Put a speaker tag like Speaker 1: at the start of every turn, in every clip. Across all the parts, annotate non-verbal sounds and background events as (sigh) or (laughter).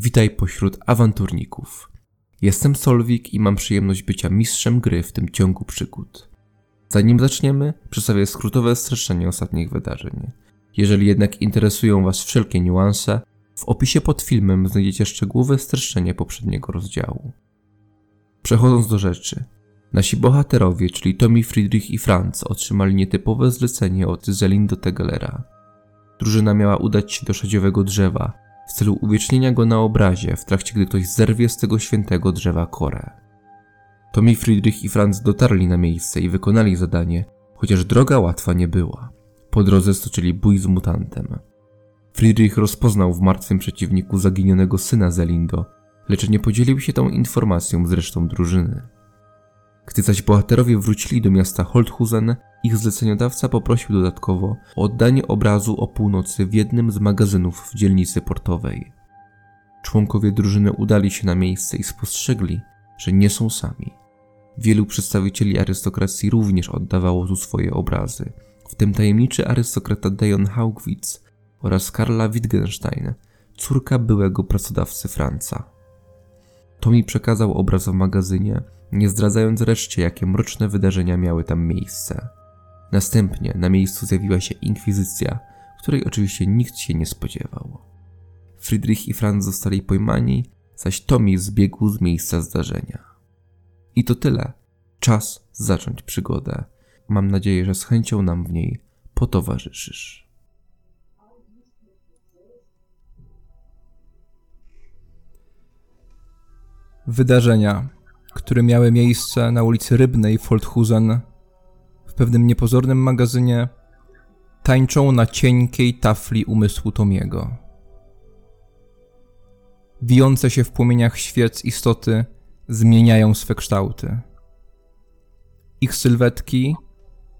Speaker 1: Witaj pośród awanturników. Jestem Solwik i mam przyjemność bycia mistrzem gry w tym ciągu przygód. Zanim zaczniemy, przedstawię skrótowe streszczenie ostatnich wydarzeń. Jeżeli jednak interesują Was wszelkie niuanse, w opisie pod filmem znajdziecie szczegółowe streszczenie poprzedniego rozdziału. Przechodząc do rzeczy. Nasi bohaterowie, czyli Tommy, Friedrich i Franz, otrzymali nietypowe zlecenie od Zelindo Tegelera. Drużyna miała udać się do szadziowego drzewa w celu uwiecznienia go na obrazie, w trakcie gdy ktoś zerwie z tego świętego drzewa korę. Tommy, Friedrich i Franz dotarli na miejsce i wykonali zadanie, chociaż droga łatwa nie była. Po drodze stoczyli bój z mutantem. Friedrich rozpoznał w martwym przeciwniku zaginionego syna Zelindo, lecz nie podzielił się tą informacją z resztą drużyny. Gdy zaś bohaterowie wrócili do miasta Holthusen, ich zleceniodawca poprosił dodatkowo o oddanie obrazu o północy w jednym z magazynów w dzielnicy portowej. Członkowie drużyny udali się na miejsce i spostrzegli, że nie są sami. Wielu przedstawicieli arystokracji również oddawało tu swoje obrazy, w tym tajemniczy arystokrata Dejon Haugwitz oraz Karla Wittgenstein, córka byłego pracodawcy Franca. Tommy przekazał obraz w magazynie, nie zdradzając reszcie, jakie mroczne wydarzenia miały tam miejsce. Następnie na miejscu zjawiła się inkwizycja, której oczywiście nikt się nie spodziewał. Friedrich i Franz zostali pojmani, zaś Tommy zbiegł z miejsca zdarzenia. I to tyle. Czas zacząć przygodę. Mam nadzieję, że z chęcią nam w niej potowarzyszysz.
Speaker 2: Wydarzenia, które miały miejsce na ulicy Rybnej w Folthusen, w pewnym niepozornym magazynie, tańczą na cienkiej tafli umysłu Tomiego. Wijące się w płomieniach świec istoty zmieniają swe kształty. Ich sylwetki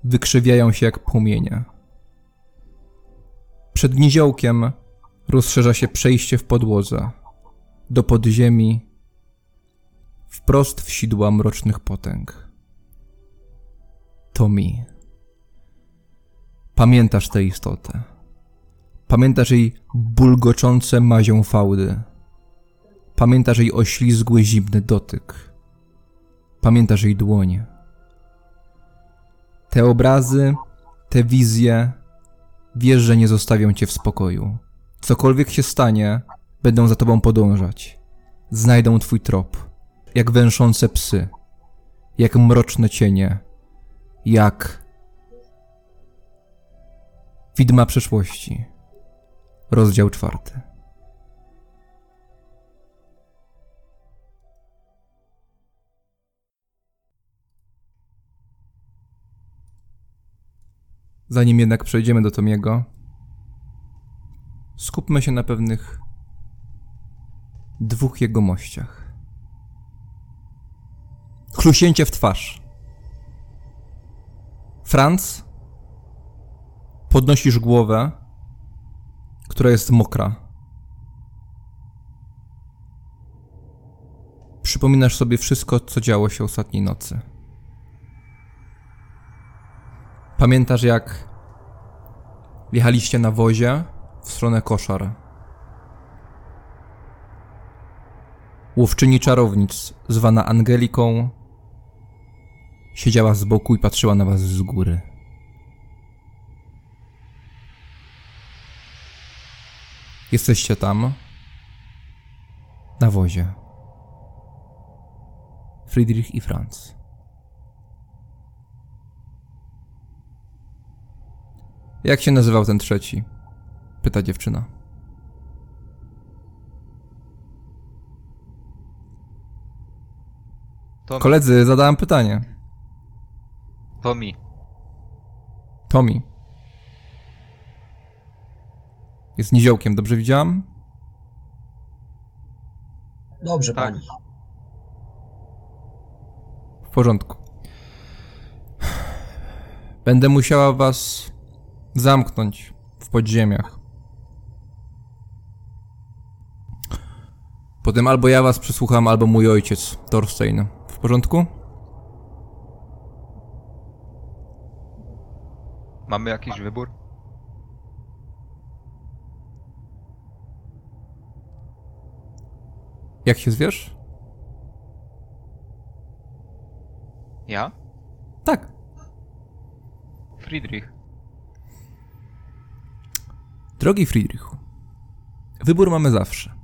Speaker 2: wykrzywiają się jak płomienie. Przed niziołkiem rozszerza się przejście w podłodze. Do podziemi wprost w sidła mrocznych potęg. Tommy. Pamiętasz tę istotę. Pamiętasz jej bulgoczące mazią fałdy. Pamiętasz jej oślizgły, zimny dotyk. Pamiętasz jej dłonie. Te obrazy, te wizje, wiesz, że nie zostawią cię w spokoju. Cokolwiek się stanie, będą za tobą podążać. Znajdą twój trop jak węszące psy, jak mroczne cienie, jak widma przeszłości. Rozdział czwarty. Zanim jednak przejdziemy do Tomiego, skupmy się na pewnych dwóch jegomościach. Chlusięcie w twarz. Franz, podnosisz głowę, która jest mokra. Przypominasz sobie wszystko, co działo się ostatniej nocy. Pamiętasz, jak wjechaliście na wozie w stronę koszar. Łowczyni czarownic, zwana Angeliką, Siedziała z boku i patrzyła na was z góry. Jesteście tam, na wozie. Friedrich i Franz. Jak się nazywał ten trzeci? Pyta dziewczyna. Koledzy, zadałem pytanie.
Speaker 3: Tommy.
Speaker 2: Tommy. Jest niziołkiem, dobrze widziałam?
Speaker 4: Dobrze,
Speaker 3: Tak.
Speaker 4: pani.
Speaker 2: W porządku. Będę musiała was zamknąć w podziemiach. Potem albo ja was przesłucham, albo mój ojciec, Thorstein. W porządku?
Speaker 3: Mamy jakiś wybór?
Speaker 2: Jak się zwiesz?
Speaker 3: Ja?
Speaker 2: Tak.
Speaker 3: Friedrich.
Speaker 2: Drogi Friedrichu, wybór mamy zawsze.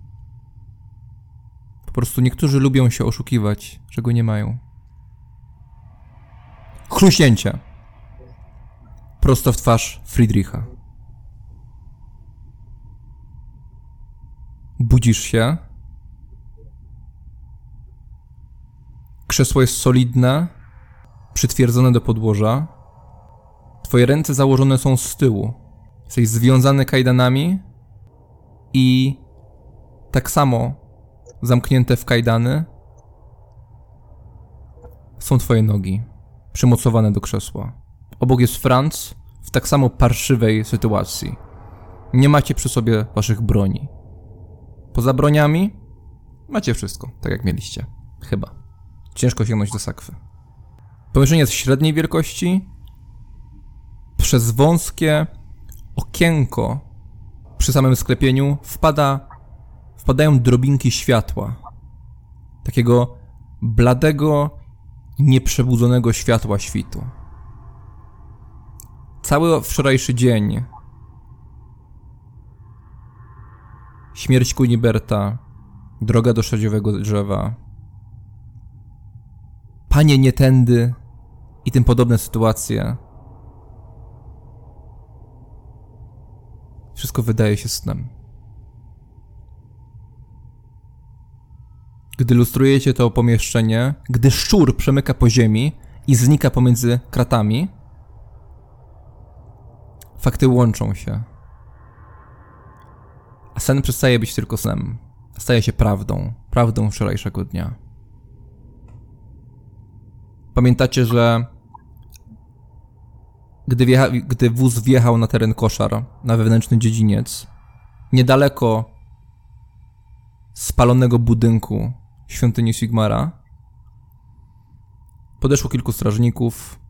Speaker 2: Po prostu niektórzy lubią się oszukiwać, że go nie mają. Chluśnięcie. Prosto w twarz Friedricha. Budzisz się. Krzesło jest solidne, przytwierdzone do podłoża. Twoje ręce założone są z tyłu. Jesteś związany kajdanami i tak samo zamknięte w kajdany są twoje nogi, przymocowane do krzesła. Obok jest Franz w tak samo parszywej sytuacji. Nie macie przy sobie waszych broni. Poza broniami macie wszystko, tak jak mieliście. Chyba. Ciężko sięgnąć do sakwy. Pomieszczenie jest średniej wielkości. Przez wąskie okienko przy samym sklepieniu wpada, wpadają drobinki światła. Takiego bladego, nieprzebudzonego światła świtu. Cały wczorajszy dzień. Śmierć Kuniberta, droga do szadziowego drzewa, panie nie tędy i tym podobne sytuacje. Wszystko wydaje się snem. Gdy lustrujecie to pomieszczenie, gdy szczur przemyka po ziemi i znika pomiędzy kratami, fakty łączą się. A sen przestaje być tylko snem. Staje się prawdą, prawdą wczorajszego dnia. Pamiętacie, że gdy, wjecha, gdy wóz wjechał na teren koszar, na wewnętrzny dziedziniec, niedaleko spalonego budynku świątyni Sigmara, podeszło kilku strażników.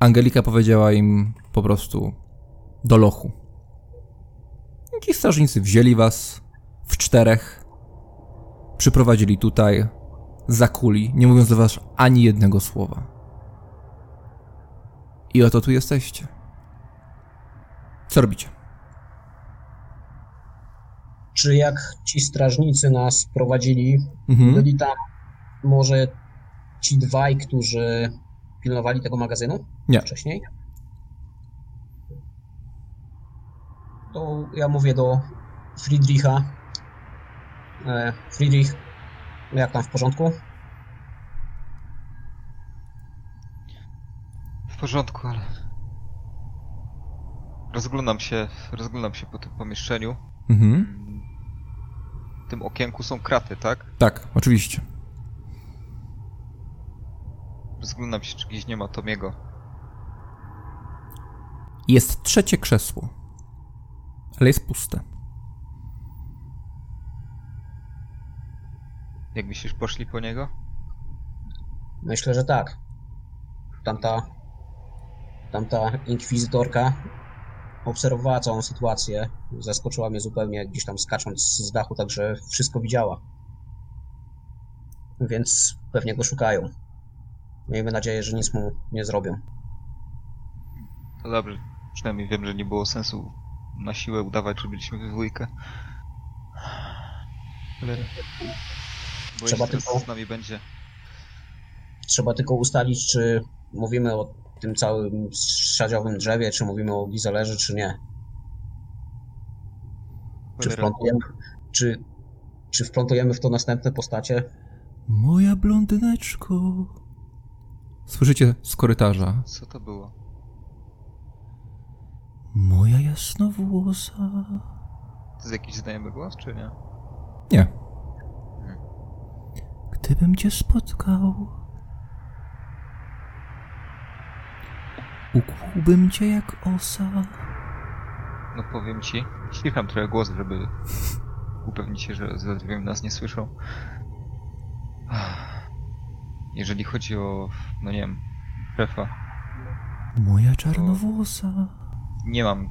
Speaker 2: Angelika powiedziała im po prostu do lochu. Ci strażnicy wzięli was w czterech, przyprowadzili tutaj, zakuli, nie mówiąc do was ani jednego słowa. I oto tu jesteście. Co robicie?
Speaker 4: Czy jak ci strażnicy nas prowadzili,
Speaker 2: Mhm.
Speaker 4: byli tam może ci dwaj, którzy pilnowali tego magazynu
Speaker 2: Nie.
Speaker 4: wcześniej? To ja mówię do Friedricha. E, Friedrich, jak tam w porządku?
Speaker 3: W porządku, ale... Rozglądam się, rozglądam się po tym pomieszczeniu.
Speaker 2: Mhm.
Speaker 3: W tym okienku są kraty, tak?
Speaker 2: Tak, oczywiście.
Speaker 3: Rozglądam się, czy gdzieś nie ma Tomiego.
Speaker 2: Jest trzecie krzesło, ale jest puste.
Speaker 3: Jak myślisz, poszli po niego?
Speaker 4: Myślę, że tak. Tamta, tamta inkwizytorka obserwowała całą sytuację. Zaskoczyła mnie zupełnie gdzieś tam skacząc z dachu, także wszystko widziała. Więc pewnie go szukają. Miejmy nadzieję, że nic mu nie zrobią.
Speaker 3: To dobrze. Przynajmniej wiem, że nie było sensu na siłę udawać, że byliśmy we dwójkę. Ale... Bo
Speaker 4: Trzeba tylko-
Speaker 3: z nami będzie...
Speaker 4: Trzeba tylko ustalić, czy mówimy o tym całym szadziowym drzewie, czy mówimy o Gizelerze, czy nie. Czy wplątujemy, czy, czy wplątujemy w to następne postacie?
Speaker 2: Moja blondyneczko. Słyszycie z korytarza.
Speaker 3: Co to było?
Speaker 2: Moja jasnowłosa.
Speaker 3: To jest jakiś znajomy głos, czy nie?
Speaker 2: Nie. Gdybym cię spotkał, ukłułbym cię jak osa.
Speaker 3: No powiem ci, ścicham trochę głos, żeby upewnić się, że za drzwiami nas nie słyszą. Jeżeli chodzi o, no nie wiem, Prefa,
Speaker 2: Moja czarnowłosa.
Speaker 3: Nie mam,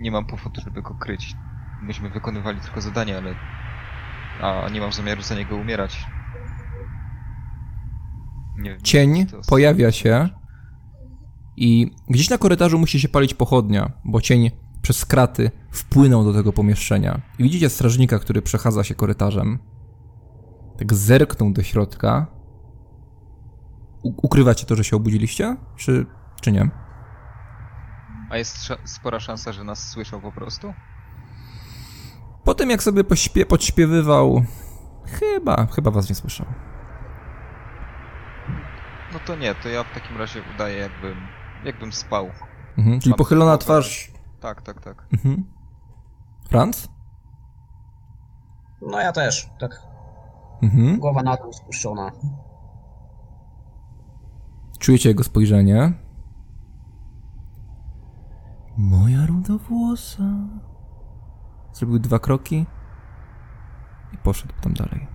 Speaker 3: nie mam powodu, żeby go kryć. Myśmy wykonywali tylko zadanie, ale A nie mam zamiaru za niego umierać. Nie
Speaker 2: Cień
Speaker 3: to-
Speaker 2: pojawia się i gdzieś na korytarzu musi się palić pochodnia, bo cień przez kraty wpłynął do tego pomieszczenia. I widzicie strażnika, który przechadza się korytarzem. Tak zerknął do środka. U- ukrywacie to, że się obudziliście? Czy, czy nie?
Speaker 3: A jest spora szansa, że nas słyszał po prostu?
Speaker 2: Po tym jak sobie pośpie- podśpiewywał, chyba, chyba was nie słyszał.
Speaker 3: No to nie, to ja w takim razie udaję jakbym, jakbym spał.
Speaker 2: Mhm, czyli
Speaker 3: Mam
Speaker 2: pochylona twarz.
Speaker 3: Tak, tak, tak.
Speaker 2: Mhm. Franz?
Speaker 4: No ja też, tak
Speaker 2: Mhm.
Speaker 4: głowa na dół spuszczona.
Speaker 2: Czujecie jego spojrzenie. Moja rudowłosa. Zrobił dwa kroki i poszedł tam dalej.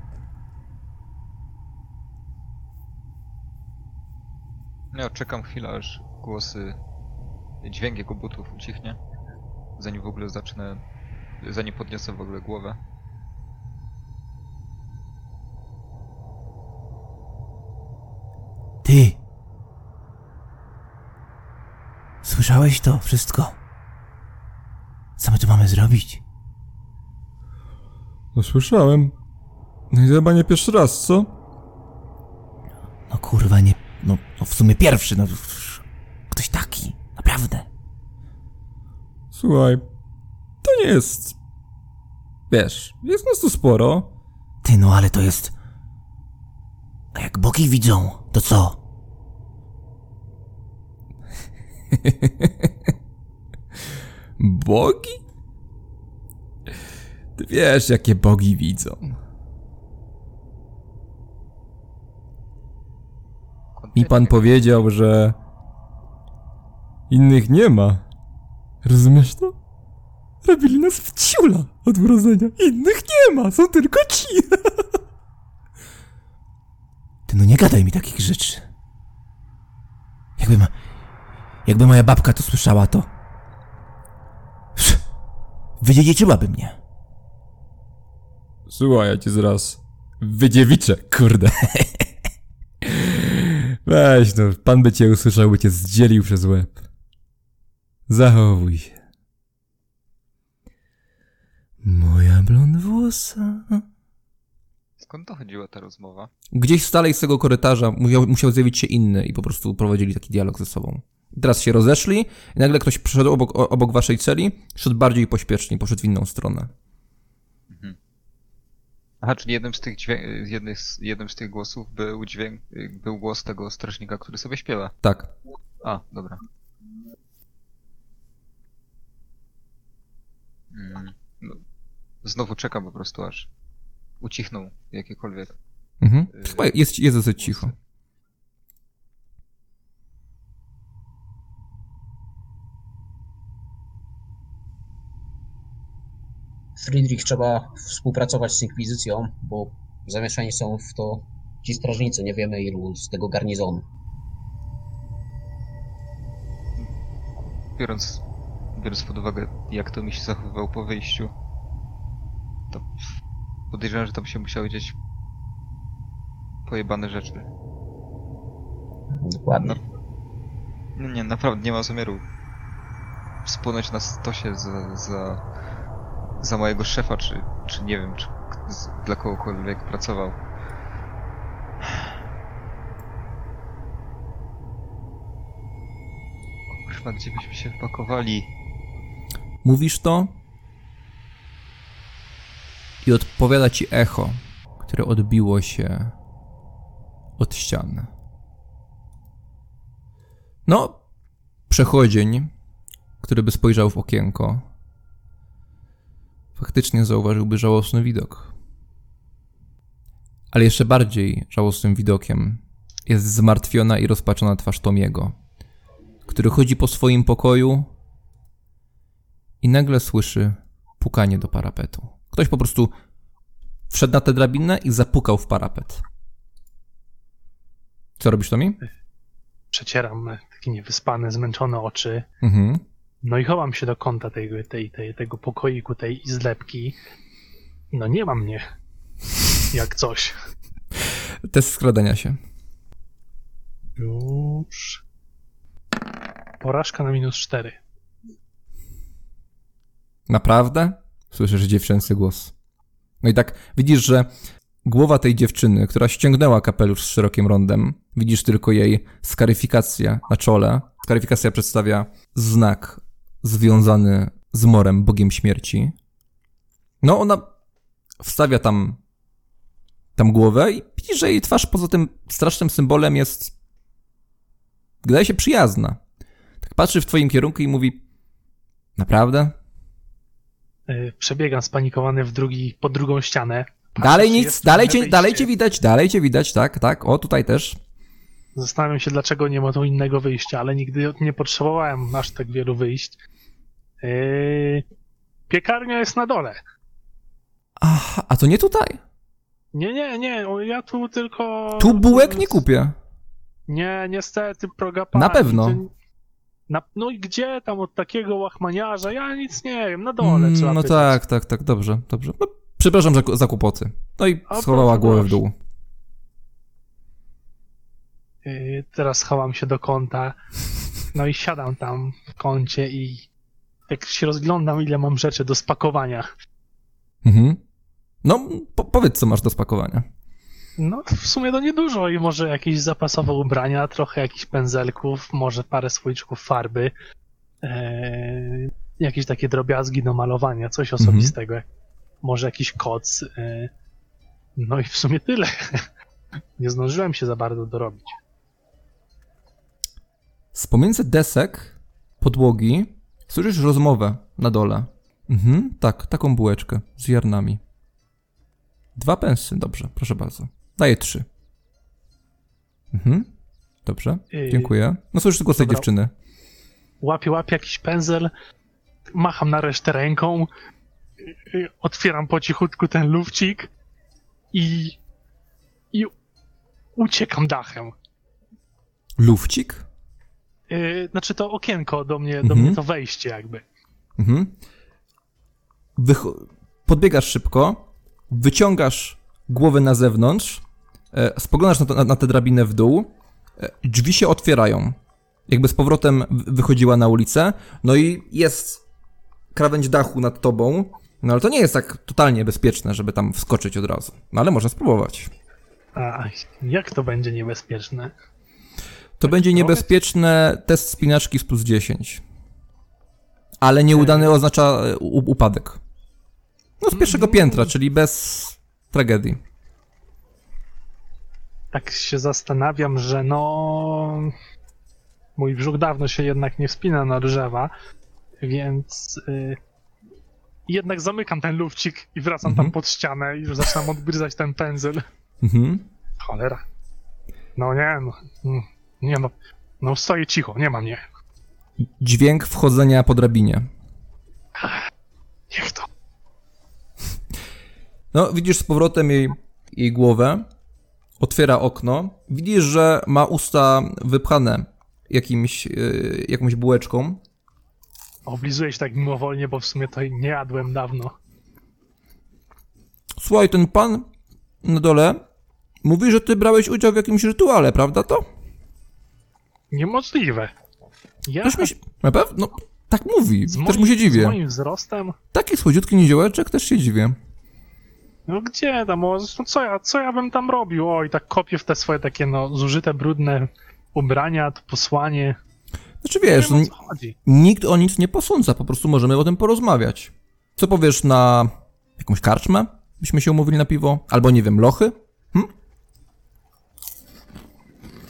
Speaker 3: Ja czekam chwilę, aż głosy, dźwięk jego butów ucichnie. Zanim w ogóle zacznę, zanim podniosę w ogóle głowę.
Speaker 5: Ty! Słyszałeś to wszystko? Co my tu mamy zrobić?
Speaker 2: No słyszałem. No i chyba nie pierwszy raz, co?
Speaker 5: No kurwa, nie. No, no w sumie pierwszy, no. Ktoś taki, naprawdę.
Speaker 2: Słuchaj, to nie jest... Wiesz, jest nas tu sporo.
Speaker 5: Ty, no ale to jest. A jak boki widzą, to co? (laughs)
Speaker 2: Bogi? Ty wiesz, jakie bogi widzą. Mi pan powiedział, że innych nie ma. Rozumiesz to? Robili nas w ciula od urodzenia. Innych nie ma, są tylko ci. (laughs)
Speaker 5: Ty, no nie gadaj mi takich rzeczy. Jakbym. Jakby moja babka to słyszała, to. Wydziedziczyłaby mnie.
Speaker 2: Słuchaj, ja cię zaraz wydziewiczę, kurde. (laughs) Weź no, pan by cię usłyszał, by cię zdzielił przez łeb. Zachowuj się. Moja blond włosa.
Speaker 3: Skąd dochodziła ta rozmowa?
Speaker 2: Gdzieś z dalej z tego korytarza musiał, musiał zjawić się inny i po prostu prowadzili taki dialog ze sobą. Teraz się rozeszli i nagle ktoś przyszedł obok, obok waszej celi, szedł bardziej pośpiesznie, poszedł w inną stronę.
Speaker 3: Aha, czyli jednym z tych jednym z, jednym z tych głosów był dźwięk, był głos tego strażnika, który sobie śpiewa.
Speaker 2: Tak.
Speaker 3: A, dobra. Mm, no, znowu czekam po prostu aż ucichną jakiekolwiek.
Speaker 2: Mhm. Chyba jest, jest dosyć cicho.
Speaker 4: Friedrich trzeba współpracować z Inkwizycją, bo zamieszani są w to ci strażnicy, nie wiemy ilu z tego garnizonu.
Speaker 3: Biorąc, biorąc pod uwagę, jak to mi się zachowywał po wyjściu, to podejrzewam, że tam się musiały dziać pojebane rzeczy.
Speaker 4: Dokładnie.
Speaker 3: Nie, nie, naprawdę nie mam zamiaru spłynąć na stosie za, za, za mojego szefa, czy, czy nie wiem, czy dla kogokolwiek pracował. Kurwa, gdzie byśmy się wpakowali?
Speaker 2: Mówisz to i odpowiada ci echo, które odbiło się od ściany. No, przechodzień, który by spojrzał w okienko, faktycznie zauważyłby żałosny widok. Ale jeszcze bardziej żałosnym widokiem jest zmartwiona i rozpaczona twarz Tomiego, który chodzi po swoim pokoju i nagle słyszy pukanie do parapetu. Ktoś po prostu wszedł na tę drabinę i zapukał w parapet. Co robisz, Tomi?
Speaker 6: Przecieram takie niewyspane, zmęczone oczy.
Speaker 2: Mhm.
Speaker 6: No i chowam się do kąta tego, tej, tej, tego pokoiku, tej zlepki. No nie ma mnie. Jak coś.
Speaker 2: Test skradania się.
Speaker 6: Już. Porażka na minus 4.
Speaker 2: Naprawdę? Słyszysz dziewczęcy głos. No i tak widzisz, że głowa tej dziewczyny, która ściągnęła kapelusz z szerokim rondem, widzisz tylko jej skaryfikację na czole. Skaryfikacja przedstawia znak związany z morem, bogiem śmierci. No, ona wstawia tam, tam głowę i widzisz, że jej twarz poza tym strasznym symbolem jest, wydaje się, przyjazna. Tak patrzy w twoim kierunku i mówi, naprawdę?
Speaker 6: Yy, Przebiegam spanikowany w drugi, po drugą ścianę.
Speaker 2: Dalej nic, dalej cię, dalej cię widać, dalej cię widać, tak, tak, o tutaj też.
Speaker 6: Zastanawiam się, dlaczego nie ma tu innego wyjścia, ale nigdy nie potrzebowałem aż tak wielu wyjść. Yy, piekarnia jest na dole.
Speaker 2: Aha, a to nie tutaj.
Speaker 6: Nie, nie, nie, ja tu tylko...
Speaker 2: Tu bułek nie kupię.
Speaker 6: Nie, niestety, proga
Speaker 2: Na
Speaker 6: pani,
Speaker 2: pewno.
Speaker 6: to- Na, no i gdzie tam od takiego łachmaniarza? Ja nic nie wiem, na dole
Speaker 2: Mm,
Speaker 6: trzeba
Speaker 2: no
Speaker 6: pytać.
Speaker 2: tak, tak, tak, dobrze, dobrze. No, przepraszam za, za kłopoty. No i schowała głowę w dół.
Speaker 6: Yy, teraz chowam się do kąta. No i siadam tam w kącie i jak się rozglądam, ile mam rzeczy do spakowania.
Speaker 2: Mhm. No, po, powiedz, co masz do spakowania.
Speaker 6: No, w sumie to niedużo i może jakieś zapasowe ubrania, trochę jakichś pędzelków, może parę słoiczków farby, eee, jakieś takie drobiazgi do malowania, coś osobistego. Może jakiś koc. E, no i w sumie tyle. (laughs) Nie zdążyłem się za bardzo dorobić.
Speaker 2: Z pomiędzy desek, podłogi, słyszysz rozmowę na dole. Mhm, tak, taką bułeczkę z ziarnami. Dwa pensy, dobrze, proszę bardzo. Daję trzy. Mhm, dobrze, dziękuję. No słyszysz głos tej dziewczyny.
Speaker 6: Łapię, łapię jakiś pędzel, macham na resztę ręką, otwieram po cichutku ten lufcik i, i uciekam dachem.
Speaker 2: Lufcik?
Speaker 6: Yy, znaczy to okienko do mnie, do
Speaker 2: Mhm.
Speaker 6: mnie to wejście jakby.
Speaker 2: Mhm. Wycho- podbiegasz szybko, wyciągasz głowę na zewnątrz, e, spoglądasz na, to, na, na tę drabinę w dół, e, drzwi się otwierają. Jakby z powrotem wychodziła na ulicę, no i jest krawędź dachu nad tobą, no ale to nie jest tak totalnie bezpieczne, żeby tam wskoczyć od razu. No ale można spróbować.
Speaker 6: A jak to będzie niebezpieczne?
Speaker 2: To będzie niebezpieczne test spinaczki z plus 10. Ale nieudany oznacza e, upadek. No z pierwszego piętra, czyli bez tragedii.
Speaker 6: Tak się zastanawiam, że no. Mój brzuch dawno się jednak nie wspina na drzewa, więc. Y, jednak zamykam ten lufcik i wracam
Speaker 2: Mhm.
Speaker 6: tam pod ścianę i już zaczynam odgryzać ten pędzel.
Speaker 2: Mhm.
Speaker 6: Cholera. No nie, no. Nie no. No stoję cicho, nie ma mnie.
Speaker 2: Dźwięk wchodzenia po drabinie.
Speaker 6: Niech to.
Speaker 2: No, widzisz z powrotem jej, jej głowę, otwiera okno, widzisz, że ma usta wypchane jakimś, yy, jakąś bułeczką.
Speaker 6: Oblizuję się tak mimowolnie, bo w sumie to nie jadłem dawno.
Speaker 2: Słuchaj, ten pan na dole mówi, że ty brałeś udział w jakimś rytuale, prawda to?
Speaker 6: Niemożliwe. Ja
Speaker 2: Też mi się... Na pewno? No, tak mówi,
Speaker 6: z
Speaker 2: też mu się
Speaker 6: Z
Speaker 2: dziwię.
Speaker 6: moim wzrostem?
Speaker 2: Taki słodziutki niziołeczek, też się dziwię.
Speaker 6: No gdzie tam, o, no co ja, co ja bym tam robił? Oj, tak kopię w te swoje takie, no, zużyte, brudne ubrania, to posłanie.
Speaker 2: Znaczy
Speaker 6: Nie
Speaker 2: wiesz,
Speaker 6: wiem, o
Speaker 2: n-
Speaker 6: co chodzi.
Speaker 2: nikt o nic nie posądza, po prostu możemy o tym porozmawiać. Co powiesz na jakąś karczmę? Byśmy się umówili na piwo? Albo nie wiem, lochy?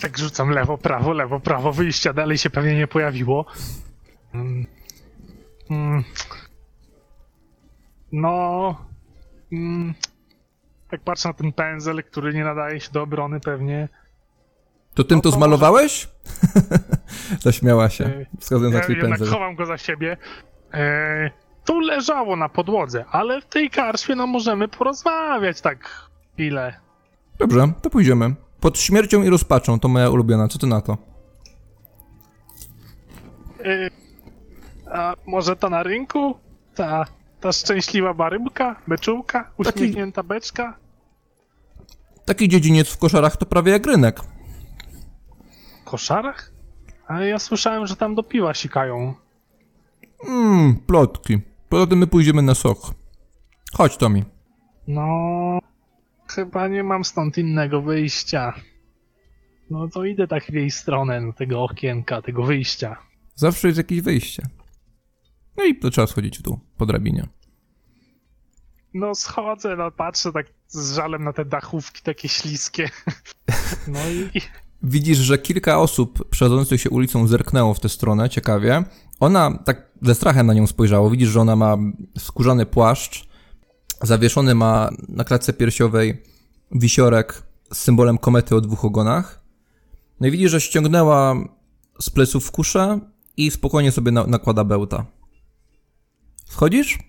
Speaker 6: Tak rzucam lewo, prawo, lewo, prawo, wyjścia dalej się pewnie nie pojawiło. Mm. Mm. No... Mm. Tak patrzę na ten pędzel, który nie nadaje się do obrony pewnie.
Speaker 2: To tym
Speaker 6: No
Speaker 2: to
Speaker 6: to
Speaker 2: zmalowałeś? (laughs) Zaśmiała się,
Speaker 6: Yy,
Speaker 2: wskazując na
Speaker 6: Ja
Speaker 2: twój
Speaker 6: jednak
Speaker 2: pędzel.
Speaker 6: chowam go za siebie. E, tu leżało na podłodze, ale w tej karczmie no możemy porozmawiać tak chwilę.
Speaker 2: Dobrze, to pójdziemy. Pod śmiercią i rozpaczą, to moja ulubiona, co ty na to?
Speaker 6: E, a może ta na rynku? Ta, ta szczęśliwa barybka, beczułka, uśmiechnięta beczka?
Speaker 2: Taki dziedziniec w koszarach to prawie jak rynek.
Speaker 6: koszarach? Ale ja słyszałem, że tam do piwa sikają.
Speaker 2: Mmm, plotki. Poza tym my pójdziemy na sok. Chodź, Tomi.
Speaker 6: No, chyba nie mam stąd innego wyjścia. No to idę tak w jej stronę, do tego okienka, tego wyjścia.
Speaker 2: Zawsze jest jakieś wyjście. No i to trzeba schodzić w dół, po drabinie.
Speaker 6: No schodzę, no patrzę tak z żalem na te dachówki takie śliskie. (laughs) No i
Speaker 2: Widzisz, że kilka osób przechodzących się ulicą zerknęło w tę stronę, ciekawie. Ona tak ze strachem na nią spojrzało. Widzisz, że ona ma skórzany płaszcz, zawieszony ma na klatce piersiowej wisiorek z symbolem komety o dwóch ogonach. No i widzisz, że ściągnęła z pleców kuszę i spokojnie sobie na, nakłada bełta. Schodzisz?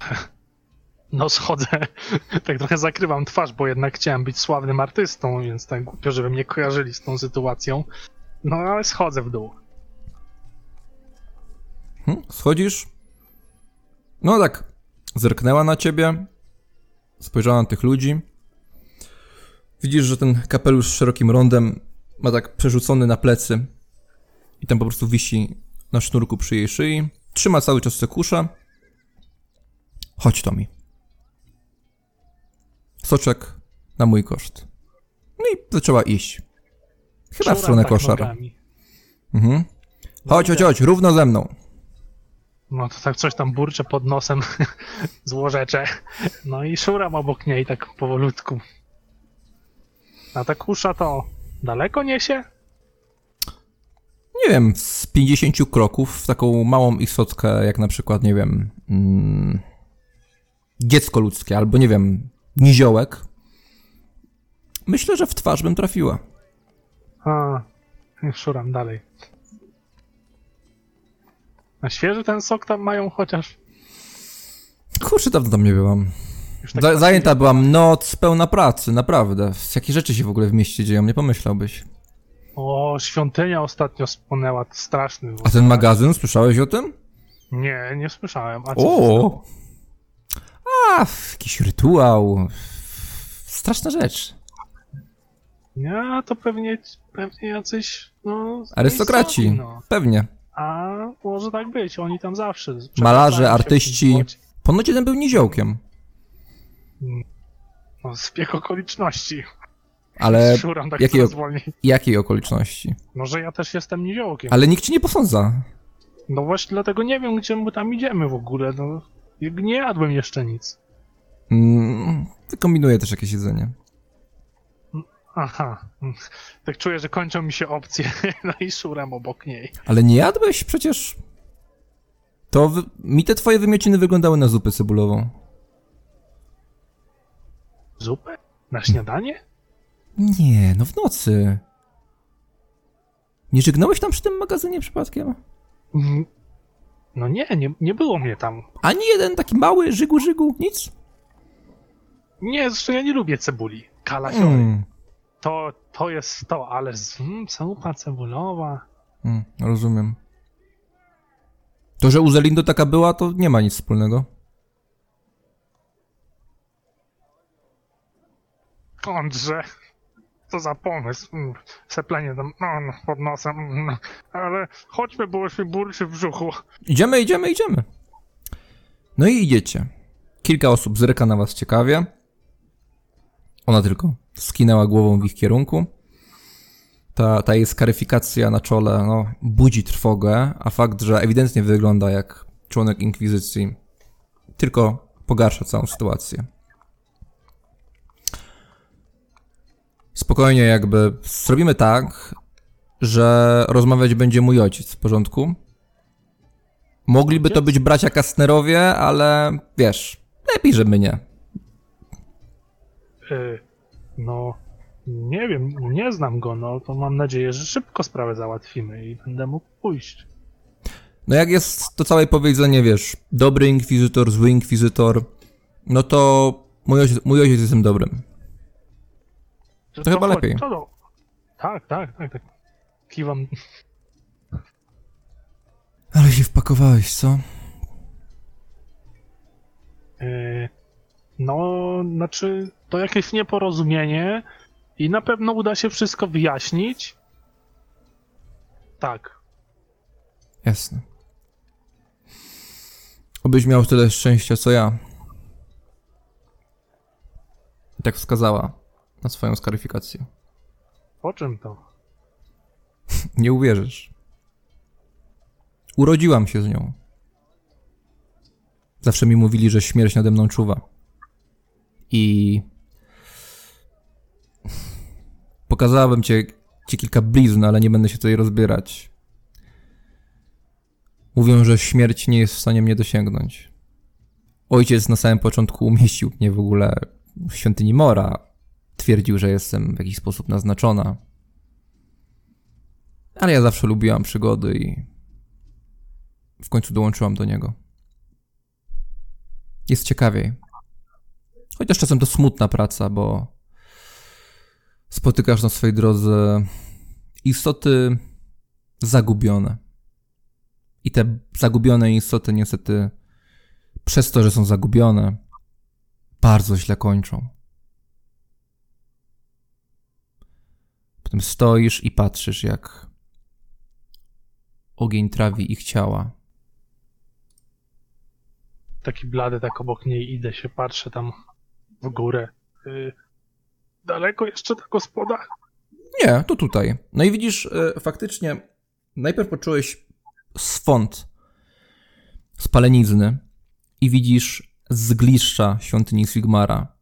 Speaker 2: (laughs)
Speaker 6: no schodzę. (laughs) Tak trochę zakrywam twarz, bo jednak chciałem być sławnym artystą, więc tak głupio, żeby mnie kojarzyli z tą sytuacją. No ale schodzę w dół.
Speaker 2: Hm? Schodzisz? No tak, zerknęła na ciebie, spojrzała na tych ludzi. Widzisz, że ten kapelusz z szerokim rondem ma tak przerzucony na plecy i tam po prostu wisi na sznurku przy jej szyi. Trzyma cały czas te kusze. Chodź, Tomi. Soczek na mój koszt. No i zaczęła iść. Chyba w
Speaker 6: Szuram
Speaker 2: stronę
Speaker 6: tak
Speaker 2: koszar.
Speaker 6: nogami.
Speaker 2: Mhm. Chodź, chodź, chodź, równo ze mną.
Speaker 6: No to tak coś tam burczę pod nosem (laughs) z łożecze. No i szuram obok niej tak powolutku. A ta kusza to daleko niesie?
Speaker 2: nie wiem, z 50 kroków w taką małą istotkę, jak na przykład, nie wiem, mm, dziecko ludzkie, albo nie wiem, niziołek. Myślę, że w twarz bym trafiła.
Speaker 6: A, szuram dalej. Na świeży ten sok tam mają chociaż.
Speaker 2: Kurczę, dawno tam nie byłam.
Speaker 6: Tak
Speaker 2: zajęta byłam noc pełna pracy, naprawdę. Z jakie rzeczy się w ogóle w mieście dzieją, nie pomyślałbyś.
Speaker 6: O, świątynia ostatnio spłonęła, straszny.
Speaker 2: A ten magazyn, słyszałeś o tym?
Speaker 6: Nie, nie słyszałem. A
Speaker 2: O! A, jakiś rytuał. Straszna rzecz.
Speaker 6: Nie, to pewnie, pewnie jacyś, no...
Speaker 2: Arystokraci,
Speaker 6: No.
Speaker 2: pewnie.
Speaker 6: A może tak być, oni tam zawsze.
Speaker 2: Malarze, artyści. Ponoć jeden był niziołkiem,
Speaker 6: No, zbieg okoliczności.
Speaker 2: ale (laughs)
Speaker 6: Szuram tak wolniej.
Speaker 2: jakiej okoliczności?
Speaker 6: No, że ja też jestem niziołkiem.
Speaker 2: Ale nikt ci nie posądza.
Speaker 6: No właśnie dlatego nie wiem, gdzie my tam idziemy w ogóle, no. Nie jadłem jeszcze nic.
Speaker 2: Mm, wykombinuję też jakieś jedzenie.
Speaker 6: Aha. Tak czuję, że kończą mi się opcje, (laughs) no i szuram obok niej.
Speaker 2: Ale nie jadłeś przecież? To wy... mi te twoje wymiociny wyglądały na zupę cebulową.
Speaker 6: Zupę? Na śniadanie?
Speaker 2: Nie, no w nocy. Nie żygnąłeś tam przy tym magazynie przypadkiem?
Speaker 6: Mm, No nie, nie, nie było mnie tam.
Speaker 2: Ani jeden taki mały żygu żygu, nic?
Speaker 6: Nie, zresztą ja nie lubię cebuli. Kalafiory.
Speaker 2: Mm,
Speaker 6: To, to jest to, ale z, mm, cebulowa.
Speaker 2: mm, rozumiem. To, że u Zelindo taka była, to nie ma nic wspólnego.
Speaker 6: Skądże? Co za pomysł? Mm, Seplenie tam no, no, pod nosem. mm, no. Ale chodźmy, bo już mi burczy w brzuchu.
Speaker 2: Idziemy, idziemy, idziemy. No i idziecie. Kilka osób zryka na was ciekawie. Ona tylko skinęła głową w ich kierunku. Ta, ta jej skaryfikacja na czole no, budzi trwogę, a fakt, że ewidentnie wygląda jak członek inkwizycji, tylko pogarsza całą sytuację. Spokojnie, jakby zrobimy tak, że rozmawiać będzie mój ojciec, w porządku? Mogliby to być bracia Kastnerowie, ale wiesz, lepiej, żeby nie.
Speaker 6: Y, no, nie wiem, nie znam go, no to mam nadzieję, że szybko sprawę załatwimy i będę mógł pójść.
Speaker 2: No jak jest to całe powiedzenie, wiesz, dobry inkwizytor, zły inkwizytor, no to mój ojciec, mój ojciec jest tym dobrym.
Speaker 6: To,
Speaker 2: To chyba
Speaker 6: chodź,
Speaker 2: lepiej.
Speaker 6: To do... Tak, tak, tak, tak. Kiwam.
Speaker 2: Ale się wpakowałeś, co?
Speaker 6: Y, No, znaczy, to jakieś nieporozumienie i na pewno uda się wszystko wyjaśnić. Tak.
Speaker 2: Jasne. Obyś miał tyle szczęścia, co ja. I tak wskazała na swoją skaryfikację.
Speaker 6: Po czym to? (laughs)
Speaker 2: Nie uwierzysz. Urodziłam się z nią. Zawsze mi mówili, że śmierć nade mną czuwa. I. Pokazałabym cię, ci kilka blizn, ale nie będę się tutaj rozbierać. Mówią, że śmierć nie jest w stanie mnie dosięgnąć. Ojciec na samym początku umieścił mnie w ogóle w świątyni Mora. Twierdził, że jestem w jakiś sposób naznaczona. Ale ja zawsze lubiłam przygody i w końcu dołączyłam do niego. Jest ciekawiej. Chociaż czasem to smutna praca, bo spotykasz na swojej drodze istoty zagubione. I te zagubione istoty niestety przez to, że są zagubione, bardzo źle kończą. Potem stoisz i patrzysz, jak ogień trawi ich ciała.
Speaker 6: Taki blady, tak obok niej idę się, patrzę tam w górę. Daleko jeszcze ta gospoda?
Speaker 2: Nie, to tutaj. No i widzisz, e, faktycznie, najpierw poczułeś swąd spalenizny i widzisz zgliszcza świątyni Sigmara.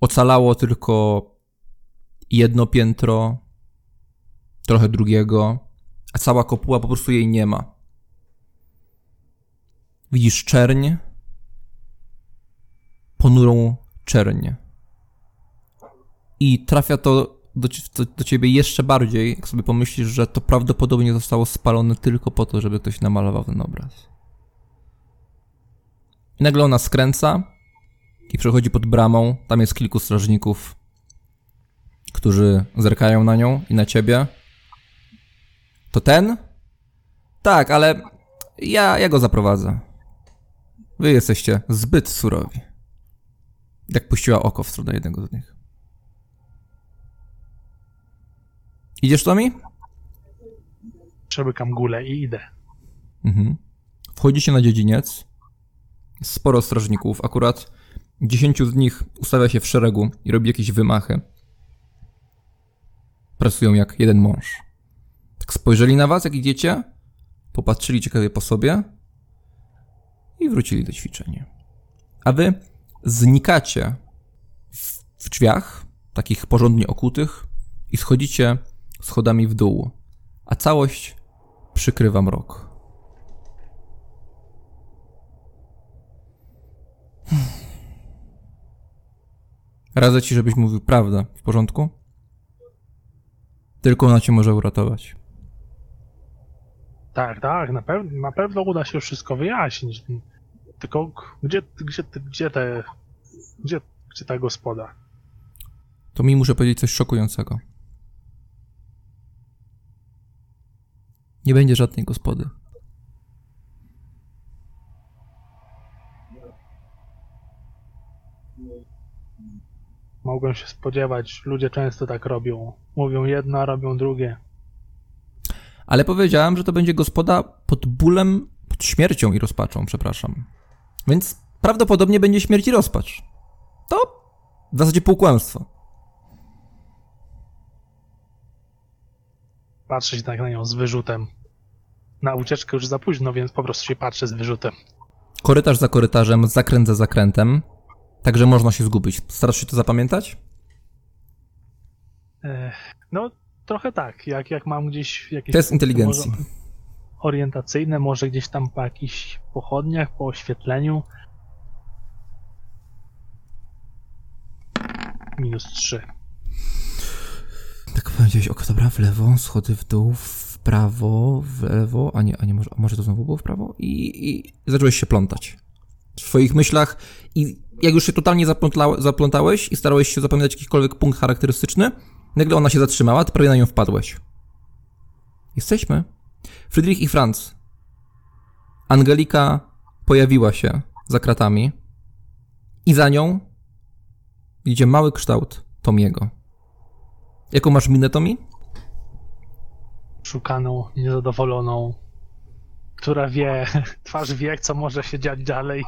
Speaker 2: Ocalało tylko jedno piętro, trochę drugiego, a cała kopuła po prostu jej nie ma. Widzisz czerń, ponurą czerń. I trafia to do, do, do ciebie jeszcze bardziej, jak sobie pomyślisz, że to prawdopodobnie zostało spalone tylko po to, żeby ktoś namalował ten obraz. I nagle ona skręca i przechodzi pod bramą. Tam jest kilku strażników, którzy zerkają na nią i na ciebie. To ten? Tak, ale ja, ja go zaprowadzę. Wy jesteście zbyt surowi. Jak puściła oko w stronę jednego z nich. Idziesz, Tomi?
Speaker 6: Przebykam gulę i idę.
Speaker 2: Mhm. Wchodzicie na dziedziniec. Sporo strażników. Akurat dziesięciu z nich ustawia się w szeregu i robi jakieś wymachy. Pracują jak jeden mąż. Tak spojrzeli na was, jak idziecie, popatrzyli ciekawie po sobie i wrócili do ćwiczenia. A wy znikacie w, w drzwiach, takich porządnie okutych, i schodzicie schodami w dół, a całość przykrywa mrok. Radzę ci, żebyś mówił prawdę. W porządku? Tylko ona cię może uratować.
Speaker 6: Tak, tak, na, pew na pewno uda się wszystko wyjaśnić. Tylko gdzie, gdzie, gdzie te. Gdzie, gdzie ta gospoda?
Speaker 2: To mi muszę powiedzieć coś szokującego. Nie będzie żadnej gospody.
Speaker 6: Mogłem się spodziewać, ludzie często tak robią. Mówią jedno, a robią drugie.
Speaker 2: Ale powiedziałem, że to będzie gospoda pod bólem, pod śmiercią i rozpaczą, przepraszam. Więc prawdopodobnie będzie śmierć i rozpacz. To w zasadzie półkłamstwo.
Speaker 6: Patrzę się tak na nią z wyrzutem. Na ucieczkę już za późno, więc po prostu się patrzę z wyrzutem.
Speaker 2: Korytarz za korytarzem, zakręt za zakrętem. Także można się zgubić. Starasz się to zapamiętać?
Speaker 6: Ech, no, trochę tak. Jak, jak mam gdzieś jakieś.
Speaker 2: Test inteligencji.
Speaker 6: może Orientacyjne, może gdzieś tam po jakichś pochodniach, po oświetleniu. Minus 3.
Speaker 2: Tak powiedziałeś, ok, dobra, w lewo, schody w dół, w prawo, w lewo, a nie, a nie może, może to znowu było w prawo? I, i zacząłeś się plątać. W swoich myślach i jak już się totalnie zaplątałeś i starałeś się zapamiętać jakikolwiek punkt charakterystyczny, nagle ona się zatrzymała, ty prawie na nią wpadłeś. Jesteśmy. Friedrich i Franz. Angelika pojawiła się za kratami I za nią idzie mały kształt Tomiego. Jaką masz minę, Tomi?
Speaker 6: Szukaną, niezadowoloną, która wie, (laughs) twarz wie, co może się dziać dalej.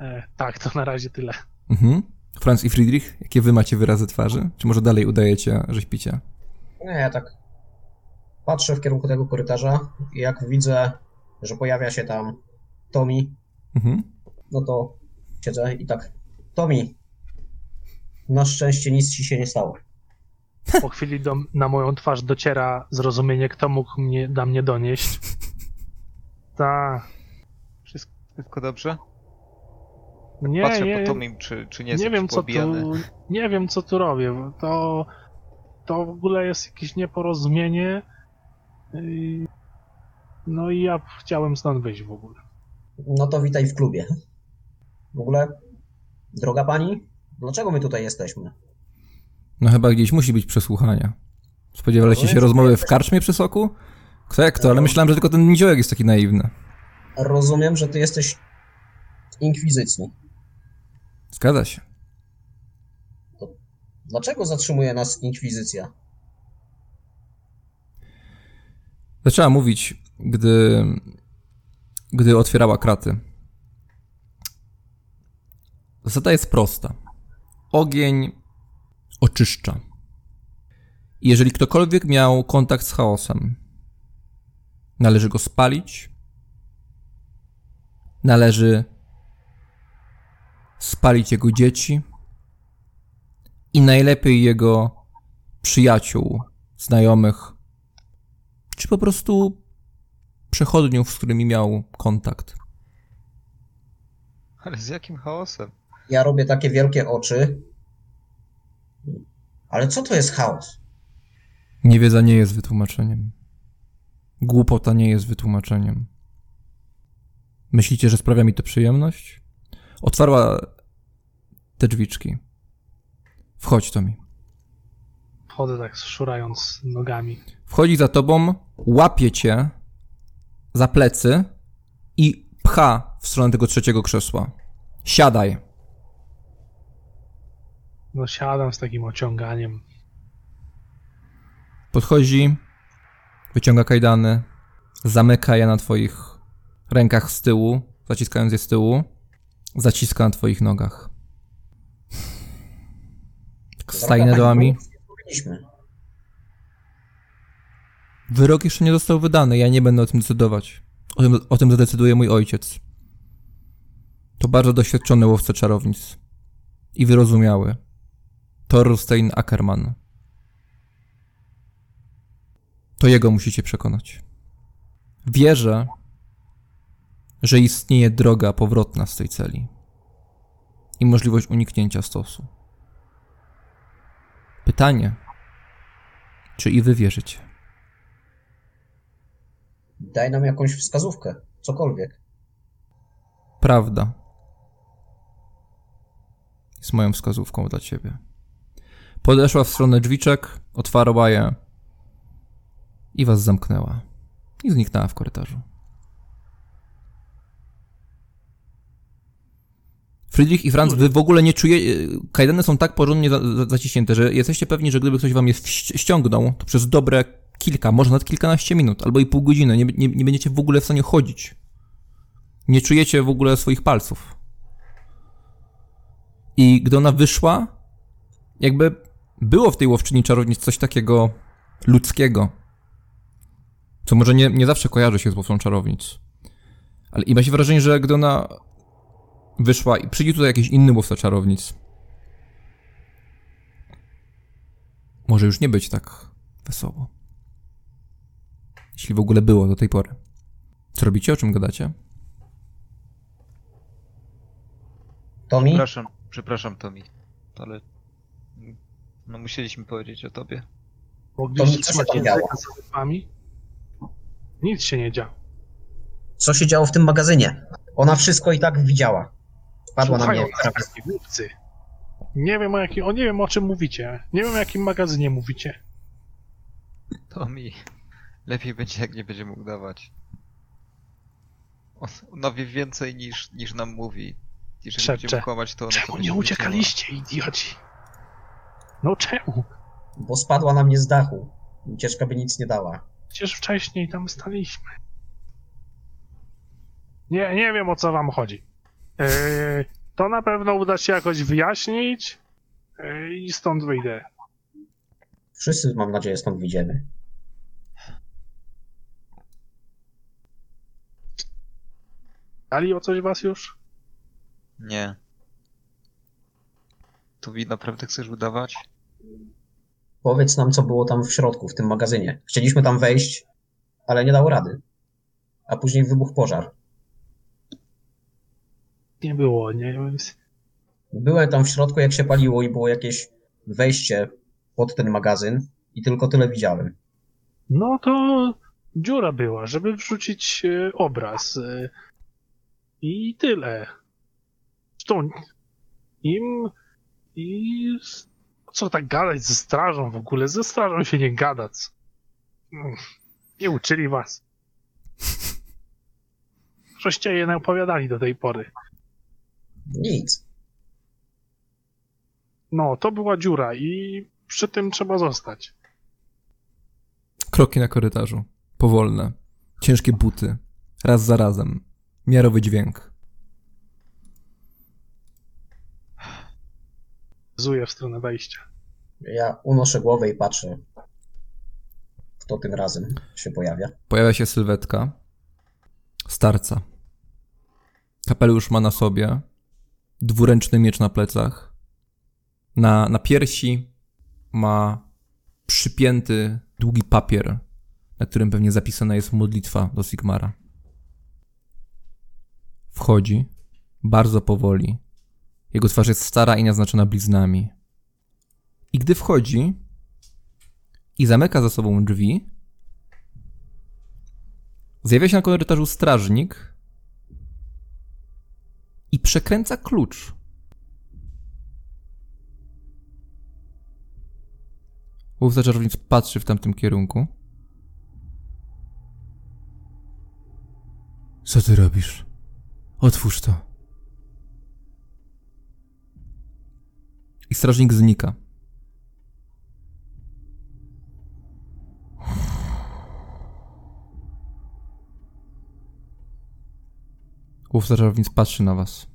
Speaker 6: E, tak, to na razie tyle.
Speaker 2: Mhm. Franz i Friedrich, jakie wy macie wyrazy twarzy? Czy może dalej udajecie, że śpicie?
Speaker 4: Nie, ja tak patrzę w kierunku tego korytarza i jak widzę, że pojawia się tam Tommy,
Speaker 2: Mhm.
Speaker 4: no to siedzę i tak, Tommy, na szczęście nic ci się nie stało.
Speaker 6: Po chwili do, na moją twarz dociera zrozumienie, kto mógł mnie, da mnie donieść. Ta,
Speaker 3: Wszystko, dobrze?
Speaker 6: nie,
Speaker 3: Patrzę
Speaker 6: nie,
Speaker 3: po Tomim, czy, czy nie jest
Speaker 6: nie wiem co tu, nie wiem co tu robię. To, to w ogóle jest jakieś nieporozumienie. No i ja chciałem stąd wyjść w ogóle.
Speaker 4: No to witaj w klubie. W ogóle, droga pani, dlaczego my tutaj jesteśmy?
Speaker 2: No chyba gdzieś musi być przesłuchania. Spodziewaliście
Speaker 4: No
Speaker 2: się
Speaker 4: jest-
Speaker 2: rozmowy w karczmie przy soku? Kto jak to, ale myślałem, że tylko ten niziołek jest taki naiwny.
Speaker 4: Rozumiem, że ty jesteś inkwizycji.
Speaker 2: Zgadza się.
Speaker 4: Dlaczego zatrzymuje nas inkwizycja?
Speaker 2: Zaczęła mówić, gdy, gdy otwierała kraty. Zasada jest prosta. Ogień oczyszcza. Jeżeli ktokolwiek miał kontakt z chaosem, należy go spalić. Należy spalić jego dzieci i najlepiej jego przyjaciół, znajomych, czy po prostu przechodniów, z którymi miał kontakt.
Speaker 3: Ale z jakim chaosem?
Speaker 4: Ja robię takie wielkie oczy. Ale co to jest chaos?
Speaker 2: Niewiedza nie jest wytłumaczeniem. Głupota nie jest wytłumaczeniem. Myślicie, że sprawia mi to przyjemność? Otwarła te drzwiczki. Wchodź, Tomi.
Speaker 6: Wchodzę tak szurając nogami.
Speaker 2: Wchodzi za tobą, łapie cię za plecy i pcha w stronę tego trzeciego krzesła. Siadaj.
Speaker 6: No siadam z takim ociąganiem.
Speaker 2: Podchodzi, wyciąga kajdany, zamyka je na twoich rękach z tyłu, zaciskając je z tyłu, zaciska na twoich nogach. Staje nad
Speaker 4: powiedzieliśmy.
Speaker 2: Wyrok jeszcze nie został wydany, ja nie będę o tym decydować. O tym, o tym zadecyduje mój ojciec. To bardzo doświadczony łowca czarownic. I wyrozumiały. Thorstein Ackerman. To jego musicie przekonać. Wierzę, że istnieje droga powrotna z tej celi. I możliwość uniknięcia stosu. Pytanie, czy i wy wierzycie?
Speaker 4: Daj nam jakąś wskazówkę, cokolwiek.
Speaker 2: Prawda. Jest moją wskazówką dla ciebie. Podeszła w stronę drzwiczek, otwarła je i was zamknęła. I zniknęła w korytarzu. Friedrich i Franz, wy w ogóle nie czujecie. Kajdany są tak porządnie za, za, zaciśnięte, że jesteście pewni, że gdyby ktoś wam je ściągnął, to przez dobre kilka, może nawet kilkanaście minut, albo i pół godziny, nie, nie, nie będziecie w ogóle w stanie chodzić. Nie czujecie w ogóle swoich palców. I gdy ona wyszła, jakby było w tej łowczyni czarownic coś takiego ludzkiego. Co może nie, nie zawsze kojarzy się z łowcą czarownic. Ale i ma się wrażenie, że gdy ona wyszła i przyjdzie tutaj jakiś inny łowca czarownic, może już nie być tak wesoło. Jeśli w ogóle było do tej pory. Co robicie? O czym gadacie?
Speaker 4: Tommy,
Speaker 3: Przepraszam, przepraszam Tomi, ale no musieliśmy powiedzieć o tobie.
Speaker 6: Mogliście
Speaker 4: To się
Speaker 6: trzymać
Speaker 4: tam
Speaker 6: języka
Speaker 4: działo?
Speaker 6: za zębami? Nic się nie działo.
Speaker 4: co się działo w tym magazynie? Ona wszystko i tak widziała. Padła na
Speaker 6: Słuchają
Speaker 4: mnie.
Speaker 6: nas głupcy. Nie wiem o jakim, o nie wiem o czym mówicie. Nie wiem o jakim magazynie mówicie.
Speaker 3: Tomi, lepiej będzie jak nie będzie mógł dawać. On, ona wie więcej niż, niż nam mówi. jeżeli
Speaker 6: Szepcze.
Speaker 3: będziemy kłamać, to... no to
Speaker 6: Czemu
Speaker 3: będzie
Speaker 6: nie uciekaliście, idioci? No czemu?
Speaker 4: Bo spadła na mnie z dachu. Ucieczka by nic nie dała.
Speaker 6: Przecież wcześniej tam staliśmy. Nie, nie wiem o co wam chodzi. Yy, to na pewno uda się jakoś wyjaśnić yy, i stąd wyjdę.
Speaker 4: Wszyscy, mam nadzieję, stąd wyjdziemy.
Speaker 6: Ali o coś was już?
Speaker 3: Nie. To wi naprawdę chcesz udawać?
Speaker 4: Powiedz nam, co było tam w środku, w tym magazynie. Chcieliśmy tam wejść, ale nie dało rady. A później wybuchł pożar.
Speaker 6: Nie było, nie
Speaker 4: Byłem tam w środku, jak się paliło i było jakieś wejście pod ten magazyn i tylko tyle widziałem.
Speaker 6: No to dziura była, żeby wrzucić e, obraz. e, I tyle. Zresztą im i co tak gadać ze strażą w ogóle? Ze strażą się nie gadać. Mm, Nie uczyli was. Żeście je nie opowiadali do tej pory.
Speaker 4: Nic.
Speaker 6: No, to była dziura i przy tym trzeba zostać.
Speaker 2: Kroki na korytarzu. Powolne. Ciężkie buty. Raz za razem. Miarowy dźwięk.
Speaker 6: Zuję w stronę wejścia.
Speaker 4: Ja unoszę głowę i patrzę, kto tym razem się pojawia.
Speaker 2: Pojawia się sylwetka. Starca. Kapelusz ma na sobie. Dwuręczny miecz na plecach. Na, na piersi ma przypięty długi papier, na którym pewnie zapisana jest modlitwa do Sigmara. Wchodzi. Bardzo powoli. Jego twarz jest stara i naznaczona bliznami. I gdy wchodzi i zamyka za sobą drzwi, Zjawia się na korytarzu strażnik i przekręca klucz. Łowca czarownic patrzy w tamtym kierunku. Co ty robisz? Otwórz to. I strażnik znika. Łowca czarownic patrzy na was.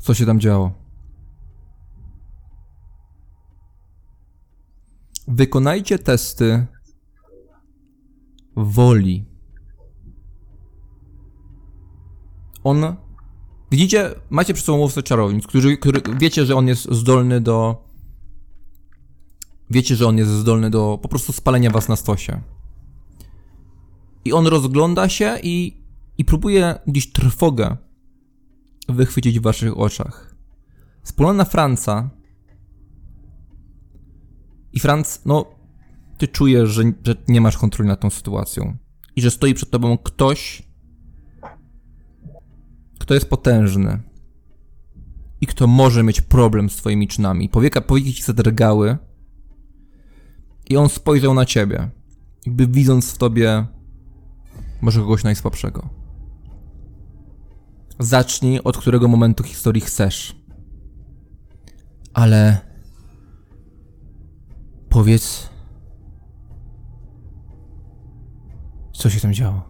Speaker 2: Co się tam działo? Wykonajcie testy woli. On. Widzicie, macie przed sobą łowcę czarownic, który, który wiecie, że on jest zdolny do. Wiecie, że on jest zdolny do po prostu spalenia was na stosie. I on rozgląda się i, i próbuje gdzieś trwogę wychwycić w waszych oczach. Spogląda na Franca. I Franc, no, ty czujesz, że, że nie masz kontroli nad tą sytuacją. I że stoi przed tobą ktoś, kto jest potężny. I kto może mieć problem z twoimi czynami. Powieka, powieki ci zadrgały. I on spojrzał na ciebie. Jakby widząc w tobie może kogoś najsłabszego. Zacznij od którego momentu historii chcesz. Ale. Powiedz. Co się tam działo?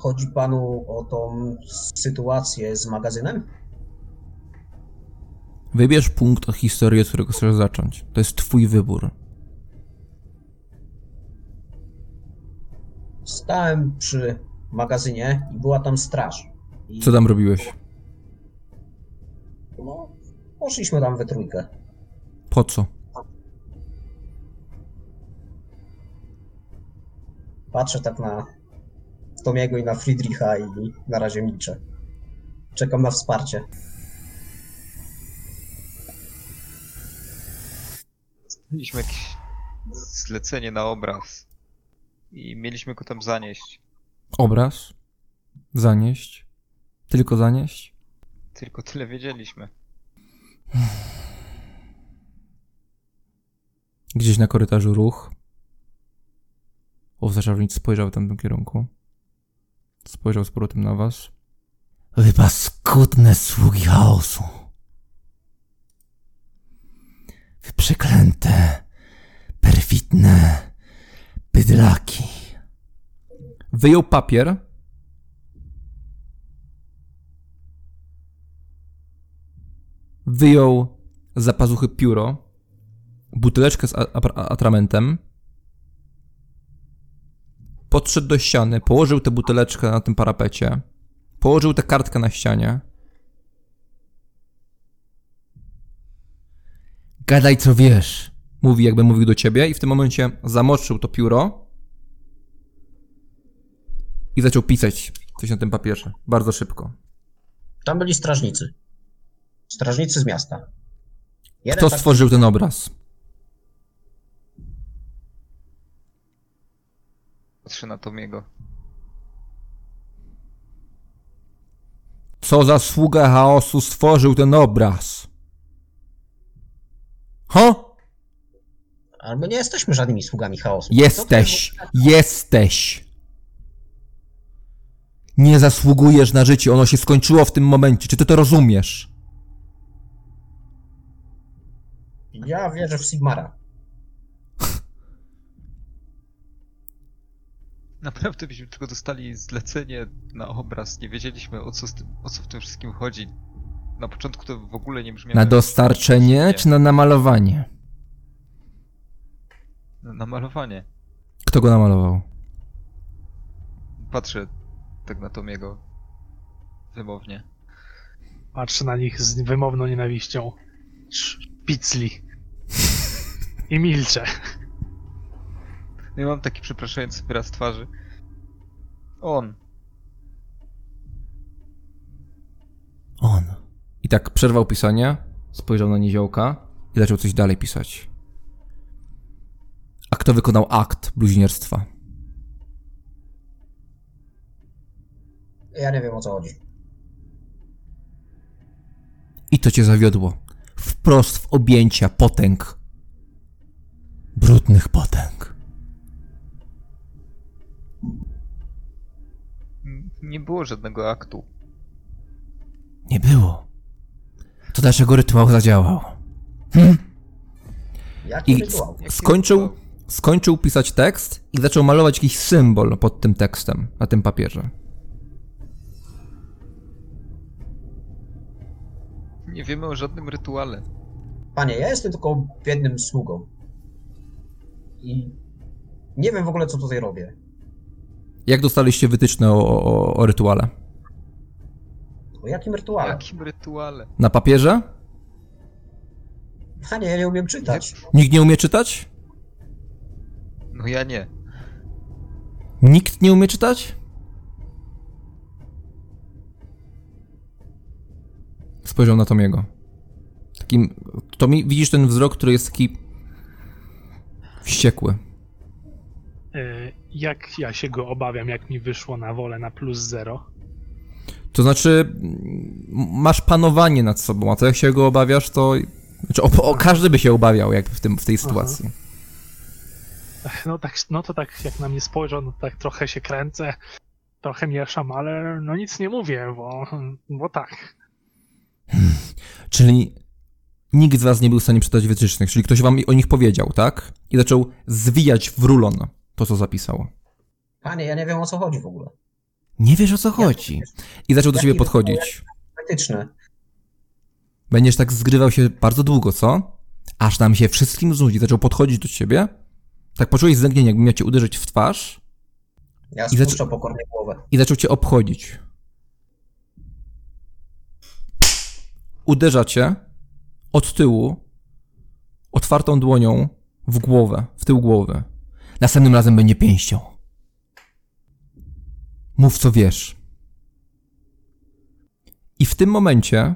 Speaker 4: Chodzi panu o tą sytuację z magazynem?
Speaker 2: Wybierz punkt od historii, od którego chcesz zacząć. To jest twój wybór.
Speaker 4: Stałem przy magazynie i była tam straż. I
Speaker 2: Co tam robiłeś?
Speaker 4: no, poszliśmy tam we trójkę.
Speaker 2: Po co?
Speaker 4: Patrzę tak na Tomiego i na Friedricha i na razie milczę. Czekam na wsparcie.
Speaker 3: Mieliśmy jakieś zlecenie na obraz. I mieliśmy go tam zanieść.
Speaker 2: Obraz? Zanieść? Tylko zanieść?
Speaker 3: Tylko tyle wiedzieliśmy.
Speaker 2: Gdzieś na korytarzu ruch. Owca czarownic spojrzał w tamtym kierunku. Spojrzał z powrotem na was.
Speaker 5: Wy paskudne sługi chaosu. Wy przeklęte, perfidne bydlaki.
Speaker 2: Wyjął papier. Wyjął zapazuchy pióro, buteleczkę z atramentem. Podszedł do ściany, położył tę buteleczkę na tym parapecie. Położył tę kartkę na ścianie.
Speaker 5: Gadaj co wiesz.
Speaker 2: Mówi, jakby mówił do ciebie, i w tym momencie zamoczył to pióro i zaczął pisać coś na tym papierze. Bardzo szybko.
Speaker 4: Tam byli strażnicy. Strażnicy z miasta. Jeden
Speaker 2: Kto stworzył ten obraz?
Speaker 3: Patrzę na Tomiego.
Speaker 2: Co za sługa chaosu stworzył ten obraz? Ho?
Speaker 4: Ale my nie jesteśmy żadnymi sługami chaosu.
Speaker 2: Jesteś. Jesteś. Nie zasługujesz na życie, ono się skończyło w tym momencie. Czy ty to rozumiesz?
Speaker 4: Ja wierzę w Sigmara.
Speaker 3: Naprawdę byśmy tylko dostali zlecenie na obraz. Nie wiedzieliśmy o co, z tym, o co w tym wszystkim chodzi. Na początku to w ogóle nie brzmiało.
Speaker 2: Na dostarczenie
Speaker 3: Nie.
Speaker 2: czy na namalowanie?
Speaker 3: Na, na malowanie.
Speaker 2: Kto go namalował?
Speaker 3: Patrzę tak na Tomiego. Wymownie.
Speaker 6: Patrzę na nich z wymowną nienawiścią. Szpicli. I milczę.
Speaker 3: Ja mam taki przepraszający wyraz twarzy. On.
Speaker 5: On.
Speaker 2: I tak przerwał pisanie, spojrzał na niziołka i zaczął coś dalej pisać. A kto wykonał akt bluźnierstwa?
Speaker 4: Ja nie wiem o co chodzi.
Speaker 2: I to cię zawiodło. Wprost w objęcia potęg.
Speaker 5: Brudnych potęg.
Speaker 3: N- Nie było żadnego aktu.
Speaker 5: Nie było. To dlaczego rytuał zadziałał?
Speaker 4: Jaki
Speaker 2: I
Speaker 4: rytuał?
Speaker 3: Jaki
Speaker 2: skończył,
Speaker 3: rytuał?
Speaker 2: skończył pisać tekst i zaczął malować jakiś symbol pod tym tekstem, na tym papierze.
Speaker 3: Nie wiemy o żadnym rytuale.
Speaker 4: Panie, ja jestem tylko biednym sługą. I nie wiem w ogóle co tutaj robię.
Speaker 2: Jak dostaliście wytyczne o, o, o rytuale?
Speaker 4: O jakim rytuale?
Speaker 3: Jakim rytuale?
Speaker 2: Na papierze?
Speaker 4: Panie, ja nie umiem czytać.
Speaker 2: Nikt nie umie czytać?
Speaker 3: No ja nie.
Speaker 2: Nikt nie umie czytać? Spojrzał na Tomiego. Takim. Tomi, widzisz ten wzrok, który jest taki. wściekły.
Speaker 6: Jak ja się go obawiam, jak mi wyszło na wolę na plus zero.
Speaker 2: To znaczy, masz panowanie nad sobą, a to jak się go obawiasz, to. Znaczy, o, o, każdy by się obawiał, jak w, tym, w tej sytuacji.
Speaker 6: No, tak, no to tak jak na mnie spojrzał, no tak trochę się kręcę, trochę mieszam, ale no nic nie mówię, bo, bo tak.
Speaker 2: Czyli nikt z was nie był w stanie przeczytać wytycznych, czyli ktoś wam o nich powiedział, tak? I zaczął zwijać w rulon to, co zapisał.
Speaker 4: Panie, ja nie wiem o co chodzi w ogóle.
Speaker 5: Nie wiesz o co chodzi.
Speaker 2: I zaczął do ciebie podchodzić.
Speaker 4: Wytyczne.
Speaker 2: Będziesz tak zgrywał się bardzo długo, co? Aż nam się wszystkim znudzi. Zaczął podchodzić do ciebie. Tak poczułeś zęgnienie, jakby miał cię uderzyć w twarz
Speaker 4: Ja
Speaker 2: I
Speaker 4: spuszczę pokornie głowę.
Speaker 2: i zaczął cię obchodzić. Uderza cię od tyłu otwartą dłonią w głowę, w tył głowy.
Speaker 5: Następnym razem będzie pięścią.
Speaker 2: Mów co wiesz. I w tym momencie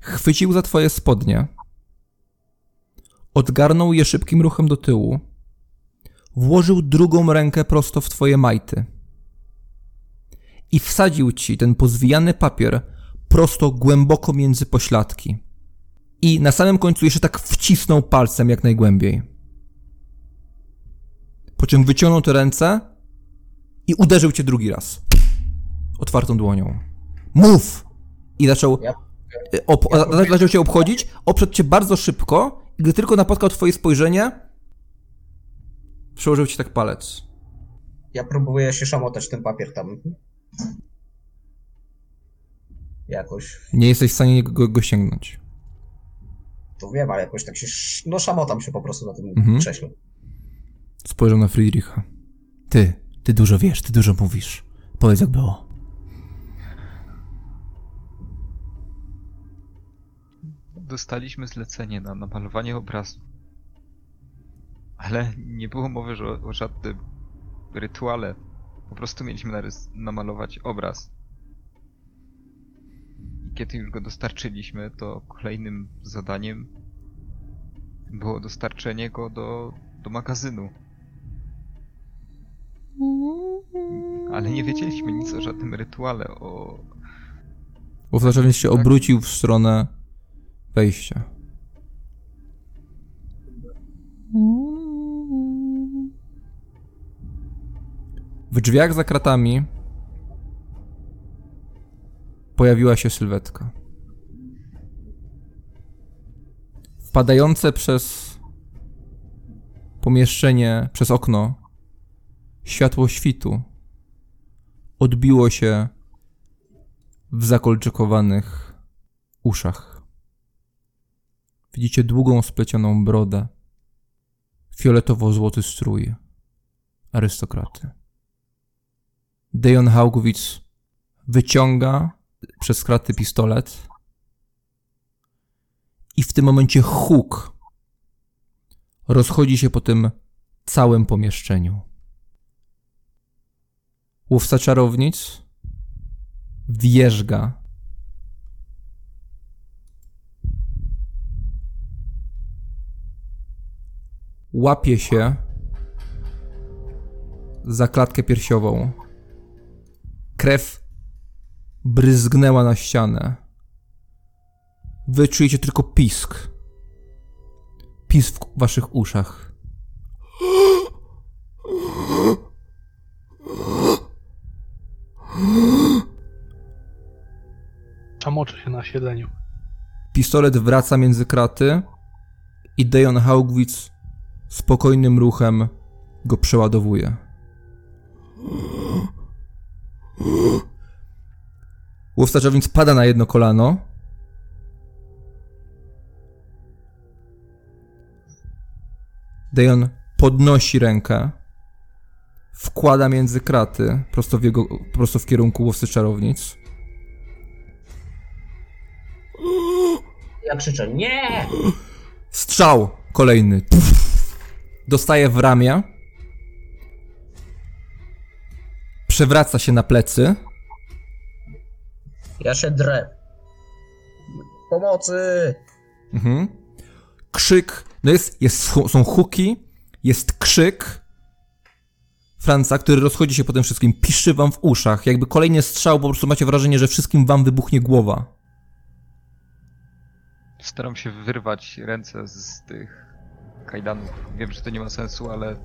Speaker 2: chwycił za twoje spodnie, odgarnął je szybkim ruchem do tyłu, włożył drugą rękę prosto w twoje majty i wsadził ci ten pozwijany papier prosto głęboko między pośladki. I na samym końcu jeszcze tak wcisnął palcem jak najgłębiej. Po czym wyciągnął te ręce i uderzył cię drugi raz. Otwartą dłonią. Mów! I zaczął.
Speaker 4: Ja-
Speaker 2: y, Op- a- zaczął cię obchodzić, oprzedł cię bardzo szybko i gdy tylko napotkał twoje spojrzenie, przełożył ci tak palec.
Speaker 4: Ja próbuję się szamotać ten papier tam. Jakoś.
Speaker 2: Nie jesteś w stanie go, go sięgnąć.
Speaker 4: To wiem, ale jakoś tak się. No szamotam się po prostu na tym
Speaker 2: Mhm.
Speaker 4: krześle.
Speaker 2: Spojrzał na Friedricha.
Speaker 5: Ty, ty dużo wiesz, ty dużo mówisz. Powiedz jak było.
Speaker 3: Dostaliśmy zlecenie na namalowanie obrazu. Ale nie było mowy że o, żadnym rytuale. Po prostu mieliśmy narys- namalować obraz. I kiedy już go dostarczyliśmy, to kolejnym zadaniem było dostarczenie go do, do magazynu. Ale nie wiedzieliśmy nic o żadnym rytuale, o,
Speaker 2: Łowczaczowiec się obrócił w stronę wejścia. W drzwiach za kratami pojawiła się sylwetka. Wpadające przez pomieszczenie, przez okno, światło świtu odbiło się w zakolczykowanych uszach. Widzicie długą, splecioną brodę, fioletowo-złoty strój arystokraty. Dejon Haugwitz wyciąga przez kraty pistolet i w tym momencie huk rozchodzi się po tym całym pomieszczeniu. Łowca czarownic wjeżdża łapie się za klatkę piersiową. Krew bryzgnęła na ścianę. Wy czujecie tylko pisk. Pisk w waszych uszach.
Speaker 6: Czamoczy się na siedzeniu.
Speaker 2: Pistolet wraca między kraty i Dejon Haugwitz spokojnym ruchem go przeładowuje. Łowca pada na jedno kolano. Dejon podnosi rękę, wkłada między kraty, prosto w, jego, prosto w kierunku łowcy czarownic.
Speaker 4: Ja krzyczę, nie!
Speaker 2: Strzał kolejny. Dostaje w ramię. Przewraca się na plecy.
Speaker 4: Ja się drę. Pomocy!
Speaker 2: Mhm. Krzyk. No jest, jest, są huki. Jest krzyk. Franca, który rozchodzi się po tym wszystkim. Piszczy wam w uszach. Jakby kolejny strzał, po prostu macie wrażenie, że wszystkim wam wybuchnie głowa.
Speaker 3: Staram się wyrwać ręce z tych kajdanów. Wiem, że to nie ma sensu, ale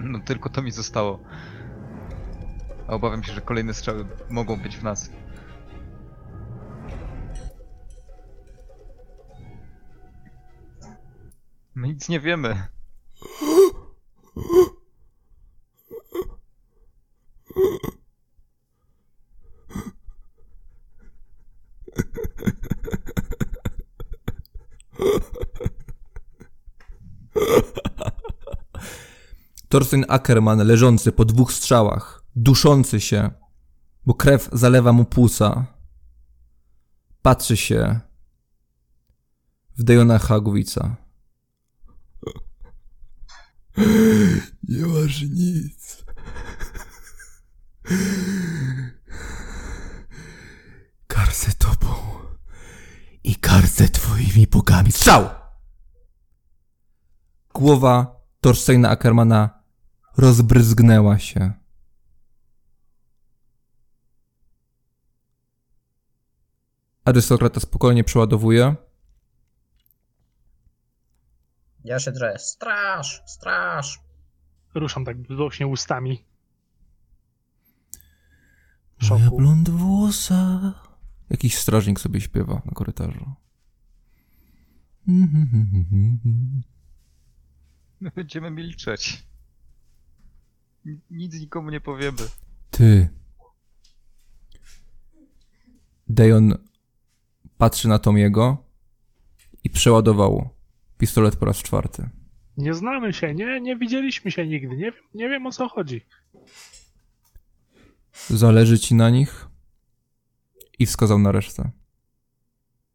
Speaker 3: no tylko to mi zostało. A obawiam się, że kolejne strzały mogą być w nas. My nic nie wiemy. (laughs)
Speaker 2: Thorstein Ackerman leżący po dwóch strzałach, duszący się, bo krew zalewa mu płuca. Patrzy się w Dejona Hagwica.
Speaker 5: Nie masz nic. Karcę tobą i karcę twoimi bogami.
Speaker 2: Strzał! Głowa Thorsteina Ackermana rozbryzgnęła się. Arystokrata spokojnie przeładowuje.
Speaker 4: Ja się drę. Straż! Straż!
Speaker 6: Ruszam tak właśnie ustami.
Speaker 2: Moja blond włosa. Jakiś strażnik sobie śpiewa na korytarzu.
Speaker 3: My (laughs) będziemy milczeć. Nic nikomu nie powiemy.
Speaker 2: Ty. Dejon patrzy na Tomiego i przeładował pistolet po raz czwarty.
Speaker 6: Nie znamy się, nie, nie widzieliśmy się nigdy. Nie wiem, nie wiem o co chodzi.
Speaker 2: Zależy ci na nich? I wskazał na resztę.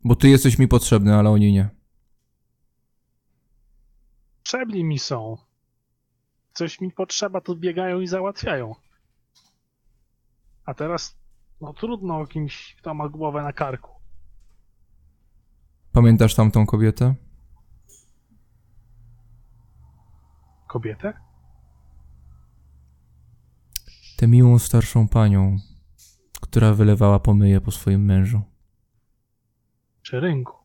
Speaker 2: Bo ty jesteś mi potrzebny, ale oni nie.
Speaker 6: Potrzebni mi są. Coś mi potrzeba, to biegają i załatwiają. A teraz, no trudno o kimś, kto ma głowę na karku.
Speaker 2: Pamiętasz tamtą kobietę?
Speaker 6: Kobietę?
Speaker 2: Tę miłą starszą panią, która wylewała pomyje po swoim mężu.
Speaker 6: Czy rynku?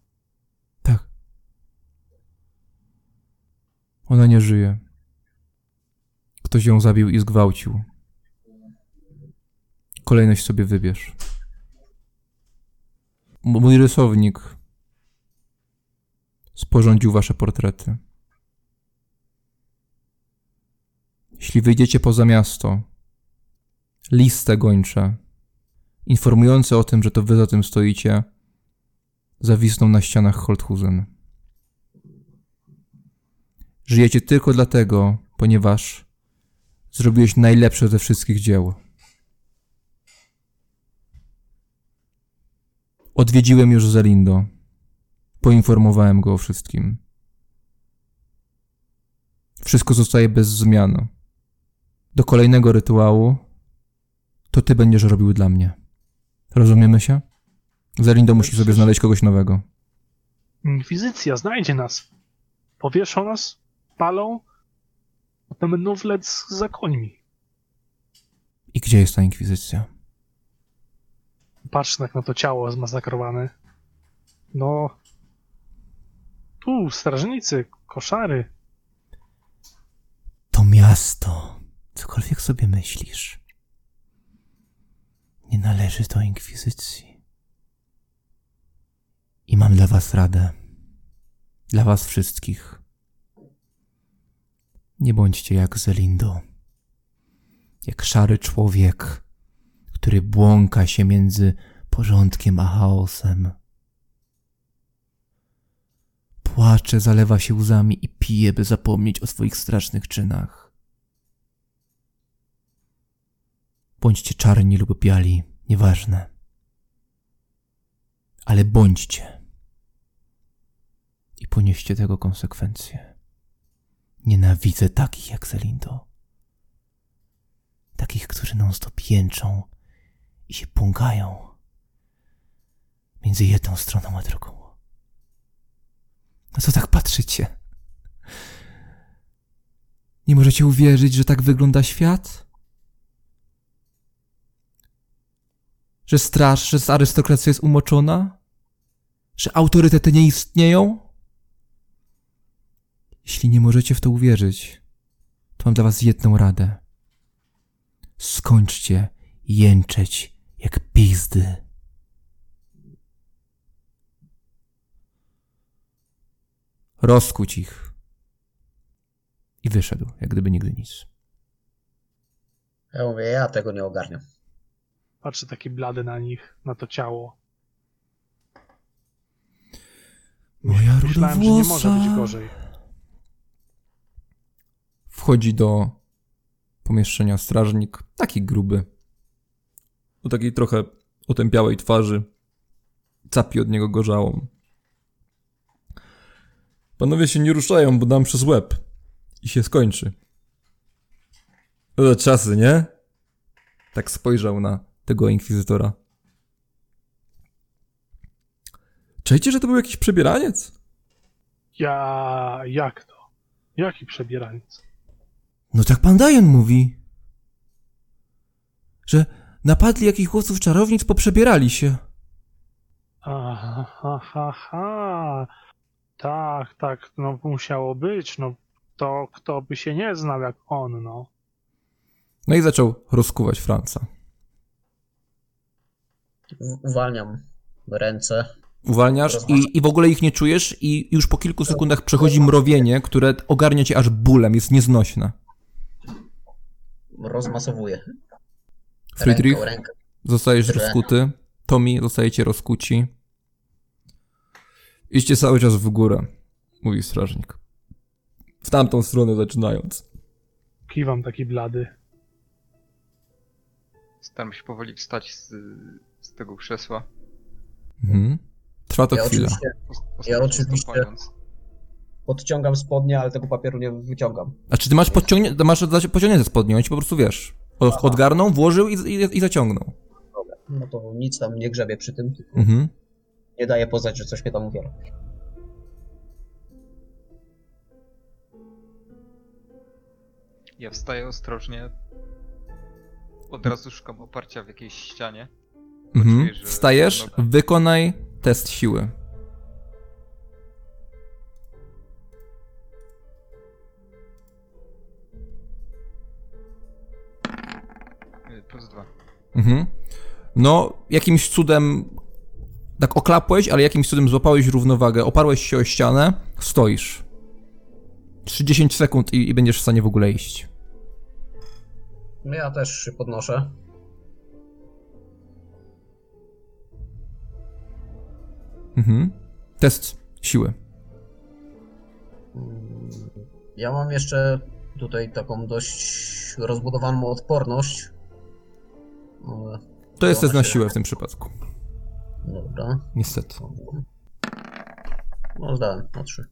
Speaker 2: Tak. Ona nie żyje. Ktoś ją zabił i zgwałcił. Kolejność sobie wybierz. M- Mój rysownik sporządził wasze portrety. Jeśli wyjdziecie poza miasto, listę gończe, informujące o tym, że to wy za tym stoicie, zawisną na ścianach Holthusen. Żyjecie tylko dlatego, ponieważ zrobiłeś najlepsze ze wszystkich dzieł. Odwiedziłem już Zelindo. Poinformowałem go o wszystkim. Wszystko zostaje bez zmian. Do kolejnego rytuału to ty będziesz robił dla mnie. Rozumiemy się? Zelindo musi sobie znaleźć kogoś nowego.
Speaker 6: Inkwizycja znajdzie nas. Powieszą nas, palą, potem będą wlec za końmi.
Speaker 2: I gdzie jest ta inkwizycja?
Speaker 6: Patrz tak na to ciało zmasakrowane. No. Tu, strażnicy, koszary.
Speaker 5: To miasto, cokolwiek sobie myślisz, nie należy do inkwizycji. I mam dla was radę. Dla was wszystkich. Nie bądźcie jak Zelindo. Jak szary człowiek, który błąka się między porządkiem a chaosem. Płacze, zalewa się łzami i pije, by zapomnieć o swoich strasznych czynach. Bądźcie czarni lub biali, nieważne. Ale bądźcie. I ponieście tego konsekwencje. Nienawidzę takich jak Zelindo. Takich, którzy non-stop jęczą i się pungają między jedną stroną a drugą. No co tak patrzycie? Nie możecie uwierzyć, że tak wygląda świat? Że straż, że arystokracja jest umoczona? Że autorytety nie istnieją? Jeśli nie możecie w to uwierzyć, to mam dla was jedną radę. Skończcie jęczeć jak pizdy.
Speaker 2: Rozkuć ich. I wyszedł, jak gdyby nigdy nic.
Speaker 4: Ja mówię, ja tego nie ogarniam.
Speaker 6: Patrzę taki blady na nich, na to ciało.
Speaker 2: Moja
Speaker 6: Myślałem, że nie może być gorzej.
Speaker 2: Wchodzi do pomieszczenia strażnik, taki gruby. O takiej trochę otępiałej twarzy. Capi od niego gorzałą. Panowie się nie ruszają, bo dam przez łeb. I się skończy. Za czasy, nie? Tak spojrzał na tego inkwizytora. Czajcie, że to był jakiś przebieraniec?
Speaker 6: Ja... jak to? Jaki przebieraniec?
Speaker 5: No tak pan Dajon mówi. Że napadli jakichś chłopców czarownic, poprzebierali się.
Speaker 6: Aha, ha, ha, ha. Tak, tak, no musiało być, no to kto by się nie znał jak on, no.
Speaker 2: No i zaczął rozkuwać Franca.
Speaker 4: Uwalniam ręce.
Speaker 2: Uwalniasz i, i w ogóle ich nie czujesz i już po kilku sekundach przechodzi mrowienie, które ogarnia cię aż bólem, jest nieznośne.
Speaker 4: Rozmasowuję.
Speaker 2: Friedrich,
Speaker 4: Ręką, rękę.
Speaker 2: zostajesz
Speaker 4: Drę.
Speaker 2: rozkuty. Tommy, zostajecie rozkuci. Idźcie cały czas w górę, mówi strażnik. W tamtą stronę zaczynając.
Speaker 6: Kiwam taki blady.
Speaker 3: Staram się powoli wstać z, z tego krzesła.
Speaker 2: Mhm. Trwa to
Speaker 4: Ja
Speaker 2: chwilę.
Speaker 4: oczywiście
Speaker 3: ostrożnie
Speaker 4: oczywiście-
Speaker 3: stąpając.
Speaker 4: Podciągam spodnie, ale tego papieru nie wyciągam.
Speaker 2: A czy ty masz podciągnie, to masz pociągnięte spodnie, on ci po prostu wiesz. Od, odgarnął, włożył i, i, i zaciągnął.
Speaker 4: No to nic tam nie grzebie przy tym, tylko
Speaker 2: Mhm.
Speaker 4: nie daje poznać, że coś mnie tam uwiera.
Speaker 3: Ja wstaję ostrożnie. Od razu szukam oparcia w jakiejś ścianie.
Speaker 2: Mhm.
Speaker 3: czuję,
Speaker 2: Wstajesz,
Speaker 3: noga-
Speaker 2: wykonaj test siły. Mhm. No, jakimś cudem tak oklapłeś, ale jakimś cudem złapałeś równowagę, oparłeś się o ścianę, stoisz. 30 sekund i, i będziesz w stanie w ogóle iść.
Speaker 4: No ja też się podnoszę.
Speaker 2: Mhm. Test siły.
Speaker 4: Ja mam jeszcze tutaj taką dość rozbudowaną odporność.
Speaker 2: To jest test na siłę w tym przypadku.
Speaker 4: Dobra.
Speaker 2: Niestety.
Speaker 4: No zdałem na trzy.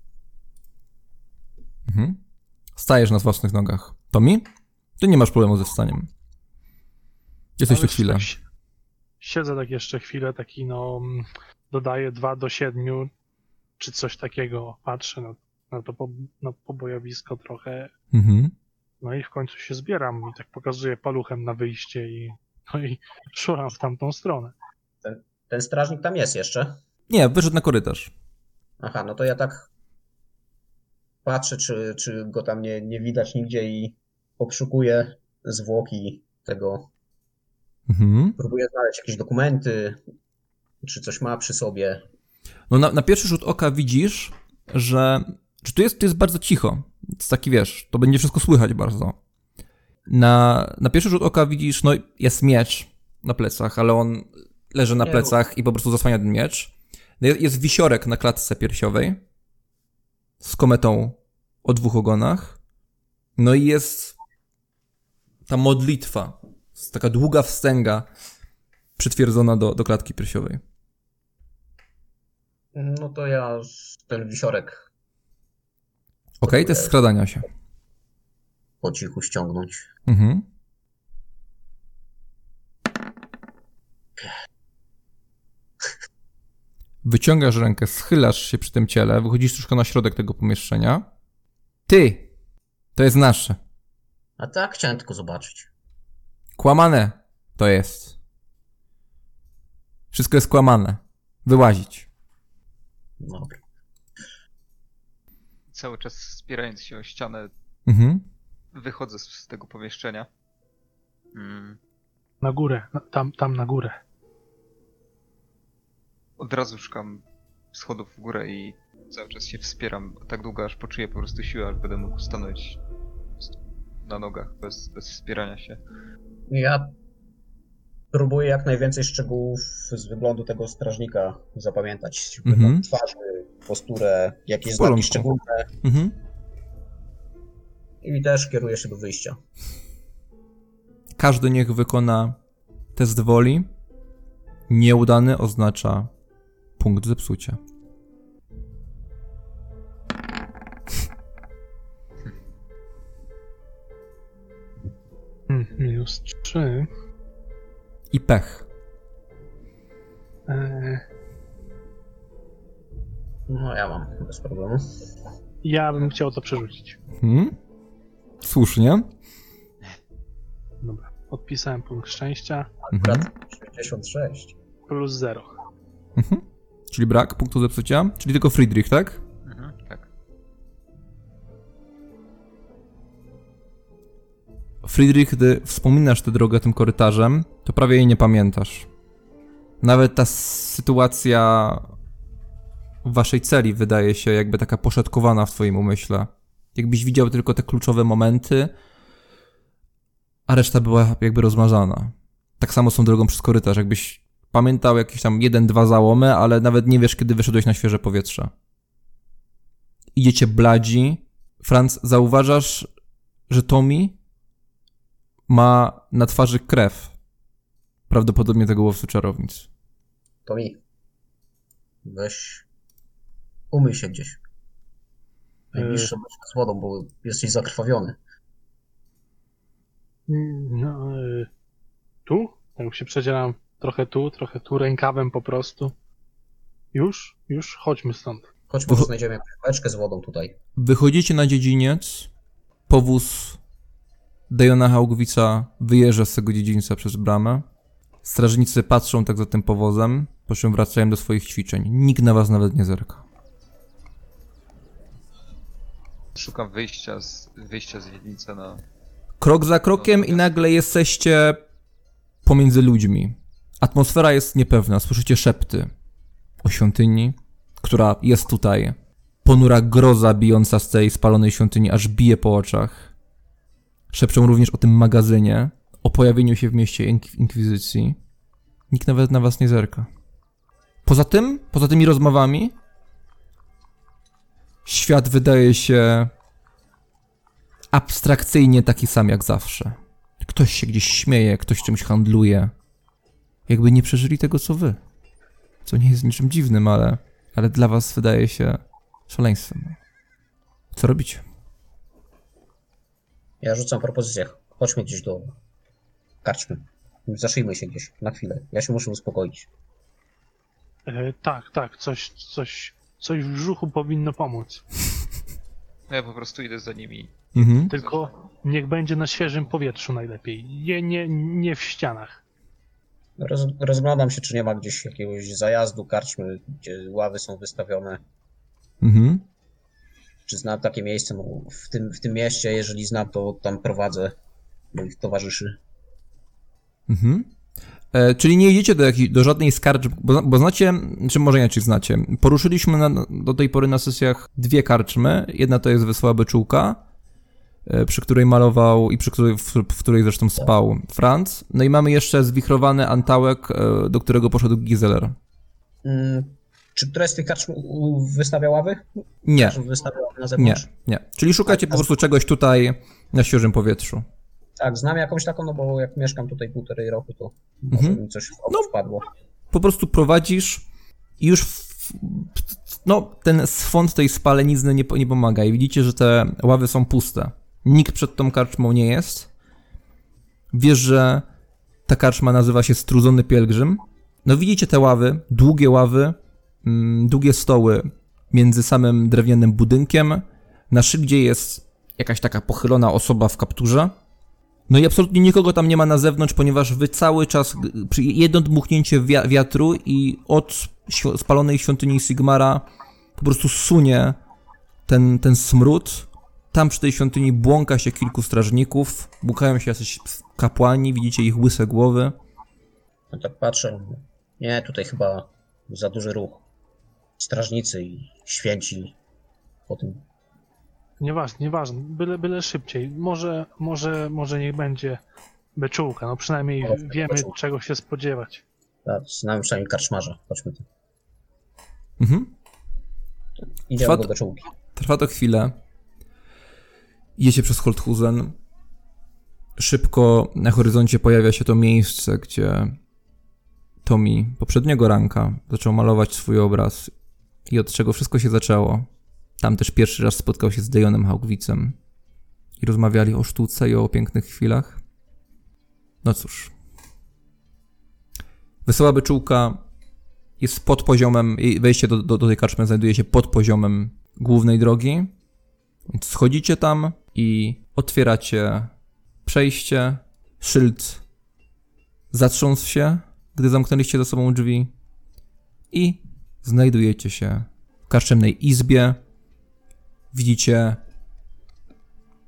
Speaker 2: Mhm. Stajesz na własnych nogach. Tomi? Ty nie masz problemu ze wstaniem. Jesteś tu
Speaker 6: Ale
Speaker 2: chwilę.
Speaker 6: tak si- Siedzę tak jeszcze chwilę, taki no, mm, dodaję 2 do 7, czy coś takiego. Patrzę na, na to po, na pobojowisko trochę,
Speaker 2: Mhm.
Speaker 6: no i w końcu się zbieram i tak pokazuję paluchem na wyjście i, no i szuram w tamtą stronę.
Speaker 4: Ten strażnik tam jest jeszcze.
Speaker 2: Nie, wyszedł na korytarz.
Speaker 4: Aha, no to ja tak patrzę, czy, czy go tam nie, nie widać nigdzie i obszukuję zwłoki tego.
Speaker 2: Mhm.
Speaker 4: Próbuję znaleźć jakieś dokumenty, czy coś ma przy sobie.
Speaker 2: No na, na pierwszy rzut oka widzisz, że, że tu jest, tu jest bardzo cicho. Jest taki, wiesz, to będzie wszystko słychać bardzo. Na, na pierwszy rzut oka widzisz, no jest miecz na plecach, ale on leży na plecach i po prostu zasłania ten miecz. No Jest, wisiorek na klatce piersiowej z kometą o dwóch ogonach. No i jest ta modlitwa, taka długa wstęga przytwierdzona do, do klatki piersiowej.
Speaker 4: No to ja ten wisiorek
Speaker 2: Okej, to jest skradania się.
Speaker 4: Po cichu ściągnąć.
Speaker 2: Mhm. Wyciągasz rękę, schylasz się przy tym ciele, wychodzisz troszkę na środek tego pomieszczenia. Ty! To jest nasze.
Speaker 4: A tak, chciałem tylko zobaczyć.
Speaker 2: Kłamane to jest. Wszystko jest kłamane. Wyłazić.
Speaker 4: Dobra.
Speaker 3: Cały czas spierając się o ścianę,
Speaker 2: Mhm.
Speaker 3: Wychodzę z, z tego pomieszczenia. Mm.
Speaker 6: Na górę, na, tam, tam na górę.
Speaker 3: Od razu szukam schodów w górę i cały czas się wspieram tak długo, aż poczuję po prostu siłę, aż będę mógł stanąć na nogach bez, bez wspierania się.
Speaker 4: Ja próbuję jak najwięcej szczegółów z wyglądu tego strażnika zapamiętać.
Speaker 2: Mhm.
Speaker 4: Wygląd twarzy, posturę, jakieś znaki szczególne.
Speaker 2: Mhm.
Speaker 4: I też kieruję się do wyjścia.
Speaker 2: Każdy niech wykona test woli. Nieudany oznacza punkt zepsucia.
Speaker 6: Hmm, minus 3.
Speaker 2: I pech.
Speaker 6: Eee,
Speaker 4: No ja mam, bez problemu.
Speaker 6: ja bym chciał to przerzucić.
Speaker 2: Hmm? Słusznie.
Speaker 6: Dobra. Odpisałem punkt szczęścia.
Speaker 2: Mhm.
Speaker 4: Akurat 66.
Speaker 6: Plus 0.
Speaker 2: Mhm. Czyli brak punktu zepsucia, czyli tylko Friedrich, tak?
Speaker 3: Mhm, tak.
Speaker 2: Friedrich, gdy wspominasz tę drogę tym korytarzem, to prawie jej nie pamiętasz. Nawet ta sytuacja w waszej celi wydaje się jakby taka poszatkowana w twoim umyśle. Jakbyś widział tylko te kluczowe momenty, a reszta była jakby rozmazana. Tak samo tą drogą przez korytarz, jakbyś pamiętał jakieś tam jeden, dwa załomy, ale nawet nie wiesz, kiedy wyszedłeś na świeże powietrze. Idziecie bladzi. Franz, zauważasz, że Tommy ma na twarzy krew. Prawdopodobnie tego łowcy czarownic.
Speaker 4: To mi. Weź. Umyj się gdzieś. Najbliższe yy. z wodą, bo jesteś zakrwawiony.
Speaker 6: No, y, tu? Tak się przedzieram trochę tu, trochę tu, rękawem po prostu. Już? Już? Chodźmy stąd.
Speaker 4: Chodź, może znajdziemy beczkę z wodą tutaj.
Speaker 2: Wychodzicie na dziedziniec. Powóz Dejona Haugwica wyjeżdża z tego dziedzińca przez bramę. Strażnicy patrzą tak za tym powozem, po czym wracają do swoich ćwiczeń. Nikt na was nawet nie zerka.
Speaker 3: Szukam wyjścia z, wyjścia z dzielnicy na...
Speaker 2: Krok za krokiem i nagle jesteście pomiędzy ludźmi. Atmosfera jest niepewna, słyszycie szepty o świątyni, która jest tutaj. Ponura groza bijąca z tej spalonej świątyni aż bije po oczach. Szepczą również o tym magazynie, o pojawieniu się w mieście ink Inkwizycji. Nikt nawet na was nie zerka. Poza tym, poza tymi rozmowami, świat wydaje się abstrakcyjnie taki sam jak zawsze. Ktoś się gdzieś śmieje, ktoś czymś handluje. Jakby nie przeżyli tego, co wy. Co nie jest niczym dziwnym, ale, ale dla was wydaje się szaleństwem. Co robicie?
Speaker 4: Ja rzucam propozycję. Chodźmy gdzieś do karczmy. Zaszyjmy się gdzieś na chwilę. Ja się muszę uspokoić.
Speaker 6: E, tak, tak, coś, coś, coś w brzuchu powinno pomóc.
Speaker 3: No ja po prostu idę za nimi.
Speaker 2: Mhm.
Speaker 6: Tylko niech będzie na świeżym powietrzu najlepiej. Nie, nie, nie w ścianach.
Speaker 4: Roz, rozglądam się, czy nie ma gdzieś jakiegoś zajazdu karczmy, gdzie ławy są wystawione.
Speaker 2: Mhm.
Speaker 4: Czy znam takie miejsce no, w, tym, w tym mieście? Jeżeli znam, to tam prowadzę moich towarzyszy.
Speaker 2: Mhm. E, czyli nie idziecie do, do żadnej skarży, bo, bo znacie, czy może nie, czy znacie. Poruszyliśmy na, do tej pory na sesjach dwie karczmy. Jedna to jest Wesoła Beczułka, e, przy której malował i przy której, w, w której zresztą spał Franz. No i mamy jeszcze zwichrowany Antałek, e, do którego poszedł Gizeler.
Speaker 4: Mm, czy któraś z tych karczm wystawia ławy?
Speaker 2: Nie.
Speaker 4: Wystawia ławy na
Speaker 2: Nie,
Speaker 4: zewnątrz?
Speaker 2: nie. Czyli szukacie po prostu czegoś tutaj na świeżym powietrzu.
Speaker 4: Tak, znam jakąś taką, no bo jak mieszkam tutaj półtorej roku, to może
Speaker 2: Mhm.
Speaker 4: mi coś
Speaker 2: No.
Speaker 4: wpadło.
Speaker 2: po prostu prowadzisz i już w, no, ten swąd tej spalenizny nie, nie pomaga i widzicie, że te ławy są puste. Nikt przed tą karczmą nie jest. Wiesz, że ta karczma nazywa się Strudzony Pielgrzym. No widzicie te ławy, długie ławy, mm, długie stoły między samym drewnianym budynkiem. Na szyldzie jest jakaś taka pochylona osoba w kapturze. No i absolutnie nikogo tam nie ma na zewnątrz, ponieważ wy cały czas, jedno dmuchnięcie wia- wiatru i od spalonej świątyni Sigmara po prostu sunie ten, ten smród. Tam przy tej świątyni błąka się kilku strażników, błąkają się jacyś kapłani, widzicie ich łyse głowy.
Speaker 4: No tak patrzę. Nie, tutaj chyba za duży ruch. Strażnicy i święci po tym.
Speaker 6: Nieważne, nieważne. Byle, byle szybciej. Może, może, może niech będzie beczułka. No przynajmniej
Speaker 4: O,
Speaker 6: wiemy,
Speaker 4: beczułka.
Speaker 6: czego się spodziewać.
Speaker 4: Tak, znam przynajmniej karczmarza. Chodźmy tu.
Speaker 2: Mhm.
Speaker 4: Idziemy
Speaker 2: Trwa
Speaker 4: do
Speaker 2: to-
Speaker 4: beczułki.
Speaker 2: Trwa to chwilę. Idziecie przez Holthusen. Szybko na horyzoncie pojawia się to miejsce, gdzie Tommy poprzedniego ranka zaczął malować swój obraz i od czego wszystko się zaczęło. Tam też pierwszy raz spotkał się z Dejonem Haugwicem i rozmawiali o sztuce i o pięknych chwilach. No cóż. Wesoła byczółka jest pod poziomem, wejście do, do, do tej karczmy znajduje się pod poziomem głównej drogi. Więc schodzicie tam i otwieracie przejście. Szyld zatrząsł się, gdy zamknęliście za sobą drzwi i znajdujecie się w karczemnej izbie. Widzicie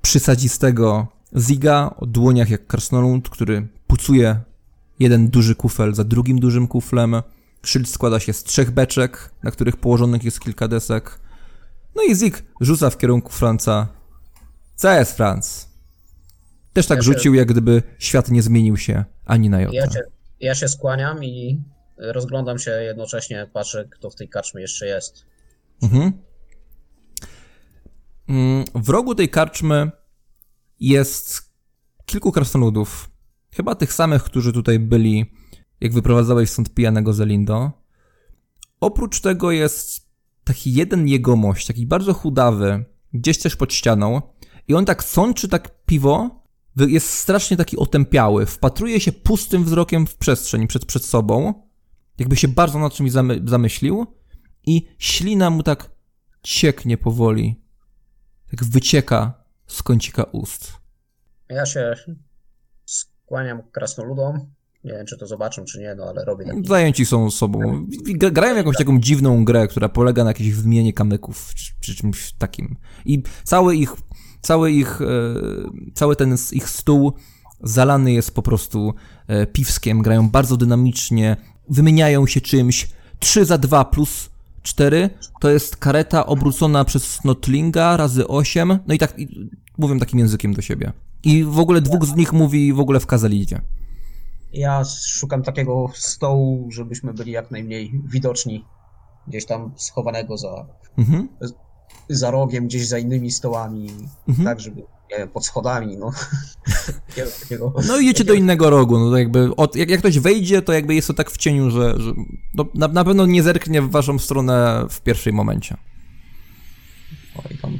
Speaker 2: przysadzistego Ziga o dłoniach jak krasnolud, który pucuje jeden duży kufel za drugim dużym kuflem. Szyld składa się z trzech beczek, na których położonych jest kilka desek. No i Zig rzuca w kierunku Franca. Co jest, Franc? Też tak
Speaker 4: Ja się-
Speaker 2: rzucił, jak gdyby świat nie zmienił się ani na jotę.
Speaker 4: Ja się, ja się skłaniam i rozglądam się jednocześnie, patrzę kto w tej karczmie jeszcze jest.
Speaker 2: Mhm. Mm, W rogu tej karczmy jest kilku krasnoludów. Chyba tych samych, którzy tutaj byli, jak wyprowadzałeś stąd pijanego Zelindo. Oprócz tego jest taki jeden jegomość, taki bardzo chudawy, gdzieś też pod ścianą. I on tak sączy tak piwo, jest strasznie taki otępiały. Wpatruje się pustym wzrokiem w przestrzeń przed, przed sobą, jakby się bardzo nad czymś zamy, zamyślił i ślina mu tak cieknie powoli. Tak wycieka z kącika ust.
Speaker 4: Ja się skłaniam krasnoludom. Nie wiem, czy to zobaczą, czy nie, no ale robię taki.
Speaker 2: Zajęci są sobą. Gra- Grają jakąś taką dziwną grę, która polega na jakiejś wymianie kamyków, czy, czy czymś takim. I cały ich, cały ich, e, cały ten ich stół zalany jest po prostu e, piwskiem. Grają bardzo dynamicznie, wymieniają się czymś. 3 za 2 plus 4 to jest kareta obrócona przez Snotlinga razy 8. No i tak i mówią takim językiem do siebie. I w ogóle dwóch z nich mówi w ogóle w kazalidzie.
Speaker 4: Ja szukam takiego stołu, żebyśmy byli jak najmniej widoczni. Gdzieś tam schowanego za,
Speaker 2: Mhm.
Speaker 4: za rogiem, gdzieś za innymi stołami.
Speaker 2: Mhm.
Speaker 4: Tak, żeby, nie wiem, pod schodami, no. (laughs)
Speaker 2: No idziecie do innego rogu, no to jakby, od, jak, jak ktoś wejdzie, to jakby jest to tak w cieniu, że, że no, na, na pewno nie zerknie w waszą stronę w pierwszym momencie.
Speaker 4: Oj, tam,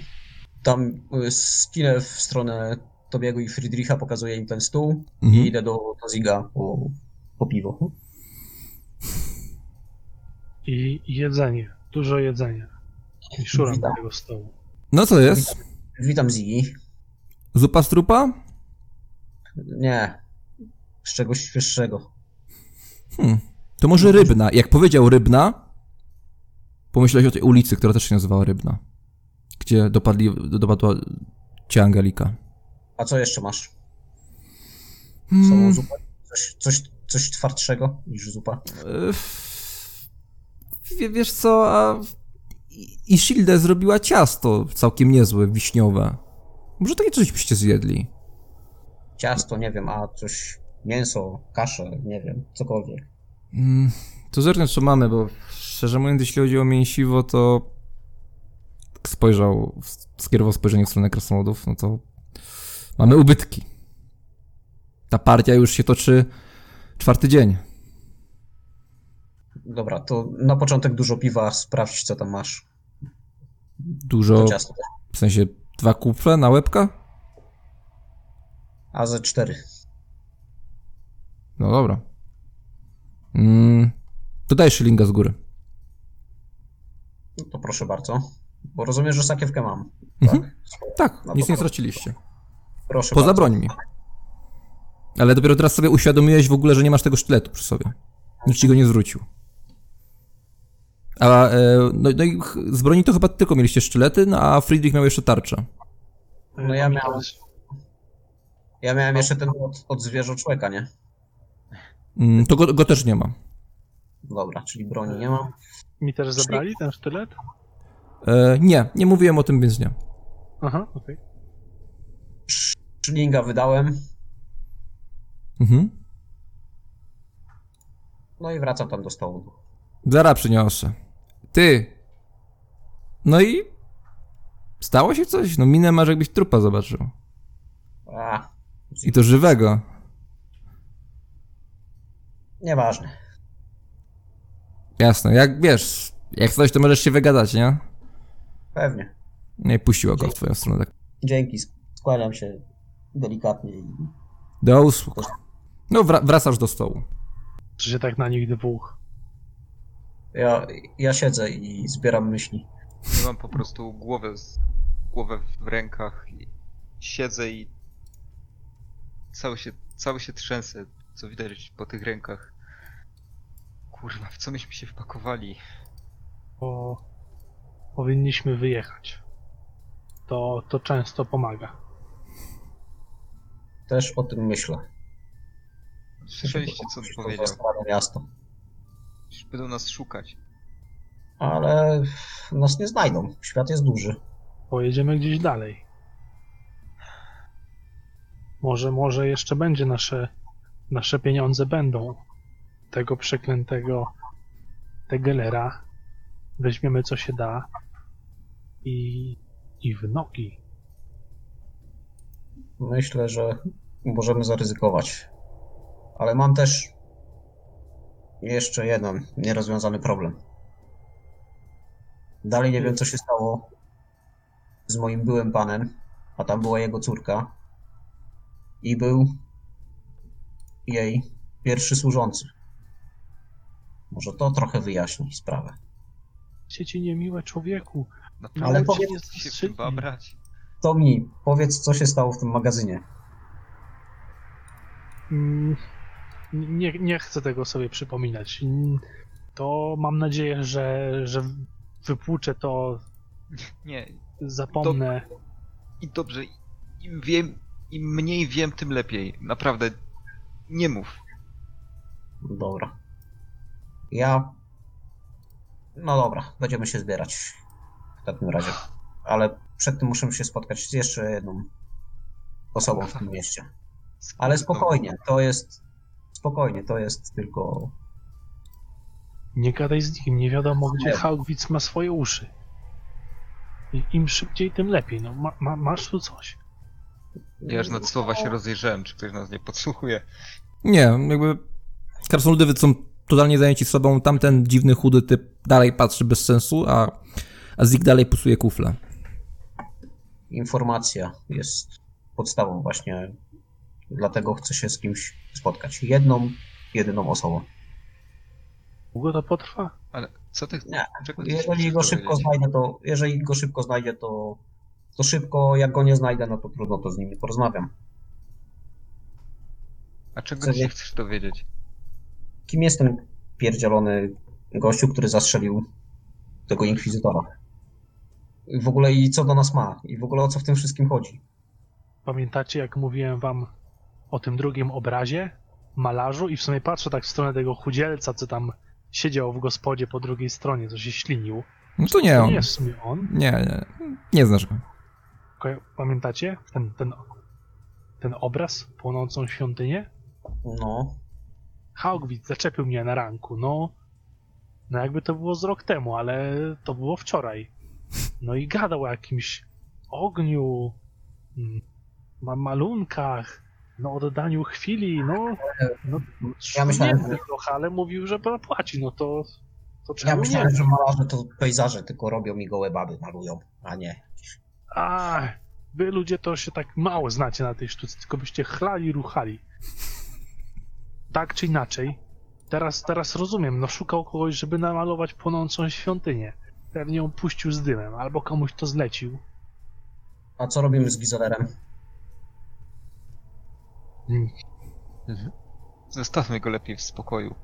Speaker 4: tam y, skinę w stronę Tobiego i Friedricha, pokazuję im ten stół
Speaker 2: Mhm.
Speaker 4: i idę do, do Ziga po, po piwo.
Speaker 6: I jedzenie, dużo jedzenia. I szuram do
Speaker 4: Witam.
Speaker 6: tego stołu.
Speaker 2: No co jest?
Speaker 4: Witam Zigi.
Speaker 2: Zupa z trupa?
Speaker 4: Nie, z czegoś świeższego.
Speaker 2: Hmm. To może rybna. Jak powiedział rybna, pomyślałeś o tej ulicy, która też się nazywała Rybna. Gdzie dopadli, dopadła cię Angelika.
Speaker 4: A co jeszcze masz?
Speaker 2: Hmm.
Speaker 4: Samą zupę? Coś, coś, coś twardszego niż zupa?
Speaker 2: E, Wie, wiesz co, a I- Ishilde zrobiła ciasto całkiem niezłe, wiśniowe. Może takie coś byście zjedli.
Speaker 4: Ciasto, nie wiem, a coś, mięso, kaszę, nie wiem, cokolwiek.
Speaker 2: Mm, to zerknę, co mamy, bo szczerze mówiąc, jeśli chodzi o mięsiwo, to spojrzał, skierował spojrzenie w stronę krasnoludów, no to mamy ubytki. Ta partia już się toczy czwarty dzień.
Speaker 4: Dobra, to na początek dużo piwa, sprawdź co tam masz.
Speaker 2: Dużo, w sensie dwa kufle na łebka?
Speaker 4: A ze cztery.
Speaker 2: No dobra. Mm, to daj szylinga z góry.
Speaker 4: No to proszę bardzo. Bo rozumiem, że sakiewkę mam.
Speaker 2: Mhm.
Speaker 4: Tak?
Speaker 2: Tak,
Speaker 4: No
Speaker 2: nic nie straciliście.
Speaker 4: Proszę
Speaker 2: Poza
Speaker 4: bardzo.
Speaker 2: brońmi. Ale dopiero teraz sobie uświadomiłeś w ogóle, że nie masz tego sztyletu przy sobie. Nikt ci go nie zwrócił. A e, no, no i z broni to chyba tylko mieliście sztylety, no a Friedrich miał jeszcze tarczę.
Speaker 4: No ja miałem- Ja miałem jeszcze ten od, od zwierzoczłeka, nie?
Speaker 2: Mm, to go, go też nie ma.
Speaker 4: Dobra, czyli broni nie mam.
Speaker 6: Mi też zabrali ten sztylet?
Speaker 2: E, nie, nie mówiłem o tym, więc nie.
Speaker 6: Aha, okej.
Speaker 4: Szlinga wydałem.
Speaker 2: Mhm.
Speaker 4: No i wracam tam do stołu.
Speaker 2: Zara przyniosę. Ty! No i... Stało się coś? No minę masz jakbyś trupa zobaczył.
Speaker 4: A,
Speaker 2: I to żywego.
Speaker 4: nieważne.
Speaker 2: Jasne, jak wiesz, jak coś to możesz się wygadać, nie?
Speaker 4: Pewnie.
Speaker 2: Nie puściło go w twoją stronę. Tak.
Speaker 4: Dzięki, skłaniam się delikatnie i
Speaker 2: Do usług. No wra- wracasz do stołu.
Speaker 6: Czy się tak na nich dwóch?
Speaker 4: Ja, ja siedzę i zbieram myśli.
Speaker 3: Ja mam po prostu głowę, z, głowę w rękach i siedzę i cały się, cały się trzęsę, co widać po tych rękach. Kurwa, w co myśmy się wpakowali?
Speaker 6: Bo powinniśmy wyjechać. To, to często pomaga.
Speaker 4: Też o tym myślę.
Speaker 3: Słyszeliście, co on powiedział.
Speaker 4: Miasto.
Speaker 3: Będą nas szukać.
Speaker 4: Ale nas nie znajdą. Świat jest duży.
Speaker 6: Pojedziemy gdzieś dalej. Może, może jeszcze będzie nasze, nasze pieniądze będą. Tego przeklętego Tegelera. Weźmiemy co się da i, i w nogi.
Speaker 4: Myślę, że możemy zaryzykować. Ale mam też jeszcze jeden nierozwiązany problem. Dalej nie wiem, co się stało z moim byłym panem, a tam była jego córka. I był jej pierwszy służący. Może to trochę wyjaśni sprawę.
Speaker 6: Sieci niemiłe człowieku.
Speaker 3: Naprawdę
Speaker 4: Ale
Speaker 3: ale
Speaker 4: powiedz-
Speaker 3: się?
Speaker 4: To powiedz, co się stało w tym magazynie.
Speaker 6: Mm, Nie, nie chcę tego sobie przypominać. To mam nadzieję, że, że wypłuczę to,
Speaker 3: Nie.
Speaker 6: zapomnę.
Speaker 3: I dobrze, im wiem, im mniej wiem, tym lepiej. Naprawdę. Nie mów.
Speaker 4: Dobra. Ja. No dobra, będziemy się zbierać w takim razie. Ale przed tym muszę się spotkać z jeszcze jedną osobą w tym mieście. Ale spokojnie, to jest. Spokojnie, to jest tylko.
Speaker 6: Nie gadaj z nikim, nie wiadomo gdzie. Haugwitz ma swoje uszy. Im szybciej, tym lepiej. No, ma, ma, masz tu coś?
Speaker 3: Ja już nad słowa się rozejrzałem, czy ktoś nas nie podsłuchuje.
Speaker 2: Nie, jakby krasnoludy są totalnie zajęci sobą, tamten dziwny, chudy typ dalej patrzy bez sensu, a, a Zik dalej pusuje kufle.
Speaker 4: Informacja jest podstawą właśnie. Dlatego chcę się z kimś spotkać. Jedną, jedyną osobą.
Speaker 6: Długo to potrwa?
Speaker 3: Ale co ty
Speaker 4: Nie,
Speaker 3: czego ty
Speaker 4: Jeżeli
Speaker 3: chcesz
Speaker 4: go szybko
Speaker 3: powiedzieć?
Speaker 4: znajdę, to. Jeżeli go szybko znajdzie, to. To szybko, jak go nie znajdę, no to trudno, to z nimi porozmawiam.
Speaker 3: A czego się
Speaker 4: nie-
Speaker 3: chcesz dowiedzieć?
Speaker 4: Kim jest ten pierdzielony gościu, który zastrzelił tego inkwizytora? I w ogóle i co do nas ma? I w ogóle o co w tym wszystkim chodzi?
Speaker 6: Pamiętacie, jak mówiłem wam o tym drugim obrazie, malarzu, i w sumie patrzę tak w stronę tego chudzielca, co tam siedział w gospodzie po drugiej stronie, co się ślinił.
Speaker 2: No to nie
Speaker 6: To
Speaker 2: on.
Speaker 6: nie jest w sumie on.
Speaker 2: Nie, nie, nie znasz
Speaker 6: Pamiętacie ten, ten, ten obraz, płonącą świątynię?
Speaker 4: No,
Speaker 6: Haugwitz zaczepił mnie na ranku, no. No jakby to było z rok temu, ale to było wczoraj. No i gadał o jakimś ogniu, mm, ma malunkach, no o dodaniu chwili, no. no
Speaker 4: Ja myślałem,
Speaker 6: trochę, ale mówił, że płaci, no to, to
Speaker 4: ja myślałem,
Speaker 6: nie?
Speaker 4: że malarze to pejzaże, tylko robią mi gołe baby, malują, a nie.
Speaker 6: A, wy ludzie to się tak mało znacie na tej sztuce, tylko byście chlali, ruchali. Tak czy inaczej, teraz, teraz rozumiem, no szukał kogoś, żeby namalować płonącą świątynię. Pewnie ją puścił z dymem, albo komuś to zlecił.
Speaker 4: A co robimy z Gizolerem?
Speaker 3: Zostawmy go lepiej w spokoju.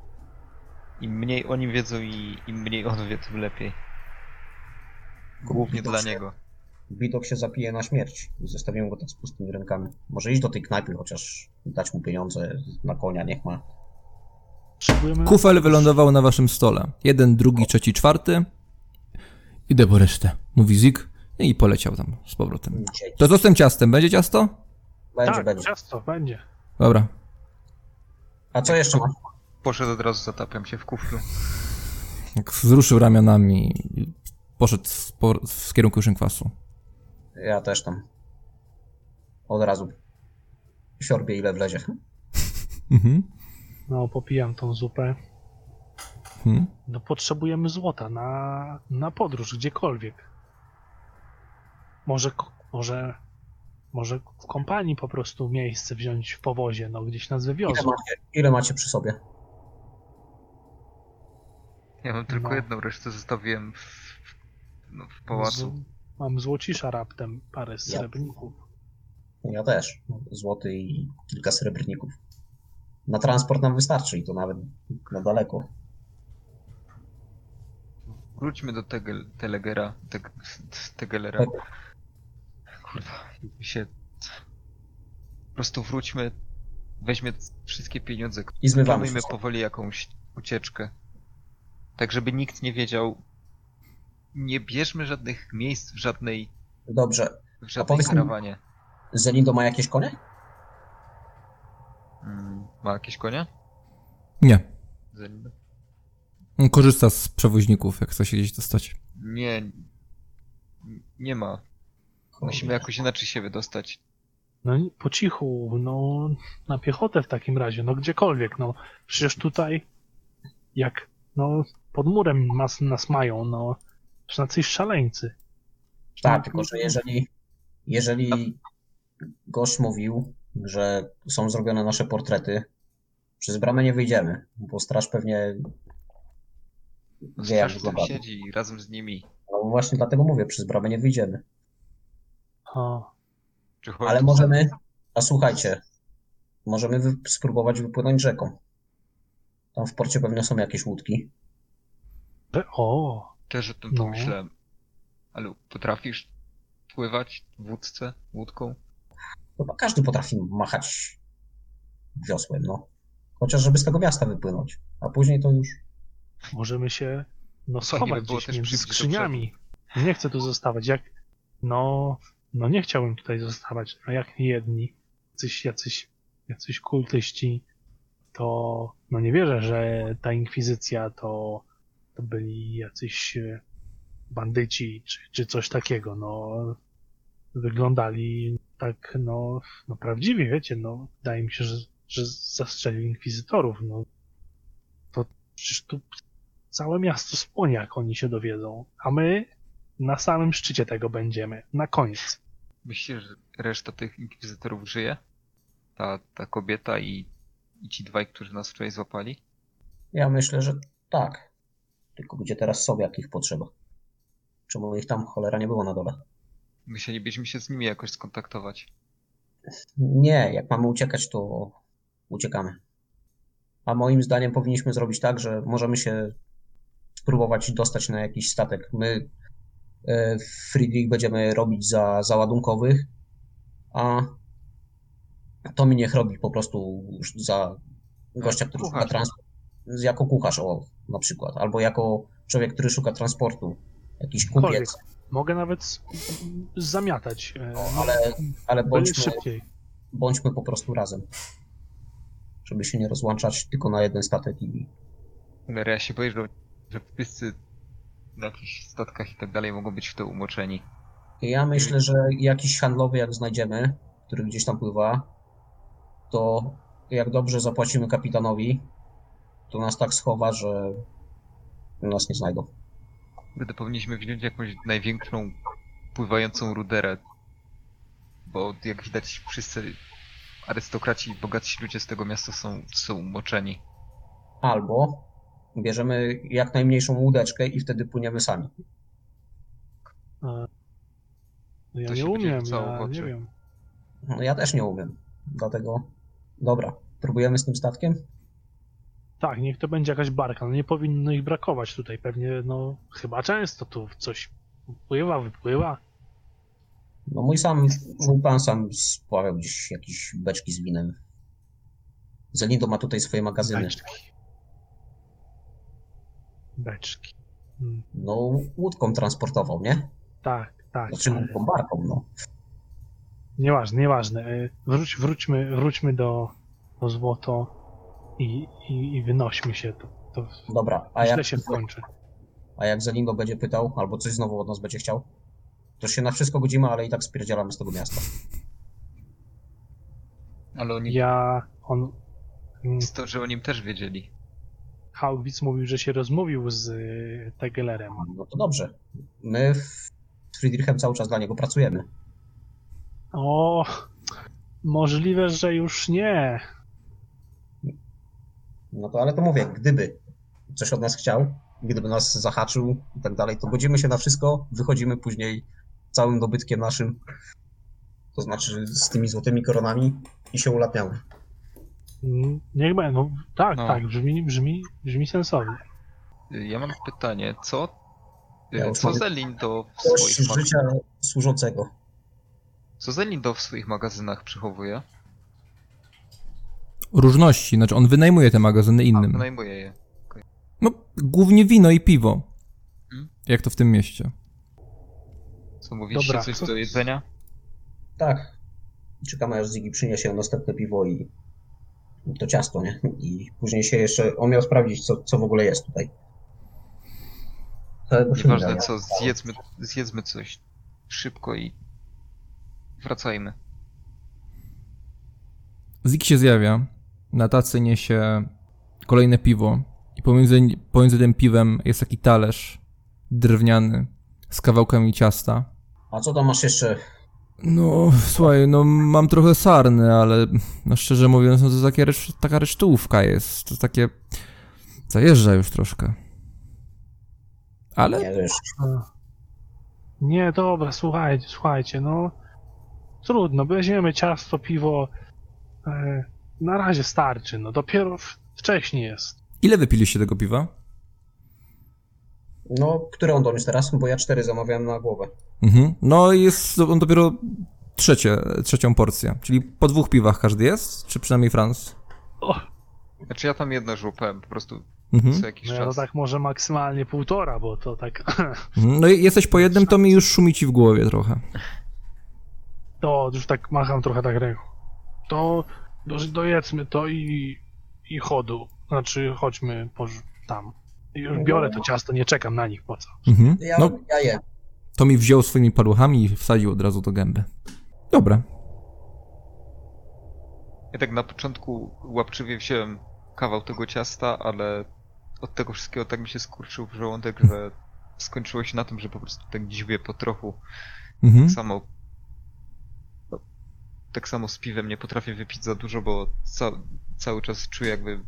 Speaker 3: Im mniej o nim wiedzą i im mniej on wie, tym lepiej. Głównie
Speaker 4: Widok
Speaker 3: dla
Speaker 4: się-
Speaker 3: niego.
Speaker 4: Widok się zapije na śmierć i zostawimy go tak z pustymi rękami. Może iść do tej knajpy, chociaż dać mu pieniądze na konia, niech ma.
Speaker 2: Kufel wylądował na waszym stole. Jeden, drugi, trzeci, czwarty. Idę po resztę, mówi Zik i poleciał tam z powrotem. To co z tym ciastem? Będzie ciasto?
Speaker 4: Będzie,
Speaker 6: tak,
Speaker 4: będzie.
Speaker 6: ciasto, będzie.
Speaker 2: Dobra.
Speaker 4: A co jeszcze ma?
Speaker 3: Poszedł od razu, zatapiam się w kuflu.
Speaker 2: Jak wzruszył ramionami i poszedł w, w kierunku szynkwasu.
Speaker 4: Ja też tam. Od razu. Siorbie ile wlezie.
Speaker 2: Mhm.
Speaker 6: No, popijam tą zupę.
Speaker 2: Mhm.
Speaker 6: No, potrzebujemy złota na, na podróż, gdziekolwiek. Może, może, może w kompanii po prostu miejsce wziąć w powozie, no gdzieś nas
Speaker 4: Ile
Speaker 6: wywiozą.
Speaker 4: macie, ile macie przy sobie?
Speaker 3: Ja mam tylko
Speaker 6: No.
Speaker 3: jedną, resztę zostawiłem w, no, w pałacu.
Speaker 6: Z, mam złocisza raptem, parę srebrników.
Speaker 4: Ja też. Złoty i kilka srebrników. Na transport nam wystarczy i to nawet na daleko.
Speaker 3: Wróćmy do Tegel, Telegera, teg, Tegelera.
Speaker 4: Tak.
Speaker 3: Kurwa, mi się... Po prostu wróćmy, weźmy wszystkie pieniądze,
Speaker 4: I zmywamy
Speaker 3: planujmy
Speaker 4: wszystko.
Speaker 3: powoli jakąś ucieczkę. Tak, żeby nikt nie wiedział. Nie bierzmy żadnych miejsc w żadnej,
Speaker 4: Dobrze.
Speaker 3: w żadnej
Speaker 4: powiedz mi-
Speaker 3: karawanie.
Speaker 4: Zelindo ma jakieś konie?
Speaker 3: Mm, ma jakieś konie?
Speaker 2: Nie.
Speaker 3: Zelindo?
Speaker 2: On korzysta z przewoźników, jak chce się gdzieś dostać.
Speaker 3: Nie. n- Nie ma. Musimy jakoś inaczej się wydostać.
Speaker 6: No i po cichu, no na piechotę w takim razie, no gdziekolwiek, no przecież tutaj jak, no pod murem nas, nas mają, no przecież jacyś szaleńcy.
Speaker 4: Tak, tylko że jeżeli, jeżeli gość mówił, że są zrobione nasze portrety, przez bramę nie wyjdziemy, bo straż pewnie wie jak
Speaker 3: Straż
Speaker 4: wygląda.
Speaker 3: siedzi razem z nimi.
Speaker 4: No właśnie dlatego mówię, przez bramę nie wyjdziemy.
Speaker 6: A,
Speaker 3: Czy chodzi-
Speaker 4: Ale możemy, a słuchajcie, możemy wy, spróbować wypłynąć rzeką. Tam w porcie pewnie są jakieś łódki.
Speaker 6: o,
Speaker 3: Też o tym
Speaker 6: No.
Speaker 3: pomyślałem. Ale potrafisz pływać w łódce, łódką?
Speaker 4: Chyba każdy potrafi machać wiosłem, no. Chociaż żeby z tego miasta wypłynąć. A później to już.
Speaker 6: możemy się no schować gdzieś między skrzyniami. Nie chcę tu zostawać, jak, no, no nie chciałbym tutaj zostawać, a jak nie jedni, jacyś, jacyś, jacyś kultyści, to, no nie wierzę, że ta inkwizycja to, to byli jacyś e, bandyci, czy, czy coś takiego, no, wyglądali tak, no, no prawdziwie, wiecie, no, wydaje mi się, że, że zastrzelił inkwizytorów, no, to przecież tu całe miasto spłonie, jak oni się dowiedzą, a my na samym szczycie tego będziemy, na koniec.
Speaker 3: Myślisz, że reszta tych inkwizytorów żyje? Ta, ta kobieta i, i ci dwaj, którzy nas wczoraj złapali?
Speaker 4: Ja myślę, że tak. Tylko gdzie teraz są, jakich potrzeba. Czemu ich tam cholera nie było na dole?
Speaker 3: Musielibyśmy się z nimi jakoś skontaktować.
Speaker 4: Nie, jak mamy uciekać, to uciekamy. A moim zdaniem powinniśmy zrobić tak, że możemy się spróbować dostać na jakiś statek. My, Friedrich, będziemy robić za załadunkowych, a Tommy niech robi po prostu za gościa, który szuka
Speaker 3: kucharz.
Speaker 4: transportu. Jako kucharz, o, na przykład. Albo jako człowiek, który szuka transportu. Jakiś kupiec.
Speaker 6: Mogę nawet zamiatać, e,
Speaker 4: No, ale, ale bądźmy,
Speaker 6: szybciej.
Speaker 4: bądźmy po prostu razem. Żeby się nie rozłączać tylko na jeden statek i
Speaker 3: ja się boję, że wszyscy na jakichś statkach i tak dalej mogą być w to umoczeni.
Speaker 4: Ja myślę, że jakiś handlowy jak znajdziemy, który gdzieś tam pływa, to jak dobrze zapłacimy kapitanowi, to nas tak schowa, że nas nie znajdą.
Speaker 3: Wtedy powinniśmy wziąć jakąś największą pływającą ruderę. Bo jak widać wszyscy arystokraci i bogatsi ludzie z tego miasta są, są umoczeni.
Speaker 4: Albo bierzemy jak najmniejszą łódeczkę i wtedy płyniemy sami.
Speaker 6: No ja
Speaker 3: To
Speaker 6: nie umiem, ja nie wiem.
Speaker 4: No ja też nie umiem. Dlatego, dobra, próbujemy z tym statkiem?
Speaker 6: Tak, niech to będzie jakaś barka, no nie powinno ich brakować tutaj, pewnie, no, chyba często tu coś pływa, wypływa.
Speaker 4: No mój sam, mój pan sam spławiał gdzieś jakieś beczki z winem. Zelindo ma tutaj swoje magazyny.
Speaker 6: Beczki. Beczki. Mm,
Speaker 4: No łódką transportował, nie?
Speaker 6: tak, tak.
Speaker 4: Znaczy
Speaker 6: ale-
Speaker 4: łódką, barką, no.
Speaker 6: Nieważne, nieważne. E, Wróć, wróćmy, wróćmy do, do złoto i, i, i wynośmy się. To, to
Speaker 4: Dobra, a jak,
Speaker 6: się skończy.
Speaker 4: a jak Zelindo będzie pytał, albo coś znowu od nas będzie chciał, to się na wszystko godzimy, ale i tak spierdzielamy z tego miasta.
Speaker 3: Ale oni,
Speaker 6: Ja, on,
Speaker 3: to, że o nim też wiedzieli.
Speaker 6: Haugwitz mówił, że się rozmówił z y, Tegelerem.
Speaker 4: No to dobrze. My w- z Friedrichem cały czas dla niego pracujemy.
Speaker 6: O, możliwe, że już nie.
Speaker 4: No to ale to mówię, gdyby coś od nas chciał, gdyby nas zahaczył i tak dalej, to godzimy się na wszystko, wychodzimy później całym dobytkiem naszym, to znaczy z tymi złotymi koronami i się ulatniamy.
Speaker 6: Niech będzie, no tak,
Speaker 3: No.
Speaker 6: tak, brzmi, brzmi, brzmi sensownie.
Speaker 3: Ja mam pytanie, co,
Speaker 4: Ja już
Speaker 3: co Zelindo w
Speaker 4: Coś
Speaker 3: swoich, mag-
Speaker 4: życia służącego.
Speaker 3: co Zelindo w swoich magazynach przechowuje?
Speaker 2: Różności, znaczy on wynajmuje te magazyny
Speaker 3: A,
Speaker 2: innym.
Speaker 3: wynajmuję je.
Speaker 2: No, głównie wino i piwo.
Speaker 3: Hmm?
Speaker 2: Jak to w tym mieście.
Speaker 3: Co mówicie,
Speaker 6: Dobra,
Speaker 3: coś
Speaker 6: co-
Speaker 3: do jedzenia?
Speaker 4: Tak. Czekamy aż Ziggy przyniesie następne piwo i to ciasto, nie? I później się jeszcze, on miał sprawdzić, co, co w ogóle jest tutaj.
Speaker 3: Nieważne co, zjedzmy, zjedzmy coś szybko i wracajmy.
Speaker 2: Zik się zjawia. Na tacy niesie kolejne piwo. I pomiędzy, pomiędzy tym piwem jest taki talerz drewniany z kawałkami ciasta.
Speaker 4: A co tam masz jeszcze?
Speaker 2: No, słuchaj, no mam trochę sarny, ale no szczerze mówiąc, no to takie taka resztówka jest. To takie... Zajeżdża już troszkę. Ale
Speaker 4: Nie wiesz,
Speaker 6: Nie, dobra, słuchajcie, słuchajcie, no trudno, weźmiemy ciasto, piwo, e, na razie starczy, no dopiero wcześniej jest.
Speaker 2: ile wypiliście tego piwa?
Speaker 4: no, dom jest teraz? Bo ja cztery zamawiałem na głowę.
Speaker 2: Mhm. No i jest on dopiero trzecie, trzecią porcję. Czyli po dwóch piwach każdy jest? Czy przynajmniej Franz?
Speaker 6: O,
Speaker 3: Znaczy ja tam jedno żłupałem po prostu
Speaker 2: Mhm.
Speaker 3: co jakiś
Speaker 6: no ja to
Speaker 3: czas.
Speaker 6: tak może maksymalnie półtora, bo to tak,
Speaker 2: Mhm. No i jesteś po jednym, to mi już szumi ci w głowie trochę.
Speaker 6: to już tak macham trochę tak ręką. To do, dojedzmy to i, i chodu, znaczy chodźmy poż- tam. Już biorę to ciasto, nie czekam na nich, po co?
Speaker 2: Mhm.
Speaker 4: Ja,
Speaker 2: No,
Speaker 4: ja jem.
Speaker 2: To mi wziął swoimi paluchami i wsadził od razu do gęby. Dobra.
Speaker 3: Ja tak na początku łapczywie wziąłem kawał tego ciasta, ale od tego wszystkiego tak mi się skurczył w żołądek, że skończyło się na tym, że po prostu tak dziwię po trochu.
Speaker 2: Mhm.
Speaker 3: Tak samo tak samo z piwem nie potrafię wypić za dużo, bo ca cały czas czuję jakby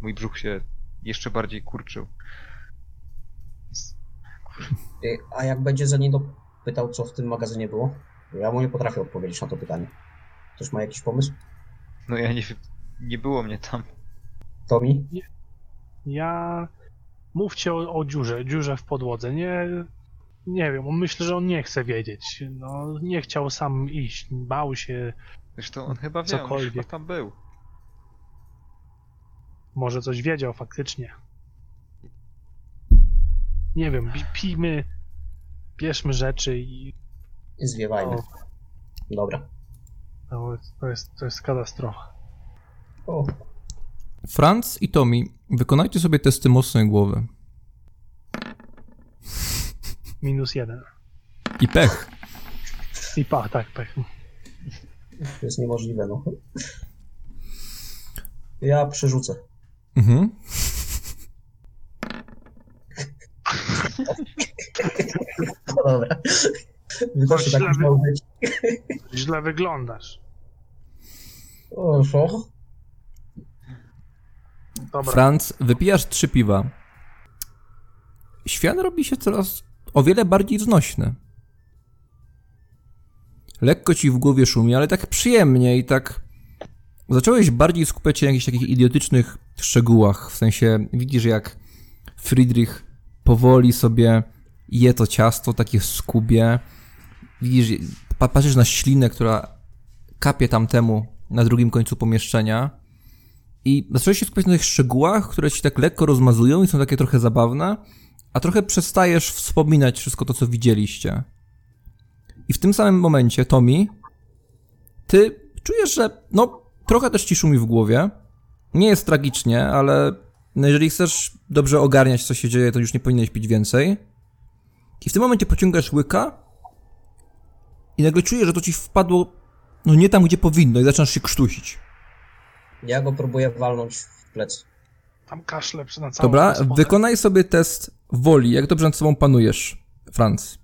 Speaker 3: mój brzuch się jeszcze bardziej kurczył.
Speaker 4: Y, A jak będzie Zenido pytał, co w tym magazynie było? Ja mu nie potrafię odpowiedzieć na to pytanie. Ktoś ma jakiś pomysł?
Speaker 3: No ja nie wiem, nie było mnie tam.
Speaker 4: Tommy?
Speaker 6: Ja... Mówcie o, o dziurze, dziurze w podłodze. Nie, nie wiem, myślę, że on nie chce wiedzieć. No, nie chciał sam iść, bał się,
Speaker 3: Zresztą on chyba wie, on
Speaker 6: Cokolwiek.
Speaker 3: chyba tam był.
Speaker 6: może coś wiedział faktycznie. Nie wiem, pi- pijmy, bierzmy rzeczy i
Speaker 4: Zwiewajmy.
Speaker 6: o,
Speaker 4: Dobra.
Speaker 6: to, jest- to, jest, to jest katastrofa.
Speaker 4: O,
Speaker 2: Franz i Tommy, wykonajcie sobie testy mocnej głowy.
Speaker 6: Minus jeden.
Speaker 2: I pech.
Speaker 6: I pa, tak, pech.
Speaker 4: to jest niemożliwe, no. Ja przerzucę.
Speaker 2: Mhm.
Speaker 4: No dobra. Tak
Speaker 6: źle
Speaker 4: musiało być.
Speaker 6: Źle wyglądasz.
Speaker 4: O, co?
Speaker 6: Dobra,
Speaker 2: Franz, wypijasz trzy piwa. Świat robi się coraz o wiele bardziej znośny. Lekko ci w głowie szumi, ale tak przyjemnie i tak... Zacząłeś bardziej skupiać się na jakichś takich idiotycznych szczegółach. W sensie widzisz jak Friedrich powoli sobie je to ciasto, takie skubie. Widzisz, pa- patrzysz na ślinę, która kapie tamtemu na drugim końcu pomieszczenia. I zacząłeś się skupiać na tych szczegółach, które ci tak lekko rozmazują i są takie trochę zabawne, a trochę przestajesz wspominać wszystko to, co widzieliście. I w tym samym momencie, Tommy, ty czujesz, że no, trochę też ci szumi w głowie. Nie jest tragicznie, ale no, jeżeli chcesz dobrze ogarniać, co się dzieje, to już nie powinieneś pić więcej. I w tym momencie pociągasz łyka i nagle czujesz, że to ci wpadło no nie tam, gdzie powinno i zaczynasz się krztusić.
Speaker 4: Ja go próbuję walnąć w plec.
Speaker 6: tam kaszle przy- na całą
Speaker 2: Dobra, wykonaj sobie test woli, jak dobrze nad sobą panujesz, Franz.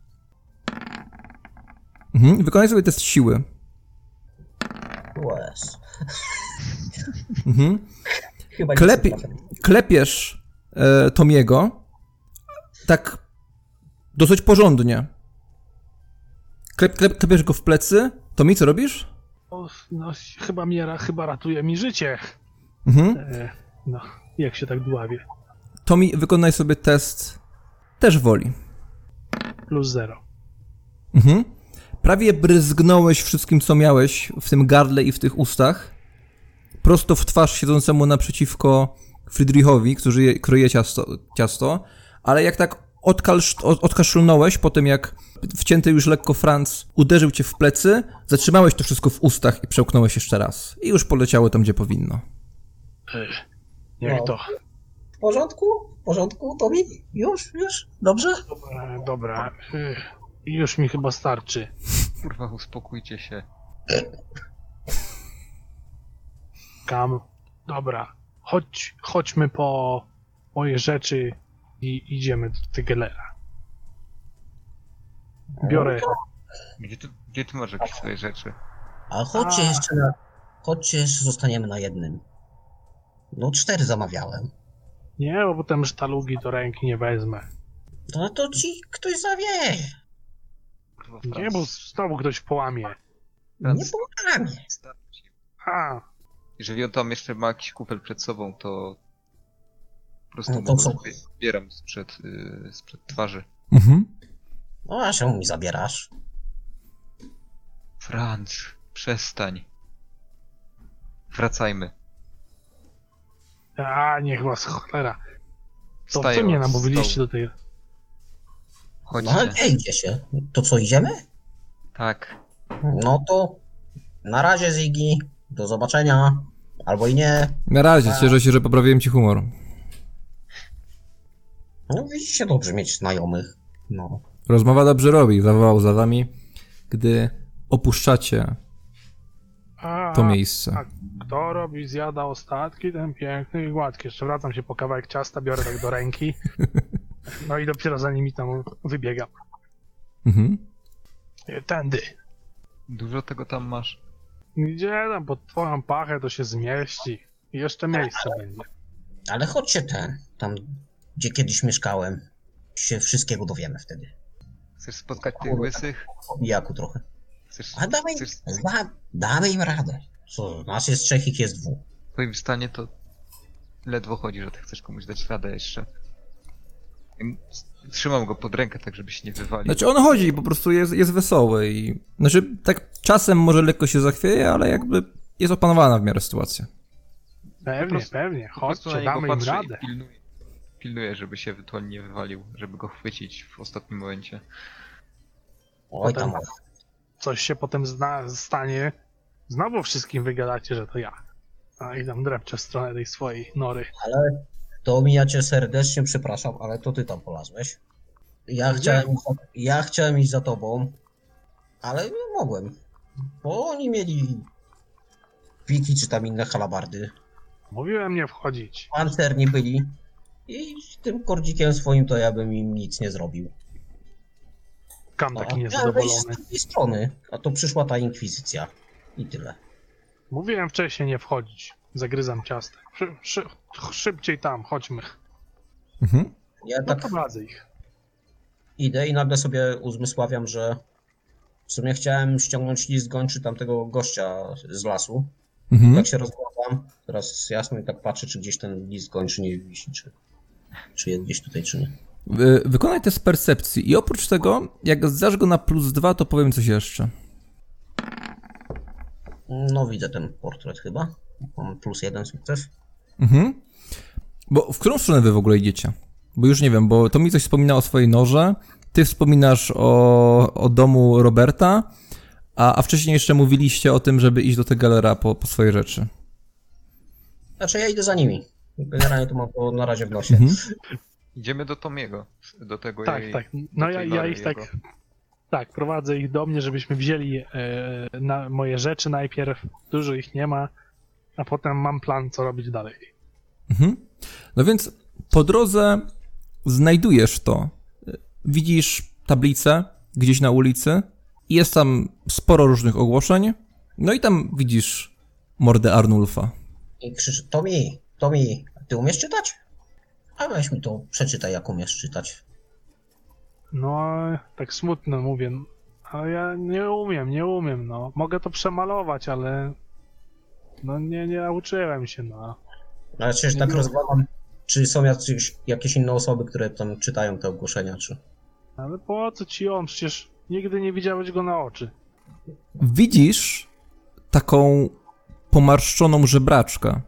Speaker 2: Mhm. Wykonaj sobie test siły.
Speaker 4: Łez.
Speaker 2: Mhm. (laughs)
Speaker 4: Chyba
Speaker 2: klepiesz e, Tomiego tak dosyć porządnie. Klep, klep, klepiesz go w plecy. Tomi, co robisz?
Speaker 6: O, No, chyba mnie, chyba ratuje mi życie.
Speaker 2: Mhm.
Speaker 6: E, no, jak się tak dławię.
Speaker 2: Tomi, wykonaj sobie test też woli.
Speaker 6: Plus zero.
Speaker 2: Mhm. Prawie bryzgnąłeś wszystkim, co miałeś w tym gardle i w tych ustach. prosto w twarz siedzącemu naprzeciwko Friedrichowi, który je, kryje ciasto, ciasto, ale jak tak odkalsz, odkaszlnąłeś po tym, jak wcięty już lekko Franz uderzył cię w plecy, zatrzymałeś to wszystko w ustach i przełknąłeś jeszcze raz. I już poleciało tam, gdzie powinno.
Speaker 6: Niech
Speaker 4: No.
Speaker 6: to.
Speaker 4: W porządku? W porządku, Tomi? Już? Już? Dobrze?
Speaker 6: Dobra, dobra. Ech, Już mi chyba starczy.
Speaker 3: Kurwa, uspokójcie się.
Speaker 6: Kam. Dobra. Chodź, chodźmy po moje rzeczy i idziemy do Tygelera. Biorę.
Speaker 3: Gdzie ty, gdzie ty masz jakieś swoje rzeczy?
Speaker 4: A chodźcie
Speaker 6: A.
Speaker 4: jeszcze na... Chodźcie jeszcze zostaniemy na jednym. No cztery zamawiałem.
Speaker 6: Nie, bo potem sztalugi do ręki nie wezmę.
Speaker 4: No to ci ktoś zawieje.
Speaker 3: Kurwa,
Speaker 6: Nie, bo znowu ktoś połamie.
Speaker 4: Nie
Speaker 3: Franz,
Speaker 4: połamie.
Speaker 3: Jeżeli on tam jeszcze ma jakiś kupel przed sobą, to po prostu
Speaker 4: to co?
Speaker 3: zbieram sprzed, y, sprzed twarzy.
Speaker 2: Mhm.
Speaker 4: No a się mi zabierasz.
Speaker 3: Franz, przestań. Wracajmy.
Speaker 6: a niech was cholera. To
Speaker 3: Wstaję
Speaker 6: wy mnie
Speaker 3: od
Speaker 6: namówiliście
Speaker 3: stołu.
Speaker 6: do tej...
Speaker 3: Chodźcie.
Speaker 4: No ale gdzie idzie się? To co, idziemy?
Speaker 3: Tak.
Speaker 4: No to na razie Ziggy. Do zobaczenia. Albo i nie.
Speaker 2: Na razie, cieszę się, że poprawiłem ci humor.
Speaker 4: No widzicie, dobrze mieć znajomych. No.
Speaker 2: Rozmowa dobrze robi, zawołał za wami, gdy opuszczacie
Speaker 6: A,
Speaker 2: to miejsce.
Speaker 6: a kto robi, zjada ostatki, ten piękny i gładki. Jeszcze wracam się po kawałek ciasta, biorę tak do ręki. (laughs) No i dopiero za nimi tam wybiegam.
Speaker 2: Mhm.
Speaker 6: Tędy.
Speaker 3: Dużo tego tam masz?
Speaker 6: Gdzie tam pod twoją pachę to się zmieści. I jeszcze miejsce będzie.
Speaker 4: Ale chodźcie ten. Tam, gdzie kiedyś mieszkałem. Się wszystkiego dowiemy wtedy.
Speaker 3: Chcesz spotkać tych łysych?
Speaker 4: Po bijaku trochę.
Speaker 3: Chcesz,
Speaker 4: A damy,
Speaker 3: chcesz
Speaker 4: da, damy im radę. Co, nas jest trzech, ich jest dwóch.
Speaker 3: w twoim stanie to ledwo chodzi, że ty chcesz komuś dać radę jeszcze. Trzymam go pod rękę, tak żeby się nie wywalił.
Speaker 2: Znaczy on chodzi, po prostu jest, jest wesoły i... Znaczy tak czasem może lekko się zachwieje, ale jakby jest opanowana w miarę sytuacja.
Speaker 6: Pewnie,
Speaker 3: prostu-
Speaker 6: pewnie. Chodźcie, damy im radę.
Speaker 3: i pilnuję, pilnuję, żeby się ewentualnie nie wywalił, żeby go chwycić w ostatnim momencie.
Speaker 4: Oj
Speaker 6: Potem-. Coś się potem zna, stanie. Znowu wszystkim wygadacie, że to ja. A i tam drepczę w stronę tej swojej nory.
Speaker 4: Ale to mi ja cię serdecznie przepraszam, ale to ty tam polazłeś. Ja chciałem, ja chciałem iść za tobą, ale nie mogłem. Bo oni mieli piki czy tam inne halabardy.
Speaker 6: Mówiłem nie wchodzić.
Speaker 4: Pancerni byli. I tym kordzikiem swoim to ja bym im nic nie zrobił.
Speaker 6: Kam taki
Speaker 4: wejść z
Speaker 6: niezadowolony.
Speaker 4: drugiej strony, a to przyszła ta inkwizycja. I tyle.
Speaker 6: Mówiłem wcześniej nie wchodzić. Zagryzam ciastek. Szy, szy, szybciej tam, chodźmy.
Speaker 2: Mhm.
Speaker 4: Ja
Speaker 6: No
Speaker 4: tak
Speaker 6: prowadzę ich.
Speaker 4: idę i nagle sobie uzmysławiam, że w sumie chciałem ściągnąć list gończy tamtego gościa z lasu.
Speaker 2: Mhm.
Speaker 4: Jak się rozglądam, teraz jasno i tak patrzę, czy gdzieś ten list gończy nie wisi, czy, czy jest gdzieś tutaj, czy nie.
Speaker 2: Wy- Wykonaj test percepcji i oprócz tego, jak zdasz go na plus dwa, to powiem coś jeszcze.
Speaker 4: No widzę ten portret chyba. Mam plus jeden sukces.
Speaker 2: Mhm. Bo w którą stronę wy w ogóle idziecie? Bo już nie wiem, bo to mi coś wspomina o swojej noże, ty wspominasz o, o domu Roberta, a, a wcześniej jeszcze mówiliście o tym, żeby iść do tego galera po, po swoje rzeczy.
Speaker 4: Znaczy ja idę za nimi. Generalnie to mam to na razie w nosie.
Speaker 2: Mhm.
Speaker 3: Idziemy do Tomiego, do tego
Speaker 6: Tak,
Speaker 3: jej,
Speaker 6: tak. No ja, ja ich tak.
Speaker 3: jego.
Speaker 6: Tak, prowadzę ich do mnie, żebyśmy wzięli e, na moje rzeczy najpierw. Dużo ich nie ma. A potem mam plan, co robić dalej.
Speaker 2: Mhm. No więc po drodze znajdujesz to. Widzisz tablicę gdzieś na ulicy jest tam sporo różnych ogłoszeń. No i tam widzisz mordę Arnulfa.
Speaker 4: I krzyczy, Tomi, Tomi, ty umiesz czytać? A weź mi to, przeczytaj jak umiesz czytać.
Speaker 6: No, tak smutno mówię. Ale ja nie umiem, nie umiem, no. Mogę to przemalować, ale. No nie, nie nauczyłem się, no.
Speaker 4: Ale przecież
Speaker 6: Nie
Speaker 4: tak rozglądam, czy są jakieś, jakieś inne osoby, które tam czytają te ogłoszenia, czy...
Speaker 6: Ale po co ci on? Przecież nigdy nie widziałeś go na oczy.
Speaker 2: Widzisz taką pomarszczoną żebraczkę,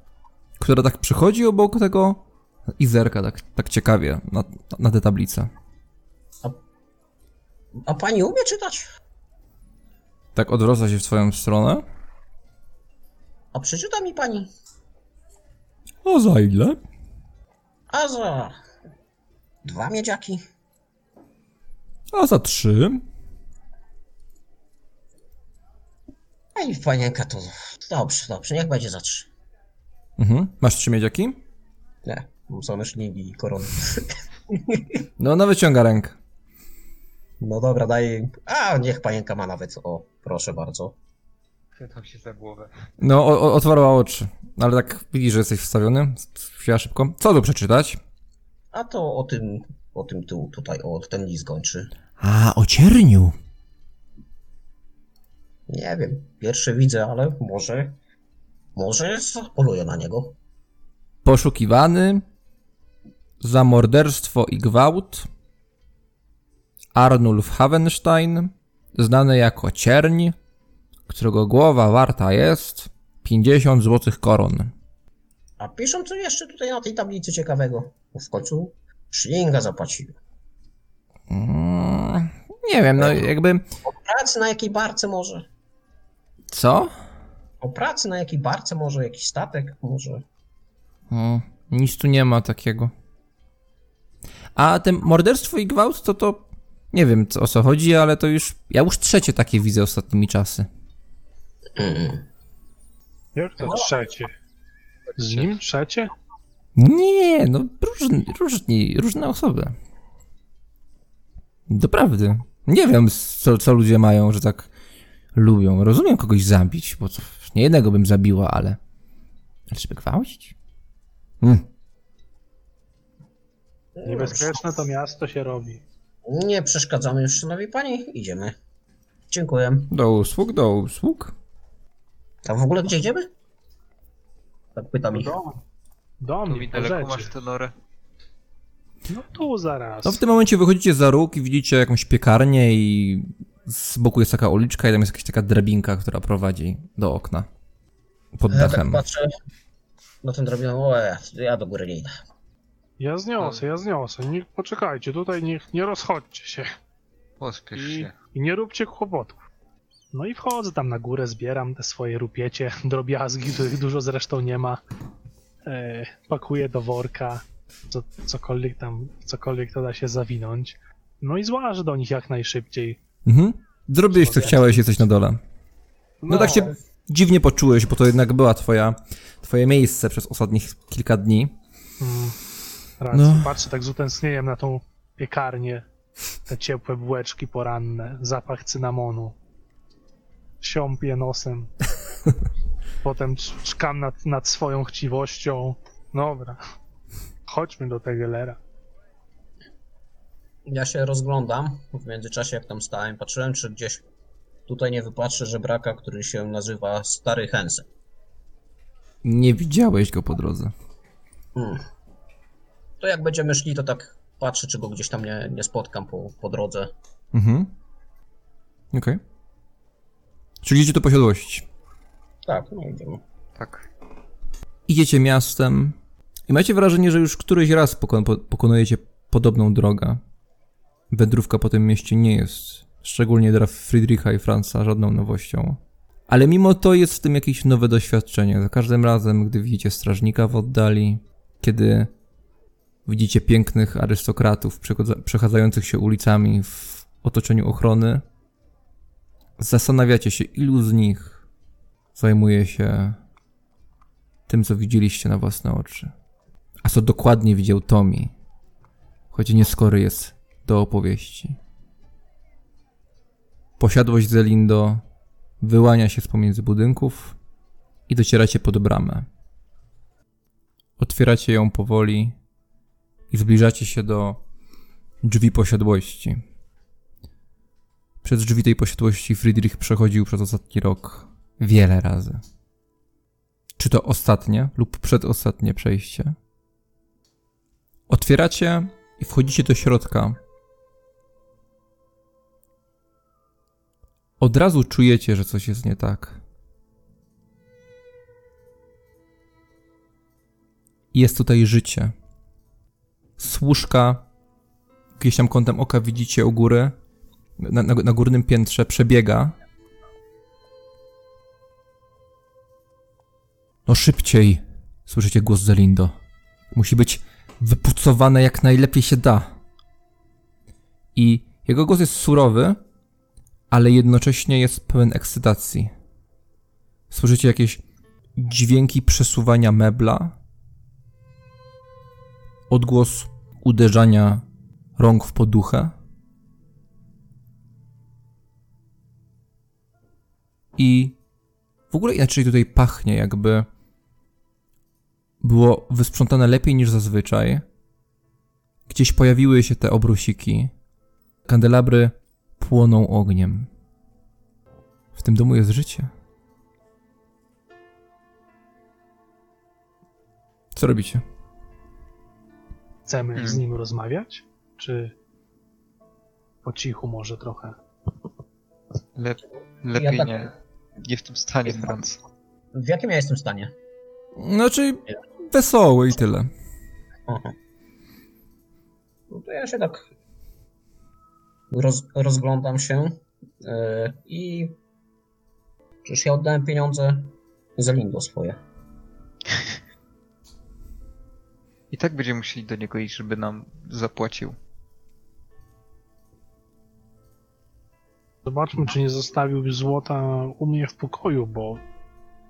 Speaker 2: która tak przychodzi obok tego i zerka tak, tak ciekawie na, na tę tablicę.
Speaker 4: A pani umie czytać?
Speaker 2: Tak odwraca się w twoją stronę.
Speaker 4: A przeczyta mi pani?
Speaker 2: A za ile?
Speaker 4: A za... Dwa miedziaki?
Speaker 2: A za trzy.
Speaker 4: Ej, panienka, to dobrze, dobrze, niech będzie za trzy.
Speaker 2: Mhm. Masz trzy miedziaki?
Speaker 4: Nie, same szlingi i korony.
Speaker 2: No, ona wyciąga rękę.
Speaker 4: No dobra, daj... A, niech panienka ma nawet, o, proszę bardzo.
Speaker 3: Chwytam się za głowę.
Speaker 2: No, o, o, otwarła oczy. Ale tak widzisz, że jesteś wstawiony. Chwila szybko. Co tu przeczytać?
Speaker 4: A to o tym, o tym tu, tutaj, o, ten list kończy.
Speaker 5: A, o cierniu.
Speaker 4: Nie wiem, pierwszy widzę, ale może... Może poluję na niego.
Speaker 2: Poszukiwany za morderstwo i gwałt Arnulf Havenstein, znany jako Cierń, którego głowa warta jest 50 złotych koron.
Speaker 4: A piszą co jeszcze tutaj na tej tablicy ciekawego. Bo w końcu szlinga zapłaciłem.
Speaker 2: Mm, nie wiem, no jakby...
Speaker 4: O pracy na jakiej barce może?
Speaker 2: Co?
Speaker 4: O pracy na jakiej barce może? Jakiś statek może?
Speaker 2: O, nic tu nie ma takiego. A ten morderstwo i gwałt to to... Nie wiem co, o co chodzi, ale to już... Ja już trzecie takie widzę ostatnimi czasy.
Speaker 4: Mm.
Speaker 6: Jak to trzecie? Z nim trzecie?
Speaker 2: Nie, no różni, różni, różne osoby. Doprawdy. Nie wiem, co, co ludzie mają, że tak lubią. Rozumiem kogoś zabić, bo co, nie jednego bym zabiła, ale... Ale żeby gwałcić? Hmm.
Speaker 6: Niebezpieczne to miasto się robi.
Speaker 4: Nie przeszkadzamy już, szanowni pani. Idziemy. Dziękuję.
Speaker 2: Do usług, do usług.
Speaker 4: A w ogóle gdzie idziemy? Tak pytam
Speaker 6: Do
Speaker 4: ich.
Speaker 6: domu. Do
Speaker 3: Tu
Speaker 6: mnie,
Speaker 3: mi daleko masz tę norę.
Speaker 6: No tu zaraz.
Speaker 2: No w tym momencie wychodzicie za róg i widzicie jakąś piekarnię i z boku jest taka uliczka i tam jest jakaś taka drabinka, która prowadzi do okna. Pod
Speaker 4: Ja tak
Speaker 2: dachem.
Speaker 4: patrzę na ten drabinę. O, ja, ja do góry nie idę.
Speaker 6: Ja zniosę, ja zniosę. Nie, poczekajcie, tutaj nie, nie rozchodźcie się.
Speaker 3: Pospiesz
Speaker 6: I,
Speaker 3: się.
Speaker 6: I nie róbcie kłopotów. No i wchodzę tam na górę, zbieram te swoje rupiecie, (laughs) drobiazgi, których dużo zresztą nie ma. E, pakuję do worka, co, cokolwiek tam, cokolwiek to da się zawinąć. No i złażę do nich jak najszybciej.
Speaker 2: Mhm. Zrobiłeś co chciałeś, jesteś na dole. No tak się dziwnie poczułeś, bo to jednak była twoja, twoje miejsce przez ostatnich kilka dni.
Speaker 6: Mm.
Speaker 2: No.
Speaker 6: Patrzę tak z utęsknieniem na tą piekarnię. Te ciepłe bułeczki poranne, zapach cynamonu. Siąpię nosem. (laughs) Potem cz- czkam nad, nad swoją chciwością. Dobra. Chodźmy do Tegelera.
Speaker 4: Ja się rozglądam. W międzyczasie jak tam stałem, patrzyłem czy gdzieś tutaj nie wypatrzę żebraka, który się nazywa Stary Hensen.
Speaker 2: Nie widziałeś go po drodze.
Speaker 4: Hmm. To jak będziemy szli, to tak patrzę, czy go gdzieś tam nie, nie spotkam po, po drodze.
Speaker 2: Mhm. Okej. Czyli idziecie do posiadłości.
Speaker 4: Tak, no idziemy.
Speaker 3: Tak.
Speaker 2: Idziecie miastem i macie wrażenie, że już któryś raz poko- po- pokonujecie podobną drogę. Wędrówka po tym mieście nie jest, szczególnie dla Friedricha i Franza, żadną nowością. Ale mimo to jest w tym jakieś nowe doświadczenie. Za każdym razem, gdy widzicie strażnika w oddali, kiedy widzicie pięknych arystokratów przechadzających się ulicami w otoczeniu ochrony, zastanawiacie się, ilu z nich zajmuje się tym, co widzieliście na własne oczy. A co dokładnie widział Tommy, choć nieskory jest do opowieści. Posiadłość Zelindo wyłania się z pomiędzy budynków i docieracie pod bramę. Otwieracie ją powoli i zbliżacie się do drzwi posiadłości. Przez drzwi tej posiadłości Friedrich przechodził przez ostatni rok wiele razy. Czy to ostatnie lub przedostatnie przejście? Otwieracie i wchodzicie do środka. Od razu czujecie, że coś jest nie tak. Jest tutaj życie. Łóżka, gdzieś tam kątem oka widzicie u góry, na, na, na górnym piętrze przebiega. No szybciej, słyszycie głos Zelindo. Musi być wypucowane jak najlepiej się da. I jego głos jest surowy, ale jednocześnie jest pełen ekscytacji. Słyszycie jakieś dźwięki przesuwania mebla, odgłos uderzania rąk w poduchę i w ogóle inaczej tutaj pachnie, jakby było wysprzątane lepiej niż zazwyczaj. Gdzieś pojawiły się te obrusiki. Kandelabry płoną ogniem. W tym domu jest życie. Co robicie?
Speaker 6: Chcemy
Speaker 3: Hmm.
Speaker 6: z nim rozmawiać? Czy po cichu może trochę?
Speaker 3: Le lepiej
Speaker 4: tak-
Speaker 3: nie. Nie w tym stanie, Franz.
Speaker 4: W jakim ja jestem stanie?
Speaker 2: Znaczy, wesoły i tyle.
Speaker 4: Aha. No to ja się tak roz, rozglądam się yy, i przecież ja oddałem pieniądze za Lindo swoje. (laughs)
Speaker 3: I tak będziemy musieli do niego iść, żeby nam zapłacił.
Speaker 6: Zobaczmy, czy nie zostawił złota u mnie w pokoju, bo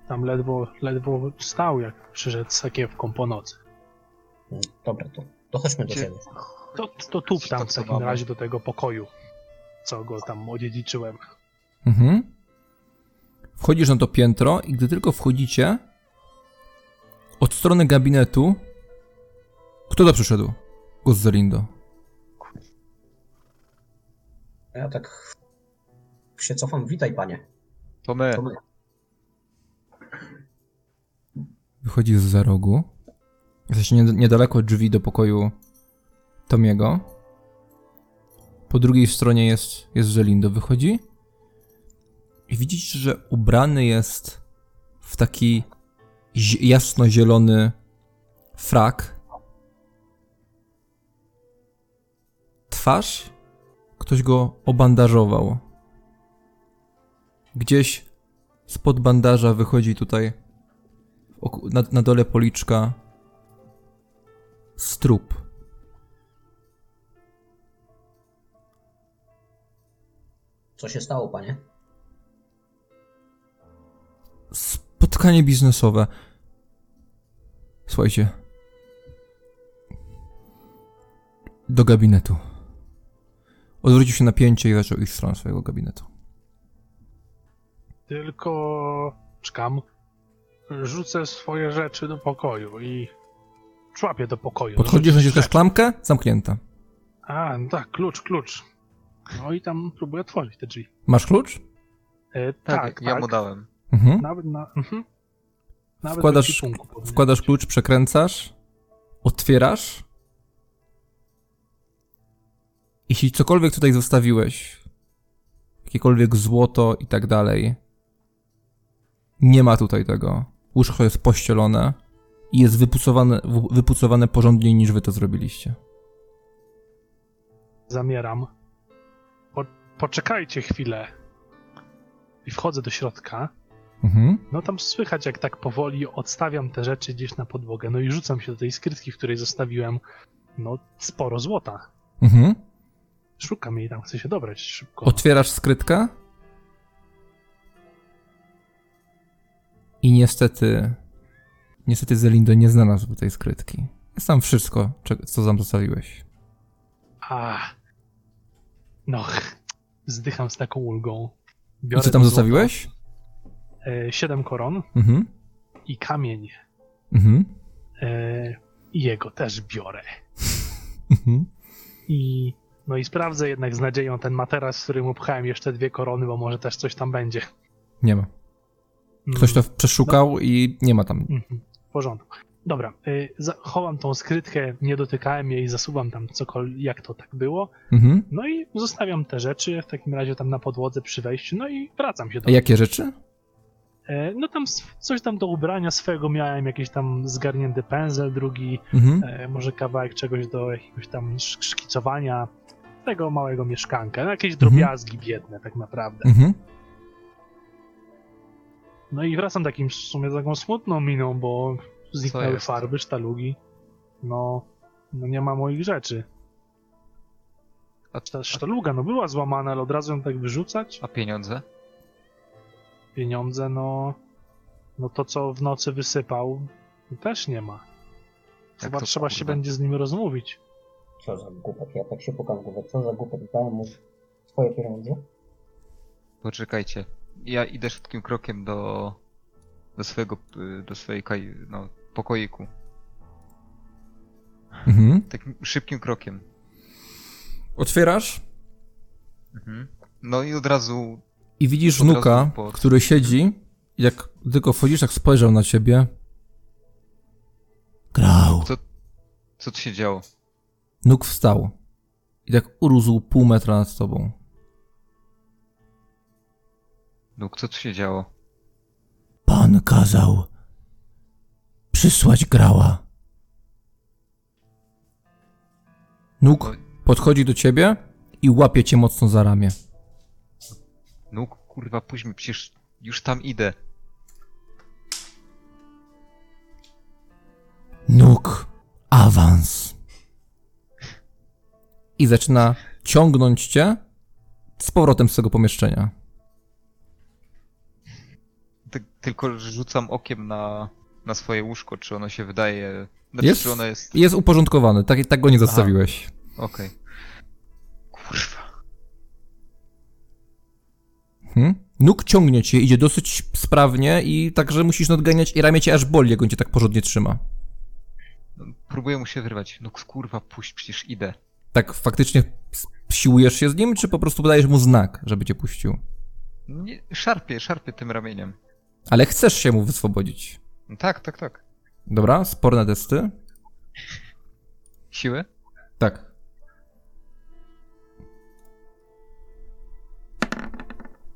Speaker 6: tam ledwo, ledwo stał, jak przyszedł z sakiewką po nocy.
Speaker 4: Dobra, to, to chodźmy do siebie.
Speaker 6: To, to tup tam w takim razie do tego pokoju, co go tam odziedziczyłem.
Speaker 2: Mhm. Wchodzisz na to piętro i gdy tylko wchodzicie, od strony gabinetu kto to przyszedł? Głos Zelindo.
Speaker 4: Ja tak się cofam. Witaj, panie.
Speaker 3: To my.
Speaker 4: To my.
Speaker 2: Wychodzi z za rogu. Jesteście nie- niedaleko drzwi do pokoju Tomiego. Po drugiej stronie jest, jest Zelindo. Wychodzi i widzicie, że ubrany jest w taki zi- jasnozielony frak. Twarz ktoś go obandażował. Gdzieś spod bandaża wychodzi tutaj na, na dole policzka strup.
Speaker 4: Co się stało, panie?
Speaker 2: Spotkanie biznesowe. Słuchajcie. Do gabinetu. Odwrócił się napięcie i zaczął iść w stronę swojego gabinetu.
Speaker 6: Tylko czekam. Rzucę swoje rzeczy do pokoju i człapię do pokoju.
Speaker 2: Podchodzisz, znajdziesz też klamkę? Zamknięta.
Speaker 6: A, no tak, klucz, klucz. No i tam próbuję otworzyć te drzwi.
Speaker 2: Masz klucz?
Speaker 6: E,
Speaker 3: Tak,
Speaker 6: tak,
Speaker 3: ja
Speaker 6: tak.
Speaker 3: mu dałem.
Speaker 2: Mhm.
Speaker 6: Nawet na. Mhm. Nawet
Speaker 2: Wkładasz- Wkładasz klucz, przekręcasz, otwierasz. Jeśli cokolwiek tutaj zostawiłeś, jakiekolwiek złoto i tak dalej, nie ma tutaj tego. Łóżko jest pościelone i jest wypucowane, wypucowane porządniej niż wy to zrobiliście.
Speaker 6: Zamieram. Po, poczekajcie chwilę. I wchodzę do środka.
Speaker 2: Mhm.
Speaker 6: No tam słychać, jak tak powoli odstawiam te rzeczy gdzieś na podłogę. No i rzucam się do tej skrytki, w której zostawiłem no sporo złota.
Speaker 2: Mhm.
Speaker 6: Szukam jej tam, chcę się dobrać szybko.
Speaker 2: Otwierasz skrytkę i niestety, niestety Zelindo nie znalazł tej skrytki. Jest tam wszystko, co tam zostawiłeś.
Speaker 6: A. No, zdycham z taką ulgą.
Speaker 2: I
Speaker 6: Biorę
Speaker 2: co tam zostawiłeś?
Speaker 6: E, siedem koron
Speaker 2: Mhm.
Speaker 6: i kamień.
Speaker 2: Mhm.
Speaker 6: E, I jego też biorę.
Speaker 2: Mhm.
Speaker 6: I no i sprawdzę jednak z nadzieją ten materac, z którym upchałem jeszcze dwie korony, bo może też coś tam będzie.
Speaker 2: Nie ma. Ktoś to przeszukał i nie ma tam.
Speaker 6: Mhm, w porządku. Dobra, y, chowam tą skrytkę, nie dotykałem jej, zasuwam tam cokolwiek, jak to tak było.
Speaker 2: Mhm.
Speaker 6: No i zostawiam te rzeczy w takim razie tam na podłodze przy wejściu, no i wracam się do
Speaker 2: A jakie rzeczy?
Speaker 6: E, No tam coś tam do ubrania swego miałem, jakiś tam zgarnięty pędzel, drugi
Speaker 2: Mhm.
Speaker 6: e, może kawałek czegoś do jakiegoś tam sz- szkicowania tego małego mieszkanka. No, jakieś drobiazgi biedne tak naprawdę.
Speaker 2: Mhm.
Speaker 6: No i wracam takim w sumie taką smutną miną, bo zniknęły farby, sztalugi. No, no nie ma moich rzeczy.
Speaker 3: A,
Speaker 6: Ta sztaluga no była złamana, ale od razu ją tak wyrzucać?
Speaker 3: a pieniądze?
Speaker 6: Pieniądze no... No to co w nocy wysypał też nie ma. Chyba
Speaker 3: to
Speaker 6: trzeba się
Speaker 3: kurwa.
Speaker 6: będzie z nim rozmówić.
Speaker 4: Co za głupek, ja tak się pukam w głowę, co za głupek, dałem mu swoje pieniądze.
Speaker 3: Poczekajcie. Ja idę szybkim krokiem do... do swojego... y, do swojej kaj... no... pokoiku.
Speaker 2: Mhm.
Speaker 3: Takim szybkim krokiem.
Speaker 2: Otwierasz
Speaker 3: Mhm. No i od razu...
Speaker 2: i widzisz wnuka,
Speaker 3: po-
Speaker 2: który siedzi. Jak tylko wchodzisz, tak spojrzał na ciebie.
Speaker 5: Grał.
Speaker 3: Co... co tu się działo?
Speaker 2: Nuk wstał. I tak urósł pół metra nad tobą.
Speaker 3: No, co tu się działo?
Speaker 5: Pan kazał przysłać grała.
Speaker 2: Nuk
Speaker 3: No,
Speaker 2: podchodzi do ciebie i łapie cię mocno za ramię.
Speaker 3: no kurwa, mi, przecież już tam idę.
Speaker 5: Nóg. Awans.
Speaker 2: I zaczyna ciągnąć cię z powrotem z tego pomieszczenia.
Speaker 3: Ty, tylko rzucam okiem na... na swoje łóżko, czy ono się wydaje... Znaczy,
Speaker 2: Jest,
Speaker 3: czy ono jest...
Speaker 2: jest uporządkowany, tak, tak go nie zostawiłeś.
Speaker 3: Okej. Kurwa.
Speaker 2: Hmm? Nóg ciągnie cię, idzie dosyć sprawnie i także musisz nadganiać i ramię cię aż boli, jak on cię tak porządnie trzyma.
Speaker 3: No, próbuję mu się wyrwać. No kurwa, puść, przecież idę.
Speaker 2: Tak faktycznie siłujesz się z nim, czy po prostu podajesz mu znak, żeby cię puścił?
Speaker 3: Nie, szarpię, szarpię tym ramieniem.
Speaker 2: Ale chcesz się mu wyswobodzić.
Speaker 3: No, tak, tak, tak.
Speaker 2: Dobra, sporne testy.
Speaker 3: Siłę?
Speaker 2: Tak.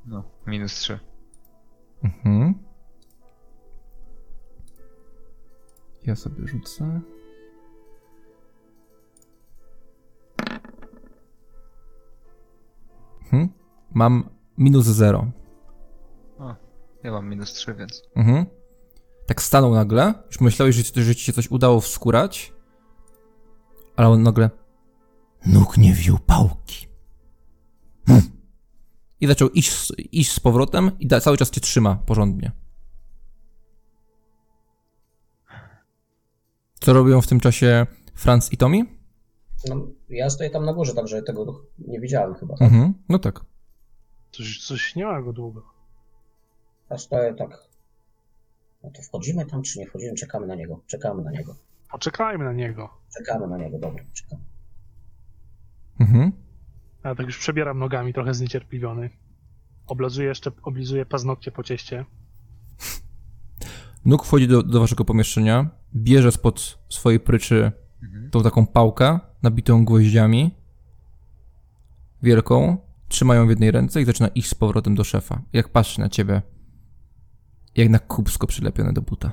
Speaker 3: No, minus 3.
Speaker 2: Mhm. Ja sobie rzucę. Mhm. Mam minus zero.
Speaker 3: Ja mam minus 3, więc.
Speaker 2: Mhm. Tak stanął nagle. Już myślałeś, że, ci- że ci się coś udało wskurać. Ale on nagle.
Speaker 5: Nóg nie wziął pałki.
Speaker 2: I zaczął iść, z- iść z powrotem i da, cały czas cię trzyma porządnie. Co robią w tym czasie Franz i Tommy?
Speaker 4: No, ja stoję tam na górze, także tego nie widziałem chyba. Tak?
Speaker 2: Mhm. No tak.
Speaker 6: Coś, coś nie ma go długo.
Speaker 4: Ja stoję tak. No to wchodzimy tam, czy nie wchodzimy? Czekamy na niego. Czekamy na niego.
Speaker 6: Poczekajmy na niego.
Speaker 4: Czekamy na niego, dobra, czekamy.
Speaker 2: Mhm.
Speaker 6: Ja tak już przebieram nogami, trochę zniecierpliwiony. Oblazuję jeszcze, oblizuję paznokcie po cieście.
Speaker 2: Nuk wchodzi do, do waszego pomieszczenia, bierze spod swojej pryczy
Speaker 3: Mhm.
Speaker 2: tą taką pałkę nabitą gwoździami, wielką, trzyma ją w jednej ręce i zaczyna iść z powrotem do szefa. Jak patrzy na ciebie, jak na kubsko przylepione do buta.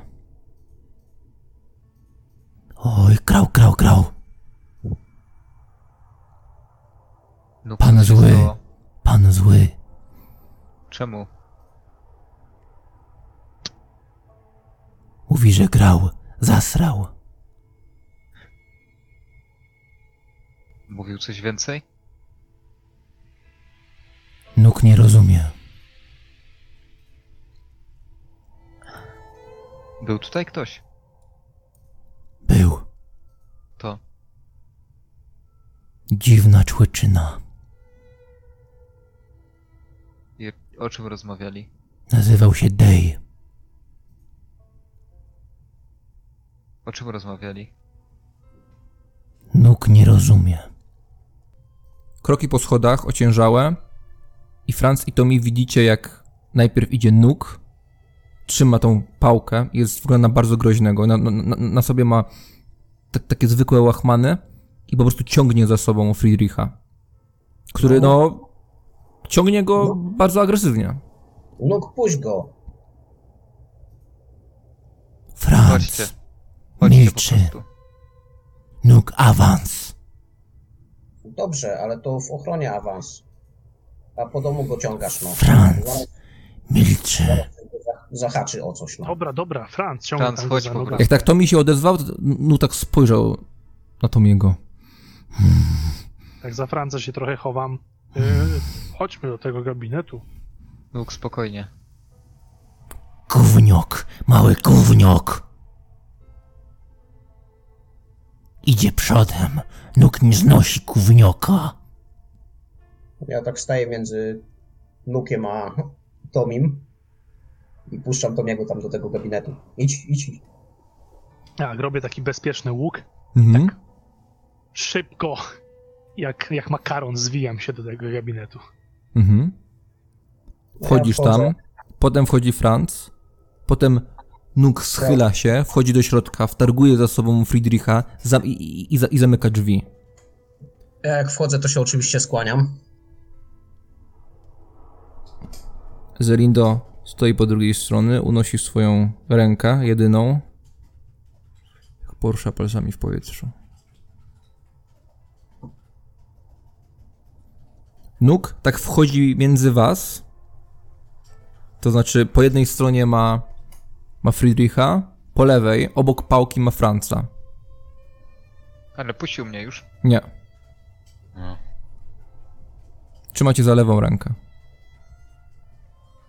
Speaker 5: Oj, grał, grał, grał.
Speaker 3: No,
Speaker 5: Pan zły.
Speaker 3: stało?
Speaker 5: Pan zły.
Speaker 3: Czemu?
Speaker 5: Mówi, że grał. Zasrał.
Speaker 3: Mówił coś więcej?
Speaker 5: Nóg nie rozumie.
Speaker 3: Był tutaj ktoś?
Speaker 5: Był.
Speaker 3: To.
Speaker 5: Dziwna człyczyna.
Speaker 3: I o czym rozmawiali?
Speaker 5: Nazywał się Day.
Speaker 3: O czym rozmawiali?
Speaker 5: Nóg nie rozumie.
Speaker 2: Kroki po schodach ociężałe i Franz i Tommy widzicie jak najpierw idzie nóg, trzyma tą pałkę, jest wygląda na bardzo groźnego, na, na, na- sobie ma tak, takie zwykłe łachmany i po prostu ciągnie za sobą Friedricha, który no ciągnie go bardzo agresywnie.
Speaker 4: Nóg, puść go!
Speaker 5: Franz,
Speaker 3: Chodźcie. Po
Speaker 5: Milczy.
Speaker 3: prostu.
Speaker 5: nóg awans.
Speaker 4: Dobrze, ale to w ochronie awans. A po domu go ciągasz, no.
Speaker 5: Franz, milczy.
Speaker 4: Za- Zahaczy o coś, no.
Speaker 6: Dobra, dobra, Franz, ciągnę
Speaker 3: Franz, chodź po.
Speaker 2: Jak tak Tomi się odezwał, to no tak spojrzał na Tomiego.
Speaker 6: Tak za Franca się trochę chowam. Yy, chodźmy do tego gabinetu.
Speaker 3: Nóg, spokojnie.
Speaker 5: Gówniok, mały gówniok. Idzie przodem, nóg nie znosi gównioka.
Speaker 4: Ja tak staję między Nukiem a Tomim i puszczam Tomiego tam do tego gabinetu. Idź, idź.
Speaker 6: Tak, robię taki bezpieczny łuk.
Speaker 2: Mhm.
Speaker 6: Szybko, jak, jak makaron, zwijam się do tego gabinetu.
Speaker 2: Mhm.
Speaker 4: Ja
Speaker 2: Wchodzisz
Speaker 4: wchodzę.
Speaker 2: tam, potem wchodzi Franz, potem Nuk schyla się, wchodzi do środka, wtarguje za sobą Friedricha za, i, i, i, i zamyka drzwi.
Speaker 4: Ja jak wchodzę, to się oczywiście skłaniam.
Speaker 2: Zelindo stoi po drugiej stronie, unosi swoją rękę, jedyną. Porusza palcami w powietrzu. Nuk tak wchodzi między was. To znaczy, po jednej stronie ma, ma Friedricha, po lewej, obok pałki ma Franca.
Speaker 3: Ale puścił mnie już.
Speaker 2: Nie,
Speaker 3: No.
Speaker 2: trzymacie za lewą rękę.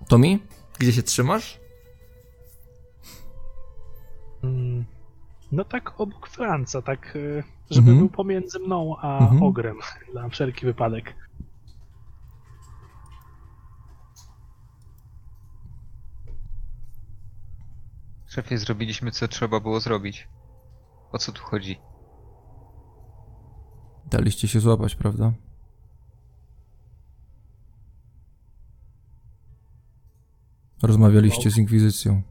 Speaker 2: Tomi, gdzie się trzymasz?
Speaker 6: Mm, No tak obok Franca, tak y, żeby
Speaker 2: Mhm.
Speaker 6: był pomiędzy mną a
Speaker 2: Mhm.
Speaker 6: ogrem, (laughs) na wszelki wypadek.
Speaker 3: Szefie, zrobiliśmy co trzeba było zrobić. O co tu chodzi?
Speaker 2: Daliście się złapać, prawda? Rozmawialiście z Inkwizycją.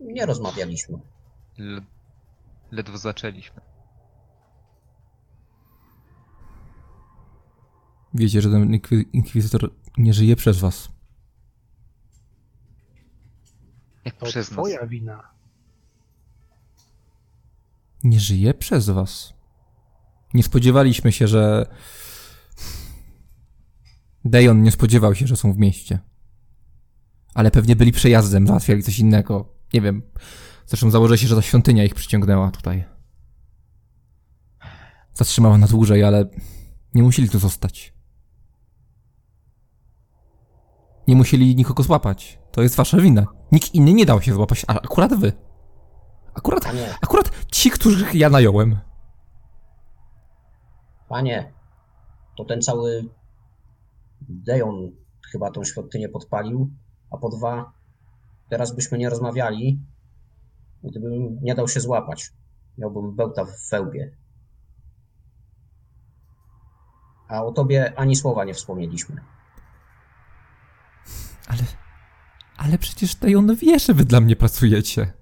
Speaker 4: Nie rozmawialiśmy.
Speaker 3: L- ledwo zaczęliśmy.
Speaker 2: Wiecie, że ten inkwi- Inkwizytor nie żyje przez was.
Speaker 3: Jak
Speaker 6: To
Speaker 3: przez nas.
Speaker 6: twoja wina.
Speaker 2: Nie żyje przez was. Nie spodziewaliśmy się, że... Dejon nie spodziewał się, że są w mieście. Ale pewnie byli przejazdem, załatwiali coś innego. Nie wiem. Zresztą założę się, że ta świątynia ich przyciągnęła tutaj. Zatrzymała na dłużej, ale nie musieli tu zostać. Nie musieli nikogo złapać. To jest wasza wina. Nikt inny nie dał się złapać, a akurat wy. Akurat,
Speaker 4: Panie,
Speaker 2: akurat ci, których ja nająłem.
Speaker 4: panie, to ten cały Dejon chyba tą świątynię podpalił, a po dwa, teraz byśmy nie rozmawiali, gdybym nie dał się złapać. Miałbym bełta w wełbie. A o tobie ani słowa nie wspomnieliśmy.
Speaker 2: Ale. Ale przecież Dejon wie, że wy dla mnie pracujecie.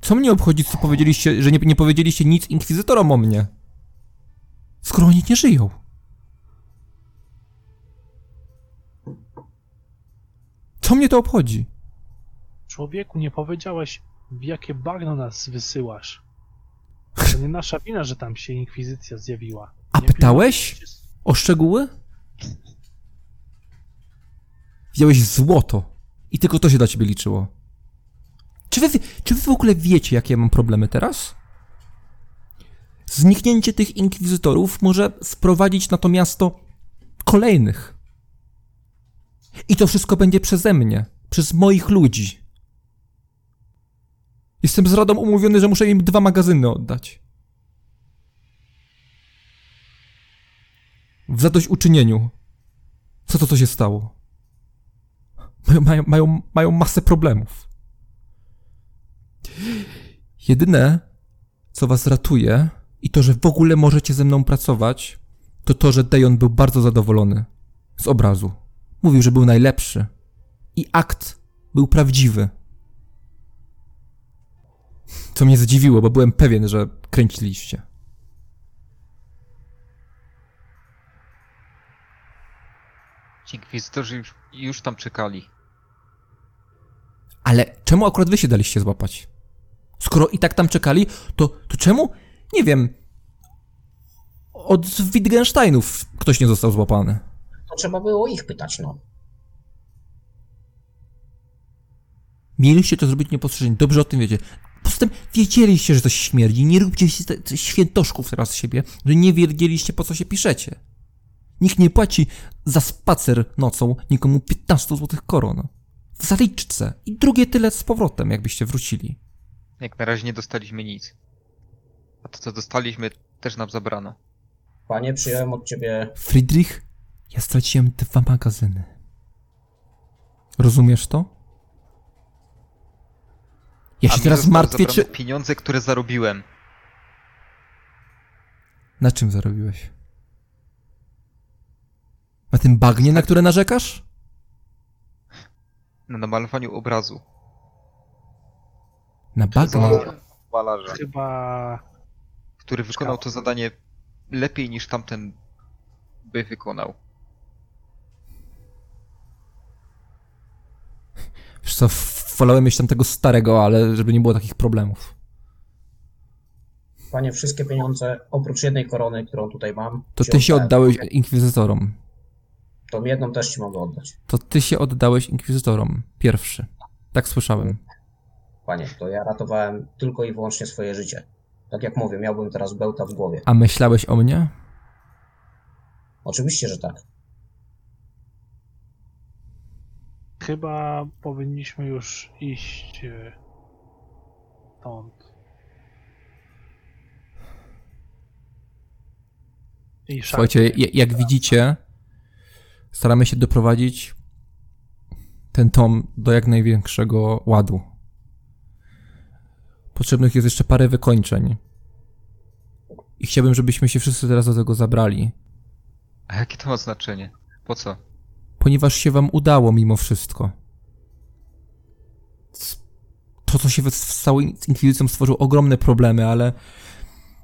Speaker 2: Co mnie obchodzi, co powiedzieliście, że nie, nie powiedzieliście nic inkwizytorom o mnie? Skoro oni nie żyją. Co mnie to obchodzi?
Speaker 6: Człowieku, nie powiedziałeś, w jakie bagno nas wysyłasz. To nie nasza wina, że tam się inkwizycja zjawiła.
Speaker 2: A
Speaker 6: Nie
Speaker 2: pytałeś o szczegóły? Wziąłeś złoto i tylko to się dla ciebie liczyło. Czy wy, czy wy w ogóle wiecie, jakie ja mam problemy teraz? Zniknięcie tych inkwizytorów może sprowadzić na to miasto kolejnych. I to wszystko będzie przeze mnie, przez moich ludzi. Jestem z Radą umówiony, że muszę im dwa magazyny oddać. W zadośćuczynieniu. Co to, co się stało? Mają, mają, mają, masę problemów. Jedyne, co was ratuje i to, że w ogóle możecie ze mną pracować, to to, że Dejon był bardzo zadowolony z obrazu. Mówił, że był najlepszy. I akt był prawdziwy. Co mnie zdziwiło, bo byłem pewien, że kręciliście.
Speaker 3: Ci inkwizytorzy już, już tam czekali.
Speaker 2: Ale czemu akurat wy się daliście złapać? Skoro i tak tam czekali, to, to czemu? Nie wiem. Od Wittgensteinów ktoś nie został złapany.
Speaker 4: To trzeba było ich pytać, no.
Speaker 2: Mieliście to zrobić niepostrzeżenie, dobrze o tym wiecie. Poza tym wiedzieliście, że coś śmierdzi. Nie róbcie świętoszków teraz z siebie, że nie wiedzieliście, po co się piszecie. Nikt nie płaci za spacer nocą nikomu 15 złotych koron. W zaliczce. I drugie tyle z powrotem, jakbyście wrócili.
Speaker 3: Jak na razie nie dostaliśmy nic. A to co dostaliśmy też nam zabrano.
Speaker 4: Panie, przyjąłem od ciebie...
Speaker 2: Friedrich, ja straciłem dwa magazyny. Rozumiesz to? Ja
Speaker 3: A
Speaker 2: się
Speaker 3: mi
Speaker 2: teraz
Speaker 3: zostało
Speaker 2: martwię,
Speaker 3: zabrane
Speaker 2: czy...
Speaker 3: pieniądze, które zarobiłem.
Speaker 2: Na czym zarobiłeś? Na tym bagnie, na które narzekasz?
Speaker 3: Na namalowaniu obrazu.
Speaker 2: Na bagnie?
Speaker 3: Malarza.
Speaker 6: Chyba
Speaker 3: Który wykonał to zadanie lepiej niż tamten by wykonał.
Speaker 2: Wiesz co, wolałem mieć tam tego starego, ale żeby nie było takich problemów.
Speaker 4: Panie, wszystkie pieniądze, oprócz jednej korony, którą tutaj mam...
Speaker 2: To ty się oddałeś inkwizytorom.
Speaker 4: Tą jedną też ci mogę oddać.
Speaker 2: To ty się oddałeś inkwizytorom. Pierwszy. Tak słyszałem.
Speaker 4: Panie, to ja ratowałem tylko i wyłącznie swoje życie. Tak jak mówię, miałbym teraz bełta w głowie.
Speaker 2: A myślałeś o mnie?
Speaker 4: Oczywiście, że tak.
Speaker 6: chyba powinniśmy już iść e, stąd. I
Speaker 2: Słuchajcie, jak widzicie, staramy się doprowadzić ten tom do jak największego ładu. Potrzebnych jest jeszcze parę wykończeń. I chciałbym, żebyśmy się wszyscy teraz do tego zabrali.
Speaker 3: A jakie to ma znaczenie? Po co?
Speaker 2: Ponieważ się wam udało mimo wszystko. To, co się z z całą Inkwizycją stworzyło ogromne problemy, ale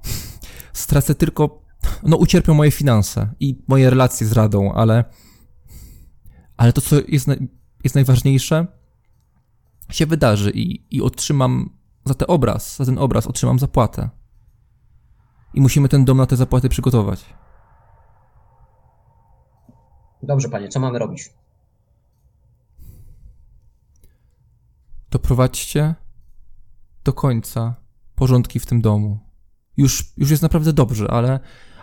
Speaker 2: (laughs) stracę tylko... No, ucierpią moje finanse i moje relacje z Radą, ale... Ale to, co jest, jest najważniejsze, się wydarzy i, i otrzymam za ten obraz, za ten obraz otrzymam zapłatę. I musimy ten dom na te zapłaty przygotować.
Speaker 4: Dobrze, panie, co mamy robić?
Speaker 2: doprowadźcie do końca porządki w tym domu. Już, już jest naprawdę dobrze, ale,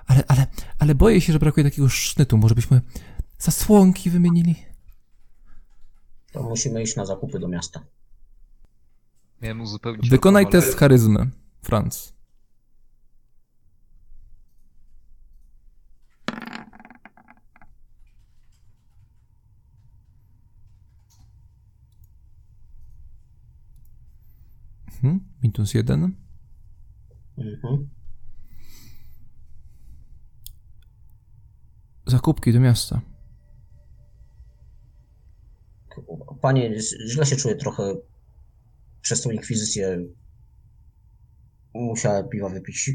Speaker 2: ale, ale, ale boję się, że brakuje takiego sznytu. Może byśmy zasłonki wymienili?
Speaker 4: To musimy iść na zakupy do miasta.
Speaker 3: Miałem uzupełnić
Speaker 2: Wykonaj
Speaker 3: alkohol.
Speaker 2: test charyzmy, Franz. Mhm, minus jeden.
Speaker 4: Mhm.
Speaker 2: Zakupki do miasta.
Speaker 4: Panie, źle się czuję trochę przez tą inkwizycję. Musiałem piwa wypić.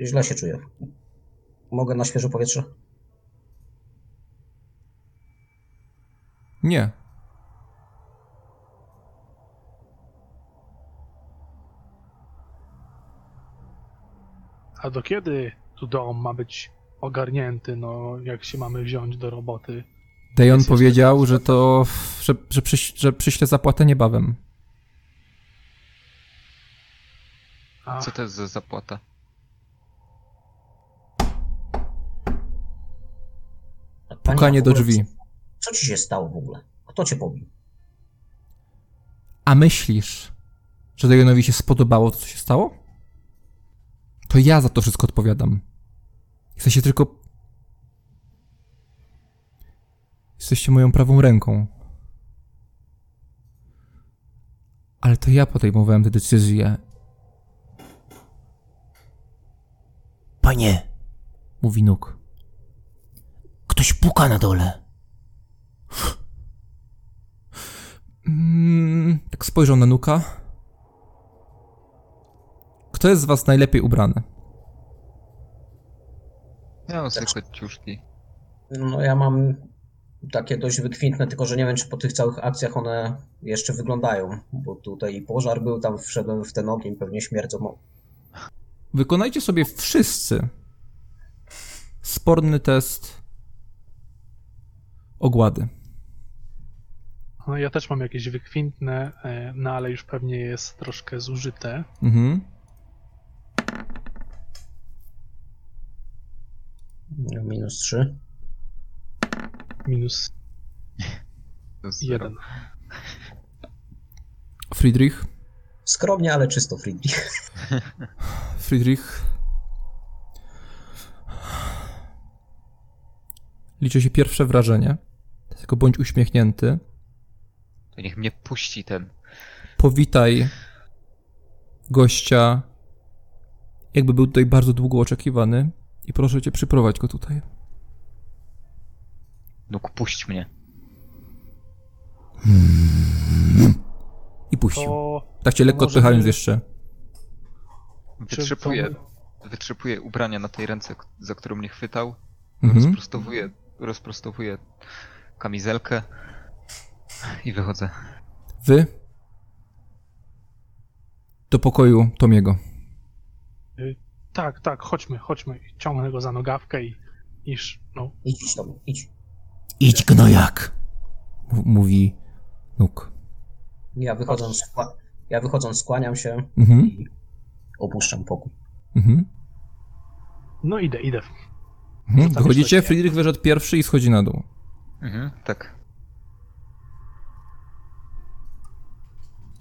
Speaker 4: Źle się czuję. Mogę na świeże powietrze?
Speaker 2: Nie.
Speaker 6: A do kiedy tu dom ma być ogarnięty, no jak się mamy wziąć do roboty?
Speaker 2: Dejon powiedział, że to, że, że, przyś, że przyśle zapłatę niebawem.
Speaker 6: A,
Speaker 3: Co to jest za zapłata?
Speaker 2: Pukanie do drzwi.
Speaker 4: Co, ci się stało w ogóle? Kto cię pobił?
Speaker 2: A myślisz, że Dejonowi się spodobało to, co się stało? To ja za to wszystko odpowiadam. Jesteście tylko... Jesteście moją prawą ręką. Ale to ja podejmowałem te decyzje,
Speaker 5: Panie,
Speaker 2: mówi Nuk.
Speaker 5: ktoś puka na dole.
Speaker 2: Mm, tak spojrzał na Nuka. Kto jest z was najlepiej ubrany?
Speaker 3: Ja mam zwykłe ciuszki.
Speaker 4: No ja mam takie dość wykwintne, tylko że nie wiem, czy po tych całych akcjach one jeszcze wyglądają, bo tutaj pożar był, tam wszedłem w ten ogień, pewnie śmierdzą.
Speaker 2: Wykonajcie sobie wszyscy sporny test ogłady.
Speaker 6: No, ja też mam jakieś wykwintne, e, no ale już pewnie jest troszkę zużyte.
Speaker 2: Mhm.
Speaker 4: Minus 3.
Speaker 6: Minus (laughs)
Speaker 3: To jest zero.
Speaker 6: jeden.
Speaker 2: Friedrich.
Speaker 4: Skromnie, ale czysto Friedrich. (laughs)
Speaker 2: Friedrich. Liczy się pierwsze wrażenie. Tylko bądź uśmiechnięty.
Speaker 3: To niech mnie puści ten.
Speaker 2: Powitaj gościa, jakby był tutaj bardzo długo oczekiwany. I proszę cię, przyprowadź go tutaj.
Speaker 3: Nuk, puść mnie.
Speaker 2: I puścił.
Speaker 6: To
Speaker 2: Tak cię lekko odpychając jeszcze.
Speaker 6: Czy
Speaker 3: Wytrzepuję, ubrania na tej ręce, za którą mnie chwytał.
Speaker 2: Mhm.
Speaker 3: Rozprostowuję, rozprostowuję kamizelkę i wychodzę.
Speaker 2: Wy do pokoju Tomiego.
Speaker 6: tak, tak, chodźmy, chodźmy. Ciągnę go za nogawkę i iż, no,
Speaker 4: Idź, idź tam, idź.
Speaker 5: Idź gnojak.
Speaker 2: M- mówi Nuk.
Speaker 4: Ja wychodząc, ja wychodząc skłaniam się
Speaker 2: Mhm.
Speaker 4: i opuszczam pokój.
Speaker 2: Mhm.
Speaker 6: no idę, idę.
Speaker 2: Mhm. Wychodzicie, Friedrich wyszedł pierwszy i schodzi na dół.
Speaker 3: Mhm, tak.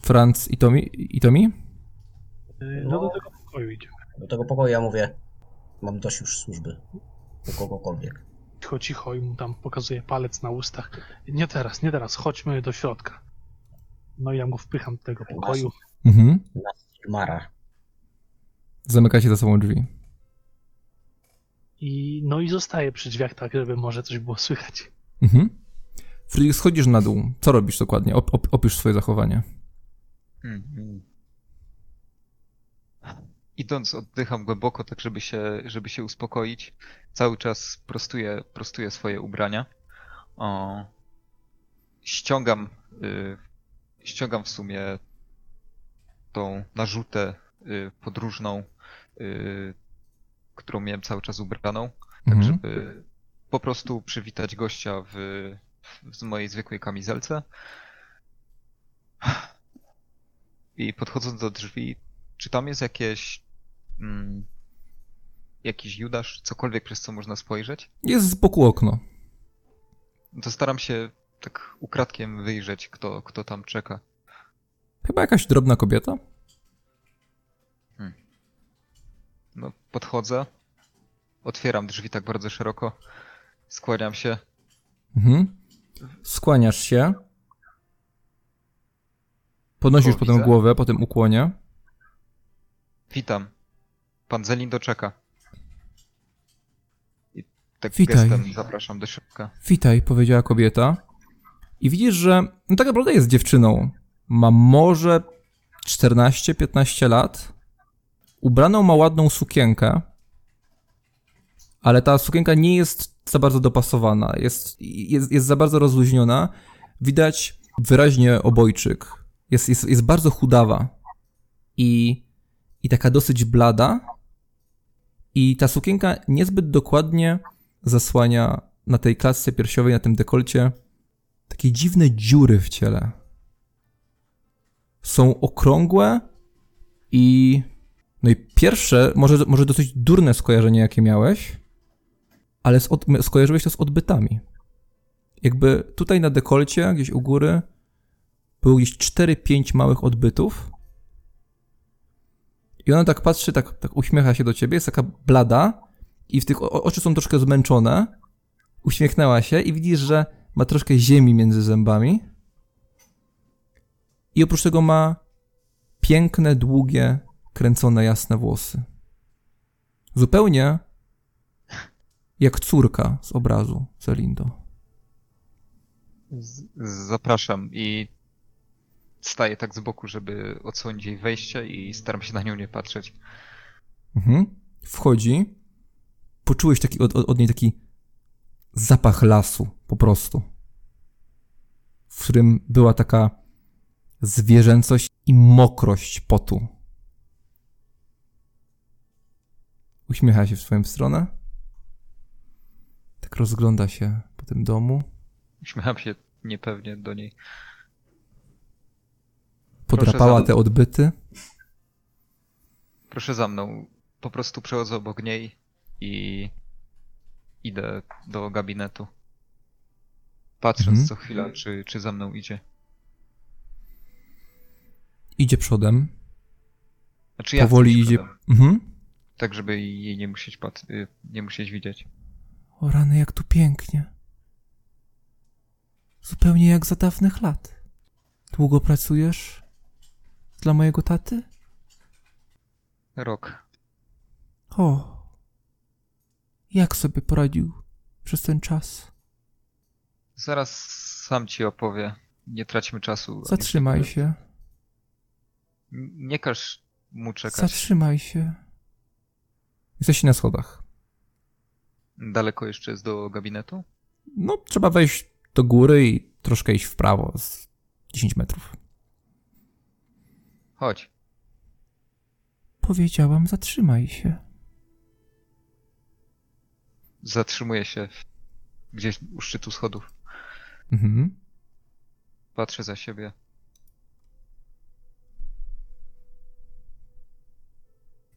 Speaker 2: Franz i Tomi? I Tomi?
Speaker 6: Y, No do tego pokoju idziemy.
Speaker 4: Do tego pokoju ja mówię, mam dość już służby. U kogokolwiek.
Speaker 6: Cicho, cicho i mu tam pokazuje palec na ustach. Nie teraz, nie teraz, chodźmy do środka. No i ja mu wpycham do tego pokoju.
Speaker 2: Mhm.
Speaker 4: Mara.
Speaker 2: Zamykacie za sobą drzwi.
Speaker 6: I, no i zostaję przy drzwiach tak, żeby może coś było słychać.
Speaker 2: Mhm. Friedrich, schodzisz na dół. Co robisz dokładnie? Op, op, opisz swoje zachowanie.
Speaker 3: Mhm. Idąc oddycham głęboko, tak żeby się, żeby się uspokoić. Cały czas prostuję, prostuję swoje ubrania. O, ściągam, y, ściągam w sumie tą narzutę y, podróżną, y, którą miałem cały czas ubraną, tak
Speaker 2: Mhm.
Speaker 3: żeby po prostu przywitać gościa w, w mojej zwykłej kamizelce. I podchodząc do drzwi, czy tam jest jakieś. Mm, jakiś Judasz, cokolwiek przez co można spojrzeć?
Speaker 2: Jest z boku okno.
Speaker 3: To staram się tak ukradkiem wyjrzeć, kto, kto tam czeka.
Speaker 2: Chyba jakaś drobna kobieta?
Speaker 3: No, podchodzę, otwieram drzwi tak bardzo szeroko, skłaniam się.
Speaker 2: Mhm. Skłaniasz się. Podnosisz
Speaker 3: O,
Speaker 2: potem
Speaker 3: widzę.
Speaker 2: głowę po tym ukłonie.
Speaker 3: Witam. Pan Zelindo czeka. I tak
Speaker 2: Witaj.
Speaker 3: gestem zapraszam do środka.
Speaker 2: Witaj, powiedziała kobieta. I widzisz, że no tak naprawdę jest dziewczyną. Ma może 14-15 lat. Ubraną ma ładną sukienkę. Ale ta sukienka nie jest za bardzo dopasowana. Jest, jest, jest za bardzo rozluźniona. Widać wyraźnie obojczyk. Jest, jest, jest bardzo chudawa. I, I taka dosyć blada. I ta sukienka niezbyt dokładnie zasłania na tej klatce piersiowej, na tym dekolcie takie dziwne dziury w ciele. Są okrągłe i no i pierwsze, może, może dosyć durne skojarzenie, jakie miałeś, ale z od, skojarzyłeś to z odbytami. Jakby tutaj na dekolcie, gdzieś u góry, było gdzieś 4-5 małych odbytów. I ona tak patrzy, tak, tak uśmiecha się do ciebie, jest taka blada i w tych o- oczy są troszkę zmęczone. Uśmiechnęła się i widzisz, że ma troszkę ziemi między zębami. I oprócz tego ma piękne, długie, kręcone jasne włosy. Zupełnie jak córka z obrazu Zelindo.
Speaker 3: Z- Zapraszam i staję tak z boku, żeby odsłonić jej wejście i staram się na nią nie patrzeć.
Speaker 2: Mhm. Wchodzi. Poczułeś taki od, od niej taki zapach lasu, po prostu. w którym była taka zwierzęcość i mokrość potu. Uśmiecha się w swoją stronę. Tak rozgląda się po tym domu.
Speaker 3: Uśmiecham się niepewnie do niej.
Speaker 2: Podrapała
Speaker 3: za-
Speaker 2: te odbyty.
Speaker 3: Proszę za mną. Po prostu przechodzę obok niej i idę do gabinetu. Patrząc
Speaker 2: Mhm.
Speaker 3: co chwila, czy, czy za mną idzie.
Speaker 2: Idzie przodem.
Speaker 3: Znaczy ja
Speaker 2: Powoli idzie.
Speaker 3: przodem,
Speaker 2: Mhm.
Speaker 3: Tak, żeby jej nie musieć, pat- y, nie musieć widzieć.
Speaker 5: O rany, jak tu pięknie. Zupełnie jak za dawnych lat. Długo pracujesz? Dla mojego taty?
Speaker 3: Rok.
Speaker 5: O. Jak sobie poradził przez ten czas?
Speaker 3: Zaraz sam ci opowie. Nie traćmy czasu.
Speaker 5: Zatrzymaj
Speaker 3: się. Nie każ mu czekać.
Speaker 5: Zatrzymaj się.
Speaker 2: Jesteście na schodach.
Speaker 3: Daleko jeszcze jest do gabinetu?
Speaker 2: No, trzeba wejść do góry i troszkę iść w prawo z 10 metrów.
Speaker 3: Chodź.
Speaker 5: Powiedziałam, zatrzymaj się.
Speaker 3: Zatrzymuję się gdzieś u szczytu schodów.
Speaker 2: Mhm.
Speaker 3: Patrzę za siebie.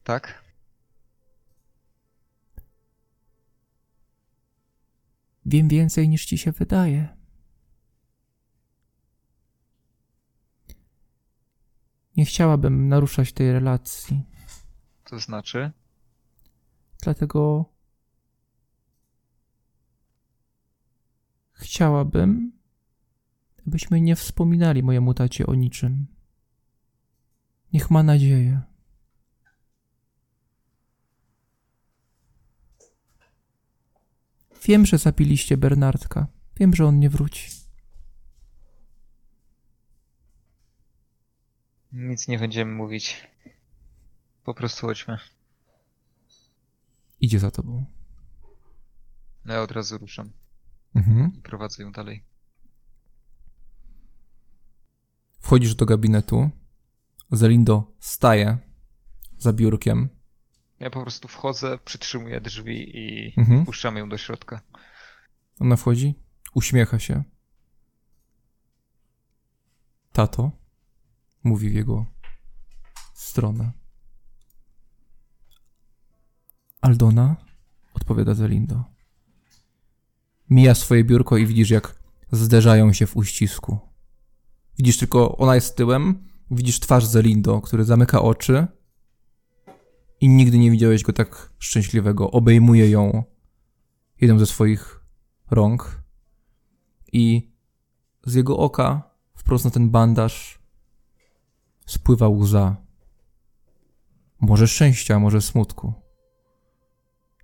Speaker 3: Tak?
Speaker 5: Wiem więcej niż ci się wydaje. Nie chciałabym naruszać tej relacji,
Speaker 3: To znaczy?
Speaker 5: dlatego chciałabym, abyśmy nie wspominali mojemu tacie o niczym. Niech ma nadzieję. Wiem, że zabiliście Bernardka. Wiem, że on nie wróci.
Speaker 3: Nic nie będziemy mówić. Po prostu chodźmy.
Speaker 2: Idzie za tobą.
Speaker 3: No Ja od razu ruszam
Speaker 2: Mhm.
Speaker 3: i prowadzę ją dalej.
Speaker 2: Wchodzisz do gabinetu. Zelindo staje za biurkiem.
Speaker 3: Ja po prostu wchodzę, przytrzymuję drzwi i
Speaker 2: Mhm.
Speaker 3: puszczam ją do środka.
Speaker 2: Ona wchodzi, uśmiecha się. Tato, mówi w jego stronę. Aldona, odpowiada Zelindo. Mija swoje biurko i widzisz, jak zderzają się w uścisku. Widzisz tylko, ona jest tyłem, widzisz twarz Zelindo, który zamyka oczy i nigdy nie widziałeś go tak szczęśliwego. Obejmuje ją jedną ze swoich rąk i z jego oka wprost na ten bandaż spływa łza. Może szczęścia, może smutku.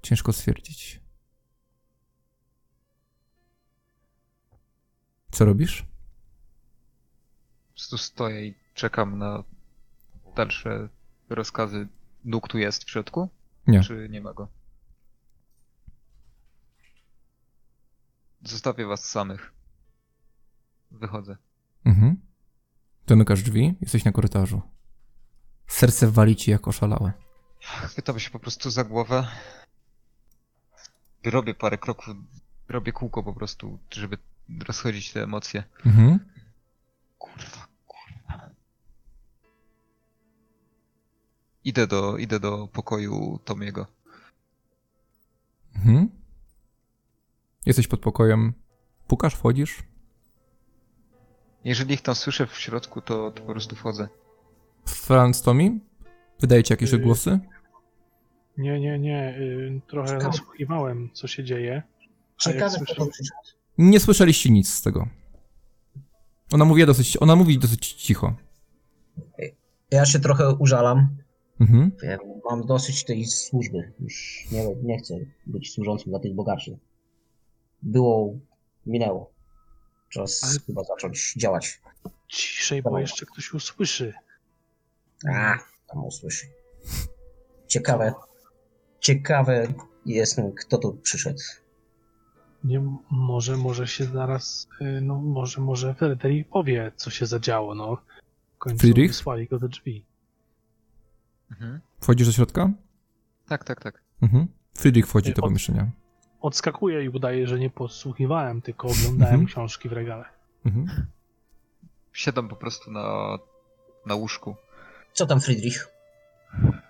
Speaker 2: Ciężko stwierdzić. Co robisz?
Speaker 3: Po prostu stoję i czekam na dalsze rozkazy. Dług tu jest w środku?
Speaker 2: Nie.
Speaker 3: Czy nie ma go? Zostawię was samych. Wychodzę.
Speaker 2: Mhm. Zamykasz drzwi, jesteś na korytarzu. Serce wali ci jak oszalałe.
Speaker 3: Chwytam się po prostu za głowę. Robię parę kroków, robię kółko po prostu, żeby rozchodzić te emocje.
Speaker 2: Mhm.
Speaker 3: Kurwa, kurwa. Idę do, idę do pokoju Tomiego.
Speaker 2: Mhm. Jesteś pod pokojem. Pukasz, wchodzisz.
Speaker 3: Jeżeli ich tam słyszę w środku, to, to po prostu wchodzę.
Speaker 2: Franz Tomi? Wydaje ci jakieś
Speaker 6: Yy.
Speaker 2: odgłosy?
Speaker 6: Nie, nie, nie. y, Trochę
Speaker 4: Ciekawe.
Speaker 6: nasłuchiwałem, co się dzieje. Jak
Speaker 4: to przyszedł.
Speaker 2: Nie słyszeliście nic z tego. Ona mówi dosyć, ona mówi dosyć cicho.
Speaker 4: Ja się trochę użalam.
Speaker 2: Mhm.
Speaker 4: Ja mam dosyć tej służby. Już nie, nie chcę być służącym dla tych bogaczy. Było, minęło. Czas
Speaker 6: Ale-
Speaker 4: chyba zacząć działać.
Speaker 6: Ciszej, bo jeszcze ktoś usłyszy.
Speaker 4: A, tam usłyszy. Ciekawe. Ciekawe jestem, kto tu przyszedł.
Speaker 6: Nie, może, może się zaraz, y, no może, może Fryderyk powie, co się zadziało, no. W końcu
Speaker 2: Friedrich?
Speaker 6: wysłali go do drzwi.
Speaker 3: Mhm.
Speaker 2: Wchodzisz do środka?
Speaker 3: Tak, tak, tak.
Speaker 2: Mhm. Friedrich wchodzi do
Speaker 6: Od-
Speaker 2: pomieszczenia.
Speaker 6: Odskakuję i udaję, że nie podsłuchiwałem, tylko oglądałem
Speaker 2: Mhm.
Speaker 6: książki w regale.
Speaker 2: Mhm.
Speaker 3: Siadam po prostu na, na łóżku.
Speaker 4: Co tam, Friedrich?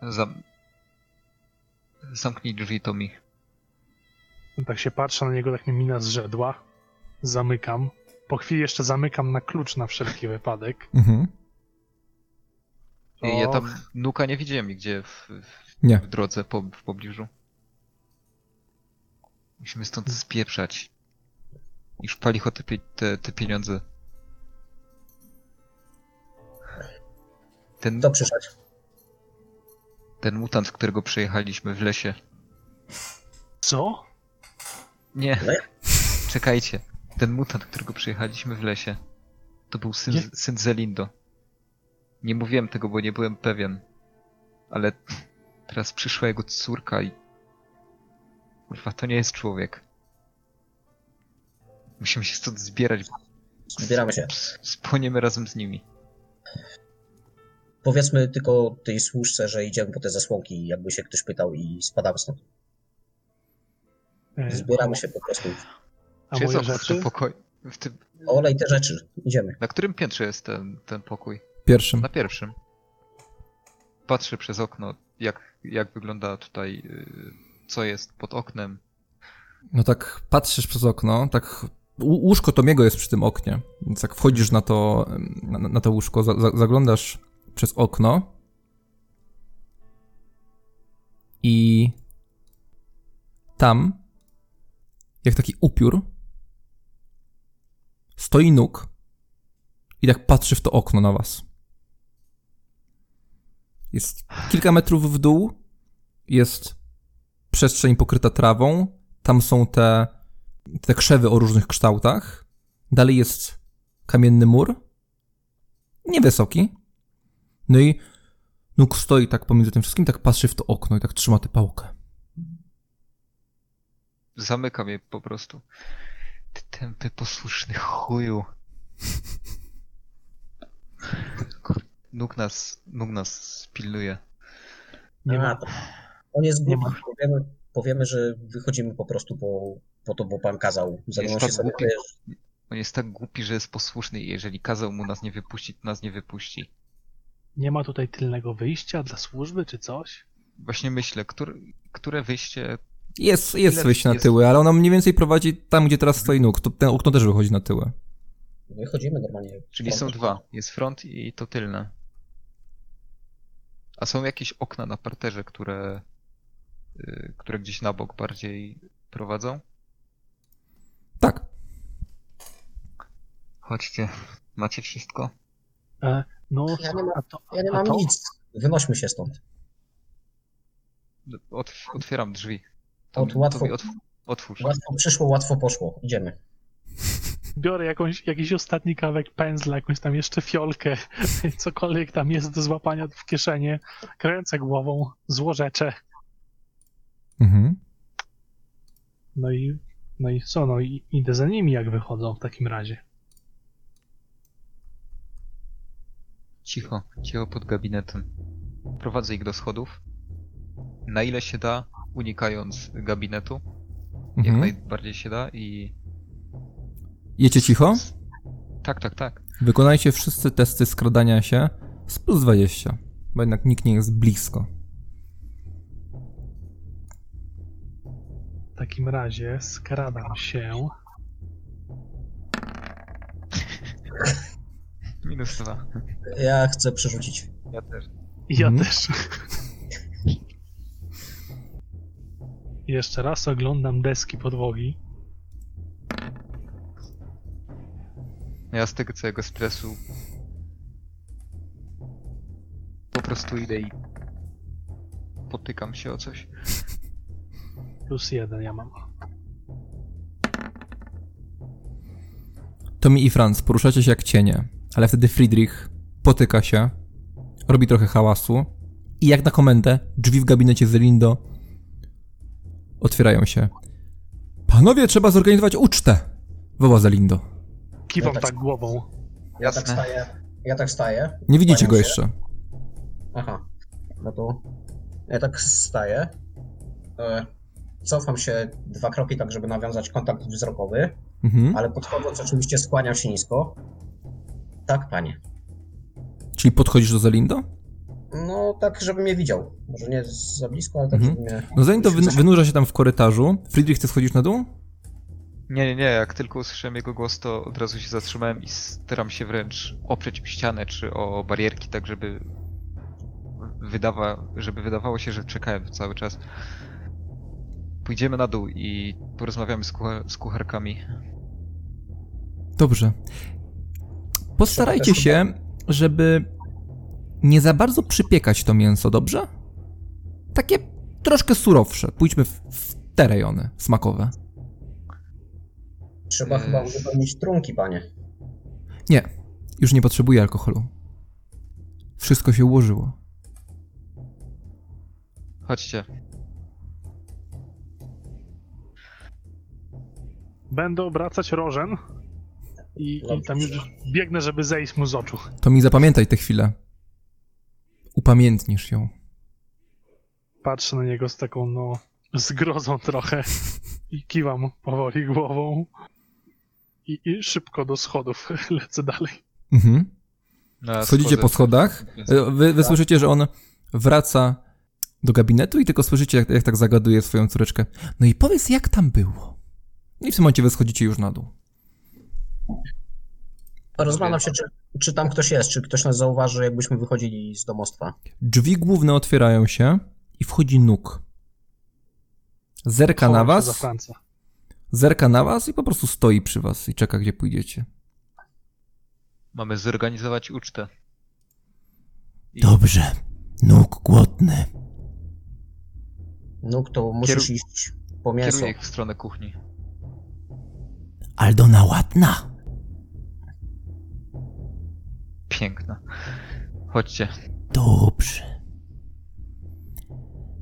Speaker 3: Zam... Zamknij drzwi, Tommy.
Speaker 6: Tak się patrzę na niego, tak mi mina zrzedła. Zamykam. Po chwili jeszcze zamykam na klucz na wszelki wypadek.
Speaker 2: Mhm.
Speaker 3: Ja
Speaker 6: Och.
Speaker 3: tam nuka nie widziałem nigdzie w, w,
Speaker 2: Nie.
Speaker 3: w drodze, po, w pobliżu. Musimy stąd spieprzać. I szpali te, te, te pieniądze. Ten,
Speaker 4: Kto przyszedł?
Speaker 3: ten mutant, którego przejechaliśmy w lesie.
Speaker 6: Co?
Speaker 3: Nie. Czekajcie. Ten mutant, którego przejechaliśmy w lesie. To był syn,
Speaker 6: Nie.
Speaker 3: syn Zelindo. Nie mówiłem tego, bo nie byłem pewien. Ale teraz przyszła jego córka i... Kurwa, to nie jest człowiek. Musimy się stąd zbierać.
Speaker 4: Zbieramy się.
Speaker 3: Spłoniemy razem z nimi.
Speaker 4: Powiedzmy tylko tej służce, że idziemy po te zasłonki, jakby się ktoś pytał i spadamy stąd.
Speaker 6: E,
Speaker 4: Zbieramy się po prostu.
Speaker 6: A
Speaker 3: Czy
Speaker 6: moje rzeczy?
Speaker 3: tym pokoju? W tym...
Speaker 4: Olej te rzeczy. Idziemy.
Speaker 3: Na którym piętrze jest ten, ten pokój?
Speaker 2: Pierwszym.
Speaker 3: Na pierwszym. Patrzę przez okno, jak, jak wygląda tutaj, yy, co jest pod oknem.
Speaker 2: No tak patrzysz przez okno, tak łó- łóżko Tomiego jest przy tym oknie, więc jak wchodzisz na to, na, na to łóżko, za, za, zaglądasz przez okno i tam, jak taki upiór, stoi nóg i tak patrzy w to okno na was. Jest kilka metrów w dół, jest przestrzeń pokryta trawą, tam są te, te krzewy o różnych kształtach. Dalej jest kamienny mur. Niewysoki. No i Nuk stoi tak pomiędzy tym wszystkim, tak patrzy w to okno i tak trzyma tę pałkę.
Speaker 3: Zamykam je po prostu. Ty tępy posłuszny chuju. Nóg nas, nóg nas pilnuje.
Speaker 6: Nie ma.
Speaker 4: to- On jest głupi. Powiemy, powiemy, że wychodzimy po prostu po, po to, bo pan kazał. Zanim on
Speaker 3: tak
Speaker 4: się
Speaker 3: głupi. On jest tak głupi, że jest posłuszny i jeżeli kazał mu nas nie wypuścić, to nas nie wypuści.
Speaker 6: Nie ma tutaj tylnego wyjścia dla służby czy coś?
Speaker 3: Właśnie myślę, które, które wyjście...
Speaker 2: Jest, jest
Speaker 3: Ile
Speaker 2: wyjście na
Speaker 3: jest?
Speaker 2: tyły, ale ono mniej więcej prowadzi tam, gdzie teraz stoi Nuk. To, ten okno też wychodzi na tyły.
Speaker 4: Wychodzimy normalnie.
Speaker 3: Czyli są dwa. Jest front i to tylne. A są jakieś okna na parterze, które... y, które gdzieś na bok bardziej prowadzą?
Speaker 2: Tak.
Speaker 3: Chodźcie. Macie wszystko?
Speaker 6: E, no,
Speaker 4: Ja nie mam-
Speaker 6: a to,
Speaker 4: Ja nie mam
Speaker 6: to?
Speaker 4: nic. Wynośmy się stąd.
Speaker 3: Otw otwieram drzwi.
Speaker 4: Od łatwo-
Speaker 3: mi otw otwórz.
Speaker 4: Łatwo przyszło, łatwo poszło. Idziemy.
Speaker 6: Biorę jakąś, jakiś ostatni kawałek pędzla, jakąś tam jeszcze fiolkę, (laughs) cokolwiek tam jest do złapania w kieszenie, kręcę głową, złożeczę,
Speaker 2: Mhm.
Speaker 6: no i, no i co, no i idę za nimi jak wychodzą w takim razie.
Speaker 3: Cicho, cicho pod gabinetem. Prowadzę ich do schodów. Na ile się da, unikając gabinetu. Jak
Speaker 2: Mhm.
Speaker 3: najbardziej się da i...
Speaker 2: Jecie cicho?
Speaker 3: Tak, tak, tak.
Speaker 2: Wykonajcie wszyscy testy skradania się z plus 20, bo jednak nikt nie jest blisko.
Speaker 6: W takim razie skradam się, (laughs)
Speaker 3: Minus dwa.
Speaker 4: Ja chcę przerzucić.
Speaker 3: Ja też.
Speaker 6: ja
Speaker 2: Mhm.
Speaker 6: też. (laughs) Jeszcze raz oglądam deski podłogi.
Speaker 3: Ja z tego całego stresu po prostu idę i potykam się o coś.
Speaker 6: Plus jeden ja mam.
Speaker 2: Tommy i Franz poruszacie się jak cienie, ale wtedy Friedrich potyka się, robi trochę hałasu i jak na komendę drzwi w gabinecie Zelindo otwierają się. Panowie, trzeba zorganizować ucztę! woła Zelindo.
Speaker 6: Kiwam
Speaker 4: Ja tak-
Speaker 6: tak głową.
Speaker 4: Ja tak
Speaker 3: Jasne.
Speaker 4: staję. Ja tak staję.
Speaker 2: Nie widzicie
Speaker 4: Kłaniam
Speaker 2: go
Speaker 4: się.
Speaker 2: jeszcze.
Speaker 4: Aha. No to ja tak staję. E, Cofam się dwa kroki, tak żeby nawiązać kontakt wzrokowy,
Speaker 2: Mhm.
Speaker 4: ale podchodząc oczywiście skłaniam się nisko. Tak, panie.
Speaker 2: Czyli podchodzisz do Zelindo?
Speaker 4: No tak, żeby mnie widział. Może nie za blisko, ale tak,
Speaker 2: Mhm.
Speaker 4: żeby mnie...
Speaker 2: No Zelindo wyn- wynurza się tam w korytarzu. Friedrich, ty schodzisz na dół?
Speaker 3: Nie, nie, nie, jak tylko usłyszałem jego głos, to od razu się zatrzymałem i staram się wręcz oprzeć o ścianę czy o barierki, tak żeby wydawa, żeby wydawało się, że czekałem cały czas. Pójdziemy na dół i porozmawiamy z, kucha- z kucharkami.
Speaker 2: Dobrze. Postarajcie się, żeby nie za bardzo przypiekać to mięso, dobrze? Takie troszkę surowsze. Pójdźmy w, w te rejony smakowe.
Speaker 4: Trzeba
Speaker 3: Eee.
Speaker 4: chyba uzupełnić trunki, panie.
Speaker 2: Nie, już nie potrzebuję alkoholu. Wszystko się ułożyło.
Speaker 3: Chodźcie.
Speaker 6: Będę obracać rożen i, i tam już biegnę, żeby zejść mu z oczu.
Speaker 2: To mi zapamiętaj tę chwilę. Upamiętnisz ją.
Speaker 6: Patrzę na niego z taką, no, zgrozą trochę i kiwam powoli głową i, i szybko do schodów (laughs) lecę dalej.
Speaker 2: Mhm.
Speaker 3: No,
Speaker 2: Schodzicie
Speaker 3: schodzę.
Speaker 2: po schodach. E, Wy, wy słyszycie, że on wraca do gabinetu i tylko słyszycie, jak, jak tak zagaduje swoją córeczkę. No i powiedz, jak tam było. No I w tym momencie wy schodzicie już na dół.
Speaker 4: Rozglądam się, czy, czy tam ktoś jest, czy ktoś nas zauważy, jakbyśmy wychodzili z domostwa.
Speaker 2: Drzwi główne otwierają się i wchodzi nóg. Zerka na
Speaker 6: Chowam
Speaker 2: was, zerka na was i po prostu stoi przy was i czeka, gdzie pójdziecie.
Speaker 3: Mamy zorganizować ucztę. I
Speaker 5: Dobrze. Nóg głodny.
Speaker 4: Nóg to musisz
Speaker 3: Kieru-
Speaker 4: iść po mięso.
Speaker 3: Kieruję ich w stronę kuchni.
Speaker 5: Aldona ładna.
Speaker 3: Piękna. Chodźcie.
Speaker 5: Dobrze.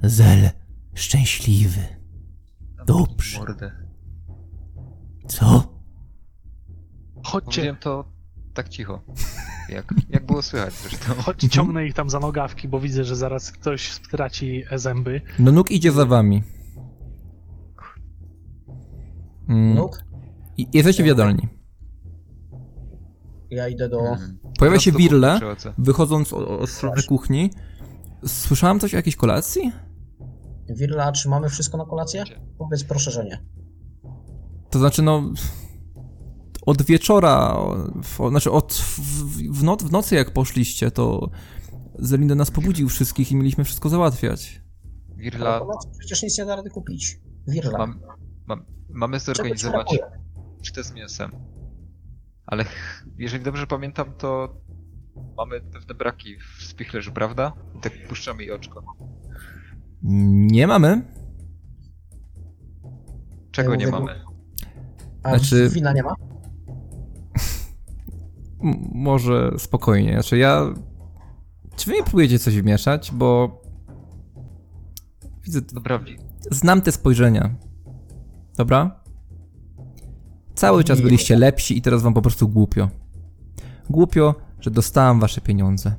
Speaker 5: Zel szczęśliwy. Dobrze.
Speaker 3: Mordę.
Speaker 5: Co?
Speaker 6: Chodźcie,
Speaker 3: Powiedziałem to tak cicho. Jak, jak było słychać zresztą.
Speaker 6: chodźcie, (laughs) ciągnę ich tam za nogawki, bo widzę, że zaraz ktoś straci zęby.
Speaker 2: No nóg idzie za wami. Mm.
Speaker 4: Nóg?
Speaker 2: I jesteście w jadalni.
Speaker 4: Ja idę do...
Speaker 3: Mhm.
Speaker 2: Pojawia się Wirle, wychodząc od strony kuchni. Słyszałam coś o jakiejś kolacji?
Speaker 4: Wirla, czy mamy wszystko na kolację? Powiedz proszę, że nie.
Speaker 2: To znaczy, no. Od wieczora, znaczy od w, w, noc, w nocy jak poszliście, to Zelindo nas pobudził wszystkich i mieliśmy wszystko załatwiać.
Speaker 3: Wirla,
Speaker 4: przecież nic nie da rady kupić. Wirla.
Speaker 3: mam, mam, mamy zorganizować
Speaker 4: brakuje?
Speaker 3: ucztę z mięsem. Ale jeżeli dobrze pamiętam, to mamy pewne braki w spichlerzu, prawda? I tak puszczamy jej oczko.
Speaker 2: Nie mamy.
Speaker 3: Czego nie mamy?
Speaker 4: A
Speaker 2: Znaczy-
Speaker 4: wina nie ma? (laughs)
Speaker 2: Może spokojnie. Znaczy ja. Czy wy nie próbujecie coś wmieszać? Bo. Widzę.
Speaker 3: Dobra,
Speaker 2: Znam te spojrzenia. Dobra? Cały czas byliście lepsi i teraz wam po prostu głupio. Głupio, że dostałam wasze pieniądze.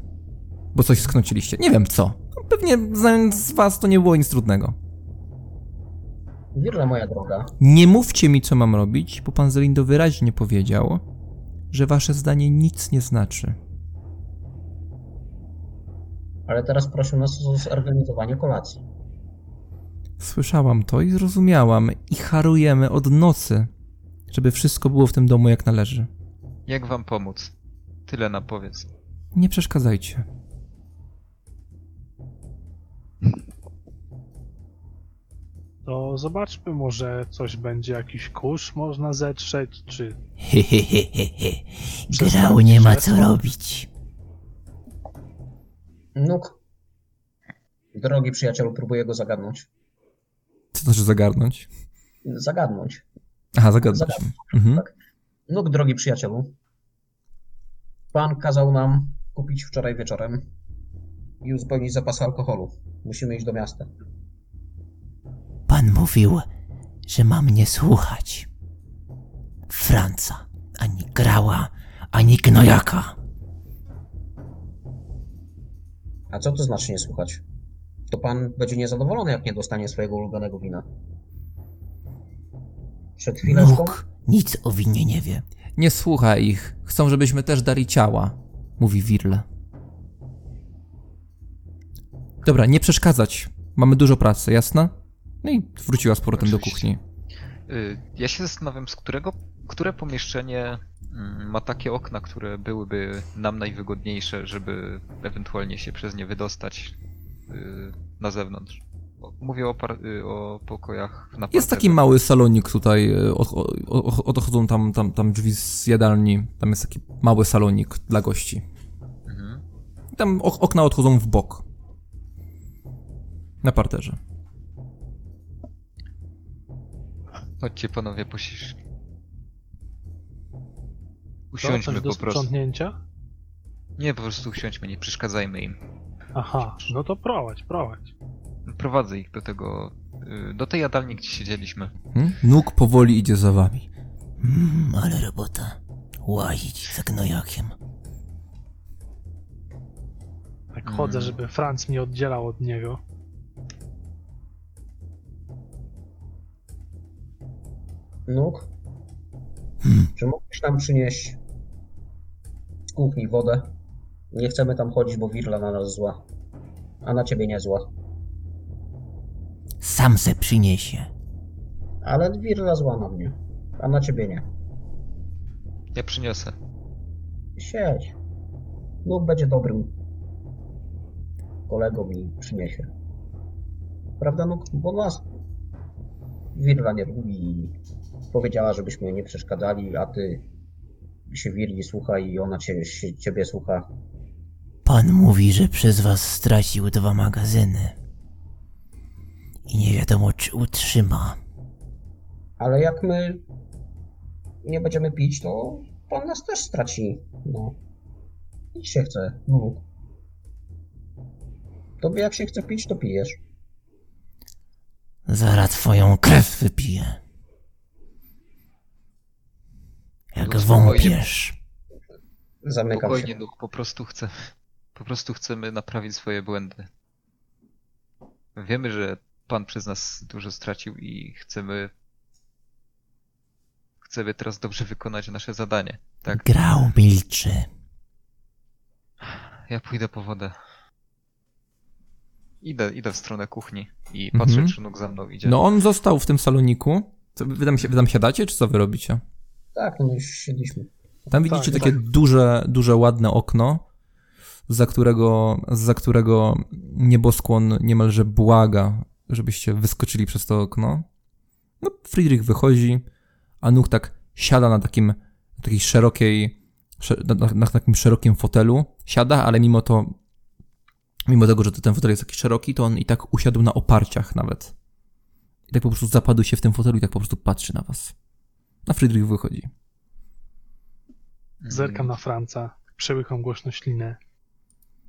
Speaker 2: Bo coś sknąciliście. Nie wiem co. Pewnie znając was to nie było nic trudnego.
Speaker 4: Wirla, moja droga.
Speaker 2: Nie mówcie mi, co mam robić, bo pan Zelindo wyraźnie powiedział, że wasze zdanie nic nie znaczy.
Speaker 4: Ale teraz prosił nas o zorganizowanie kolacji.
Speaker 2: Słyszałam to i zrozumiałam i harujemy od nocy, żeby wszystko było w tym domu jak należy.
Speaker 3: jak wam pomóc? Tyle nam powiedz.
Speaker 2: Nie przeszkadzajcie.
Speaker 6: To zobaczmy, może coś będzie, jakiś kurz można zetrzeć, czy
Speaker 5: Hehehehe. Grał nie ma co robić.
Speaker 4: Nóg. Drogi przyjacielu, próbuję go zagadnąć.
Speaker 2: Co to znaczy zagarnąć?
Speaker 4: Zagadnąć.
Speaker 2: Aha, zagadnąć. Mhm.
Speaker 4: tak. Nóg, drogi przyjacielu. Pan kazał nam kupić wczoraj wieczorem i uzupełnić zapasy alkoholu. Musimy iść do miasta.
Speaker 5: Pan mówił, że mam nie słuchać. Franca, ani grała, ani gnojaka.
Speaker 4: A co to znaczy nie słuchać? To pan będzie niezadowolony, jak nie dostanie swojego ulubionego wina. Przed chwileczką...
Speaker 5: Nóg nic o winie nie wie.
Speaker 2: Nie słuchaj ich. Chcą, żebyśmy też dali ciała, mówi Wirle. Dobra, nie przeszkadzać. Mamy dużo pracy, jasne? No i wróciła z powrotem do
Speaker 3: Oczywiście.
Speaker 2: kuchni.
Speaker 3: Y, Ja się zastanawiam, z którego, które pomieszczenie mm, ma takie okna, które byłyby nam najwygodniejsze, żeby ewentualnie się przez nie wydostać y, na zewnątrz. Mówię o, par- y, o pokojach na
Speaker 2: Jest taki
Speaker 3: parterze.
Speaker 2: mały salonik tutaj, od, od, odchodzą tam, tam, tam drzwi z jadalni. Tam jest taki mały salonik dla gości.
Speaker 3: Mhm.
Speaker 2: I Tam ok- okna odchodzą w bok. Na parterze.
Speaker 3: Chodźcie panowie, posisz. Usiądźmy po prostu. Nie, po prostu usiądźmy, nie przeszkadzajmy im.
Speaker 6: Aha, no to prowadź, prowadź.
Speaker 3: Prowadzę ich do tego, y, do tej jadalni, gdzie siedzieliśmy.
Speaker 2: Hmm? Nóg powoli idzie za wami.
Speaker 5: Mmm, ale robota. Łazić za gnojakiem.
Speaker 6: Tak chodzę,
Speaker 3: Mm.
Speaker 6: żeby Franc mnie oddzielał od niego.
Speaker 4: Nóg? Czy mógłbyś nam przynieść z kuchni wodę? Nie chcemy tam chodzić, bo wirla na nas zła. A na ciebie nie zła.
Speaker 5: Sam se przyniesie.
Speaker 4: Ale wirla zła na mnie. A na ciebie nie.
Speaker 3: Ja przyniosę.
Speaker 4: Siedź. Nóg będzie dobrym kolegą i przyniesie. Prawda, Nóg? Bo nas wirla nie lubi i powiedziała, żebyśmy nie przeszkadzali, a ty się wirli słucha i ona cię, się, ciebie słucha.
Speaker 5: Pan mówi, że przez was stracił dwa magazyny. I nie wiadomo, czy utrzyma.
Speaker 4: Ale jak my nie będziemy pić, to pan nas też straci. No. Pić się chce. No. Tobie jak się chce pić, to pijesz.
Speaker 5: Zaraz twoją krew wypiję. Jak
Speaker 3: No
Speaker 5: wąpiesz.
Speaker 4: Zamykam
Speaker 3: Spokojnie,
Speaker 4: się.
Speaker 3: Duch, po prostu chcę. Po prostu chcemy naprawić swoje błędy. Wiemy, że Pan przez nas dużo stracił i chcemy. Chcemy teraz dobrze wykonać nasze zadanie. Tak,
Speaker 5: Grał milczy.
Speaker 3: ja pójdę po wodę. Idę, idę w stronę kuchni i
Speaker 2: Mhm.
Speaker 3: patrzę, czy nóg za mną idzie.
Speaker 2: No on został w tym saloniku. Co, wy, tam, wy tam siadacie, czy co wy robicie?
Speaker 4: Tak, no już siedliśmy.
Speaker 2: Tam widzicie
Speaker 6: tak.
Speaker 2: takie duże, duże, ładne okno, za którego, za którego nieboskłon niemalże błaga, żebyście wyskoczyli przez to okno. No, Friedrich wychodzi, a Nuch tak siada na takim, na takiej szerokiej, sze- na, na, na takim szerokim fotelu. Siada, ale mimo to, mimo tego, że ten fotel jest taki szeroki, to on i tak usiadł na oparciach nawet. I tak po prostu zapadł się w tym fotelu i tak po prostu patrzy na was. A Friedrich wychodzi.
Speaker 6: Zerkam na Franca, przełycham głośno ślinę.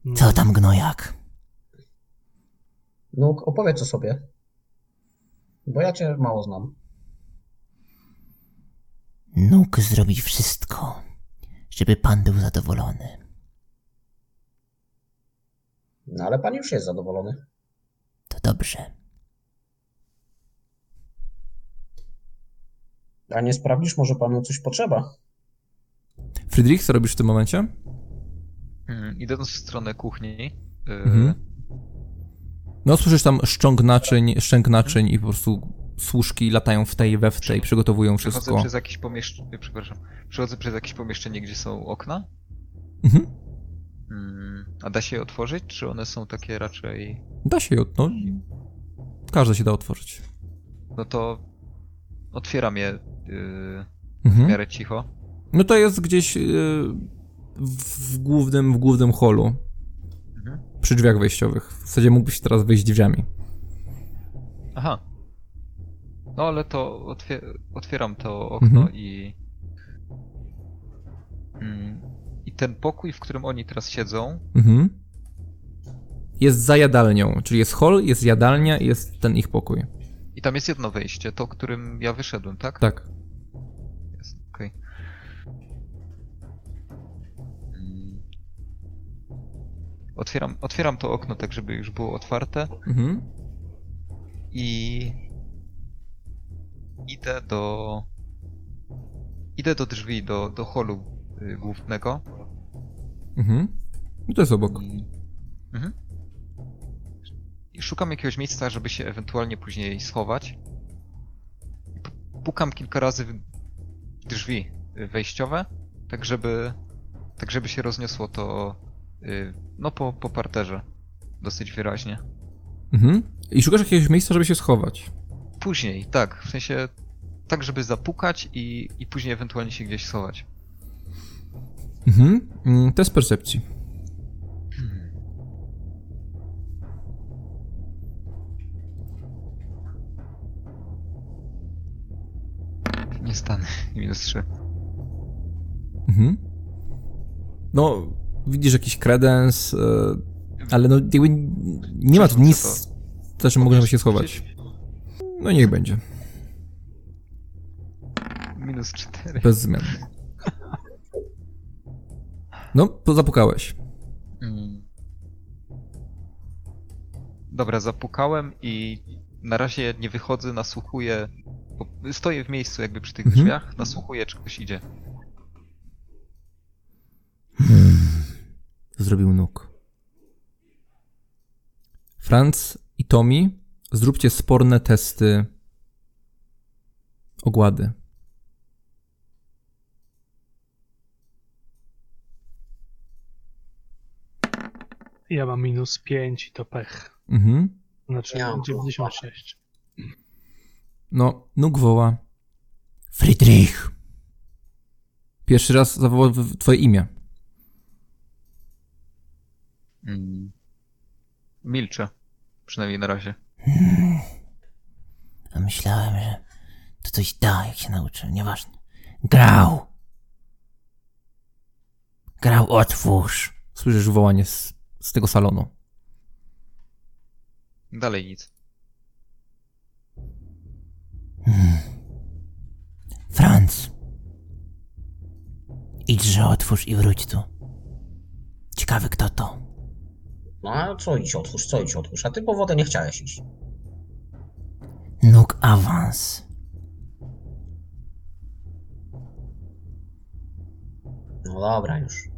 Speaker 6: No,
Speaker 5: Co tam gnojak?
Speaker 4: No, opowiedz o sobie. Bo ja cię mało znam.
Speaker 5: Nóg zrobi wszystko, żeby pan był zadowolony.
Speaker 4: No ale pan już jest zadowolony.
Speaker 5: To dobrze.
Speaker 4: A nie sprawdzisz, może panu coś potrzeba?
Speaker 2: Friedrich, co robisz w tym momencie?
Speaker 3: Mm, Idąc w stronę kuchni. y,
Speaker 2: Mhm. No, słyszysz tam szcząg naczyń, szczęk naczyń i po prostu służki latają w tej we w tej, przygotowują
Speaker 3: Przechodzę
Speaker 2: wszystko.
Speaker 3: przez jakieś pomieszczenie. Przepraszam. Przechodzę przez jakieś pomieszczenie, gdzie są okna.
Speaker 2: Mhm.
Speaker 3: Mm, A da się je otworzyć, czy one są takie raczej.
Speaker 2: Da się, je, no, każde się da otworzyć.
Speaker 3: No to otwieram je yy, w
Speaker 2: Mhm.
Speaker 3: miarę cicho.
Speaker 2: No to jest gdzieś yy, w głównym, w głównym holu. Przy drzwiach wejściowych. W zasadzie mógłbyś teraz wyjść drzwiami.
Speaker 3: Aha. No ale to otwie- otwieram to okno
Speaker 2: Mhm.
Speaker 3: i. Mm, I ten pokój, w którym oni teraz siedzą,
Speaker 2: Mhm. Jest za jadalnią, czyli jest hol, jest jadalnia i jest ten ich pokój.
Speaker 3: I tam jest jedno wejście, to, którym ja wyszedłem, tak?
Speaker 2: Tak.
Speaker 3: Otwieram, otwieram to okno tak, żeby już było otwarte
Speaker 2: Mhm.
Speaker 3: i idę do idę do drzwi, do, do holu y, głównego.
Speaker 2: Mhm. I to jest obok.
Speaker 3: I... Mhm. I szukam jakiegoś miejsca, żeby się ewentualnie później schować. I Pukam kilka razy w drzwi y, wejściowe, tak żeby, tak żeby się rozniosło to no po, po parterze dosyć wyraźnie.
Speaker 2: Mhm. I szukasz jakiegoś miejsca, żeby się schować.
Speaker 3: Później, tak, w sensie tak, żeby zapukać i, i później ewentualnie się gdzieś schować.
Speaker 2: Mhm. Mm, Test percepcji.
Speaker 3: Nie stanę, (laughs) minus 3.
Speaker 2: Mhm. No, widzisz jakiś kredens, e, ale no jakby nie ma tu nic, za czym można się schować. No niech będzie.
Speaker 3: Minus 4.
Speaker 2: Bez zmian. No, to zapukałeś.
Speaker 3: Mm. Dobra, zapukałem i na razie nie wychodzę, nasłuchuję. Stoję w miejscu jakby przy tych
Speaker 2: Mhm.
Speaker 3: drzwiach, nasłuchuję czy ktoś idzie.
Speaker 2: Zrobił nóg. Franz i Tommy, zróbcie sporne testy ogłady.
Speaker 6: Ja mam minus 5 i to pech.
Speaker 2: Mhm.
Speaker 6: Znaczy
Speaker 4: Ja mam
Speaker 6: 96.
Speaker 2: No, nóg woła.
Speaker 5: Friedrich,
Speaker 2: Pierwszy raz zawołał twoje imię.
Speaker 3: Mm. Milczę. Przynajmniej na razie.
Speaker 5: a myślałem, że to coś da, jak się nauczę, nieważne. Grał. Grał, otwórz.
Speaker 2: Słyszysz wołanie z, z tego salonu.
Speaker 3: Dalej nic.
Speaker 5: Franz. Idźże otwórz i wróć tu. Ciekawy kto to.
Speaker 4: No a co idź otwórz, co idź otwórz, a ty po wodę nie chciałeś iść.
Speaker 5: Nóg awans.
Speaker 4: No dobra już.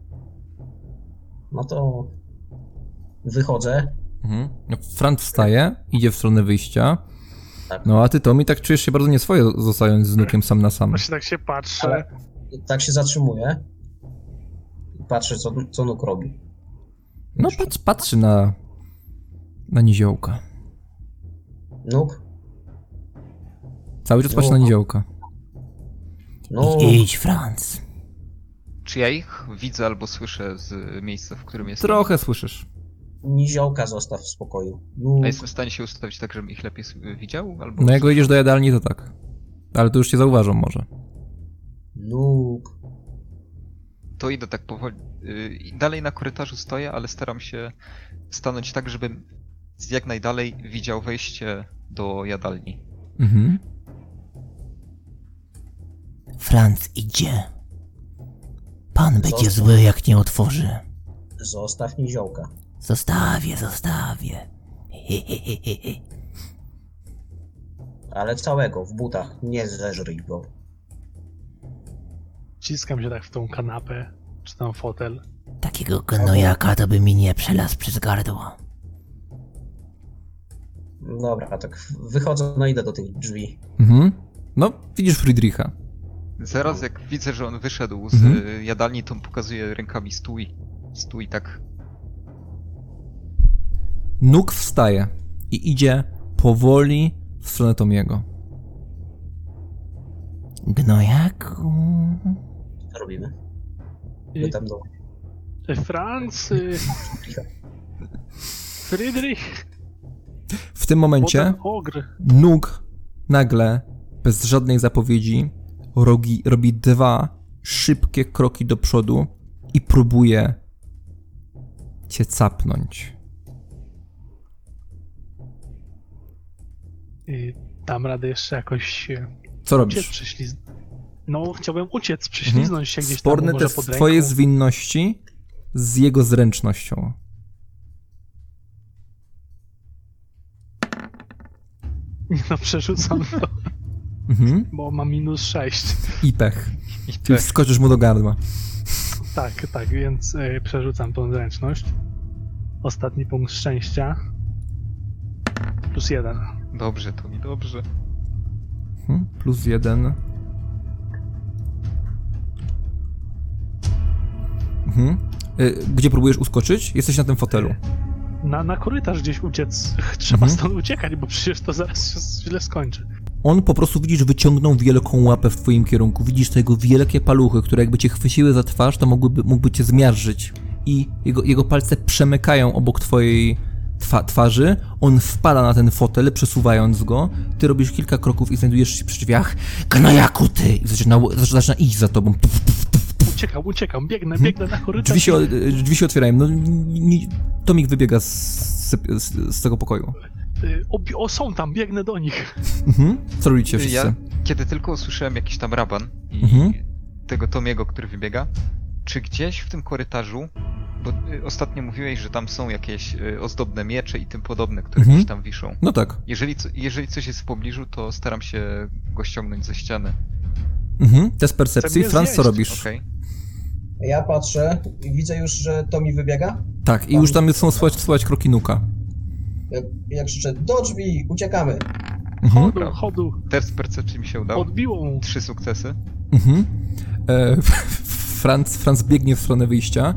Speaker 4: No to wychodzę.
Speaker 2: Mhm. No, wstaje, idzie w stronę wyjścia.
Speaker 4: Tak.
Speaker 2: No a ty, Tommy, tak czujesz się bardzo nieswoje, zostając z nukiem sam na sam.
Speaker 6: Właśnie tak się patrzę.
Speaker 4: Ale- Tak się zatrzymuję. I patrzę, co, co nóg robi.
Speaker 2: No patrz, patrzy na, na niziołka.
Speaker 4: Nóg?
Speaker 2: Cały czas patrzy na niziołka.
Speaker 4: No,
Speaker 5: Idź, Franz.
Speaker 3: Czy ja ich widzę albo słyszę z miejsca, w którym jestem?
Speaker 2: Trochę słyszysz.
Speaker 4: niziołka zostaw w spokoju. Nóg.
Speaker 3: A jestem w stanie się ustawić tak, żebym ich lepiej widział? Albo
Speaker 2: No jak wejdziesz do jadalni, to tak. Ale to już cię zauważą może.
Speaker 4: Nóg.
Speaker 3: To idę tak powoli. y, Dalej na korytarzu stoję, ale staram się stanąć tak, żebym z jak najdalej widział wejście do jadalni.
Speaker 2: Mhm.
Speaker 5: Franz idzie. Pan będzie
Speaker 4: Zostaw.
Speaker 5: zły, jak nie otworzy.
Speaker 4: Zostaw niziołka.
Speaker 5: Zostawię, zostawię. Hehehehe. (laughs)
Speaker 4: Ale całego, w butach. Nie zeżryj go.
Speaker 6: Ciskam się tak w tą kanapę, czy tam fotel.
Speaker 5: Takiego gnojaka to by mi nie przelazł przez gardło.
Speaker 4: Dobra, tak wychodzę, no idę do tych drzwi.
Speaker 2: Mhm. No, widzisz Friedricha.
Speaker 3: Zaraz jak widzę, że on wyszedł z
Speaker 2: Mhm.
Speaker 3: y, jadalni, to pokazuje rękami stój. Stój tak.
Speaker 2: Nóg wstaje i idzie powoli w stronę Tomiego.
Speaker 5: Gnojaku.
Speaker 4: Robimy?
Speaker 6: I-
Speaker 4: Pytam do...
Speaker 6: Franz, y, (laughs) Friedrich,
Speaker 2: W tym momencie. Nóg nagle, bez żadnej zapowiedzi, rogi, robi dwa szybkie kroki do przodu i próbuje cię capnąć.
Speaker 6: Y, dam radę jeszcze jakoś e,
Speaker 2: Co robisz?
Speaker 6: prześliz... No, chciałbym uciec, prześliznąć się gdzieś tam,
Speaker 2: Sporny
Speaker 6: może
Speaker 2: test twojej zwinności z jego zręcznością. (laughs)
Speaker 6: No, przerzucam to,
Speaker 2: Mhm.
Speaker 6: bo mam minus 6.
Speaker 2: I pech.
Speaker 3: I
Speaker 2: Czyli
Speaker 3: tak,
Speaker 2: wskoczysz mu do gardła.
Speaker 6: Tak, tak, więc e, przerzucam tą zręczność. Ostatni punkt szczęścia. Plus jeden.
Speaker 3: dobrze, to mi dobrze.
Speaker 2: Mhm. Plus jeden. Mhm. Y, Gdzie próbujesz uskoczyć? Jesteś na tym fotelu.
Speaker 6: Na, na korytarz gdzieś uciec. (laughs) Trzeba
Speaker 2: Mhm.
Speaker 6: stąd uciekać, bo przecież to zaraz się źle skończy.
Speaker 2: On po prostu widzisz, wyciągnął wielką łapę w twoim kierunku. Widzisz te jego wielkie paluchy, które jakby cię chwyciły za twarz, to mogłyby, mógłby cię zmiażdżyć. I jego, jego palce przemykają obok twojej twa twarzy. On wpada na ten fotel, przesuwając go. Ty robisz kilka kroków i znajdujesz się przy drzwiach. Gnojaku ty! I zaczyna, zaczyna iść za tobą. Puf, puf.
Speaker 6: Uciekam, uciekam, biegnę, biegnę na korytarz.
Speaker 2: Drzwi się, drzwi się otwierają. No, ni- Tomik wybiega z, z, z tego pokoju.
Speaker 6: Y, O, o, są tam, biegnę do nich.
Speaker 2: Mhm. Co robicie wszyscy?
Speaker 3: Ja, kiedy tylko usłyszałem jakiś tam raban i
Speaker 2: Mhm.
Speaker 3: tego Tomiego, który wybiega, czy gdzieś w tym korytarzu, bo y, ostatnio mówiłeś, że tam są jakieś y, ozdobne miecze i tym podobne, które
Speaker 2: Mhm.
Speaker 3: gdzieś tam wiszą.
Speaker 2: No tak.
Speaker 3: Jeżeli, jeżeli coś jest w pobliżu, to staram się go ściągnąć ze ściany.
Speaker 2: Mhm. Test percepcji. Franz, co robisz?
Speaker 3: Okej?
Speaker 4: Ja patrzę i widzę już, że to mi wybiega.
Speaker 2: Tak, i już tam są słychać, słychać kroki nuka.
Speaker 4: Ja, ja krzyczę, do drzwi, uciekamy.
Speaker 2: Mhm.
Speaker 6: Chodu, chodu.
Speaker 3: Test percepcji mi się udał.
Speaker 6: Odbiło mu.
Speaker 3: Trzy sukcesy.
Speaker 2: Mhm. E, (laughs) Franz, Franz biegnie w stronę wyjścia.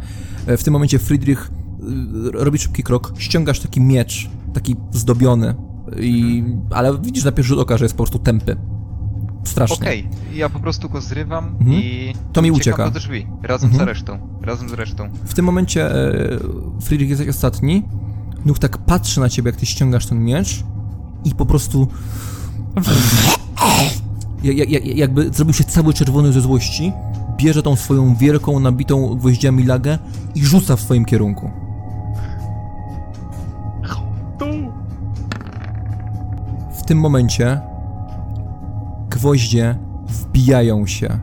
Speaker 2: E, w tym momencie Friedrich e, robi szybki krok, ściągasz taki miecz, taki zdobiony. I, ale widzisz na pierwszy rzut oka, że jest po prostu tępy. Strasznie.
Speaker 3: Okej, ja po prostu go zrywam
Speaker 2: Mhm.
Speaker 3: i
Speaker 2: To mi ucieka.
Speaker 3: do drzwi. Razem
Speaker 2: Mhm.
Speaker 3: z resztą. Razem z resztą.
Speaker 2: W tym momencie e, Friedrich jesteś ostatni. Nuch tak patrzy na ciebie, jak ty ściągasz ten miecz i po prostu... Ja- ja- ja- jakby zrobił się cały czerwony ze złości, bierze tą swoją wielką, nabitą gwoździami lagę i rzuca w swoim kierunku. W tym momencie gwoździe wbijają się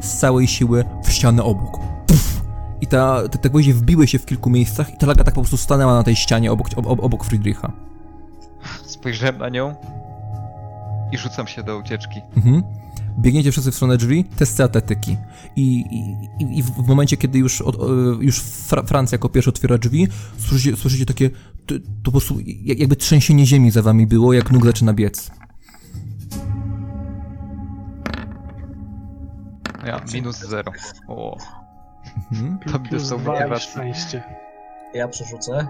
Speaker 2: z całej siły w ścianę obok. Puf! I ta, te, te gwoździe wbiły się w kilku miejscach i ta laga tak po prostu stanęła na tej ścianie obok, ob, ob, obok Friedricha.
Speaker 3: Spojrzałem na nią i rzucam się do ucieczki.
Speaker 2: Mhm. Biegniecie wszyscy w stronę drzwi, testy atletyki. I, i, i- w momencie, kiedy już, od, e, już Fra Francja jako pierwszy otwiera drzwi, słyszycie, słyszycie takie, to, to po prostu jak- jakby trzęsienie ziemi za wami było, jak nóg zaczyna biec.
Speaker 3: Ja, minus zero. O,
Speaker 2: Mhm. (laughs)
Speaker 3: to mi
Speaker 6: Plus
Speaker 3: dostał
Speaker 6: dwa i szczęście.
Speaker 4: Ja przerzucę.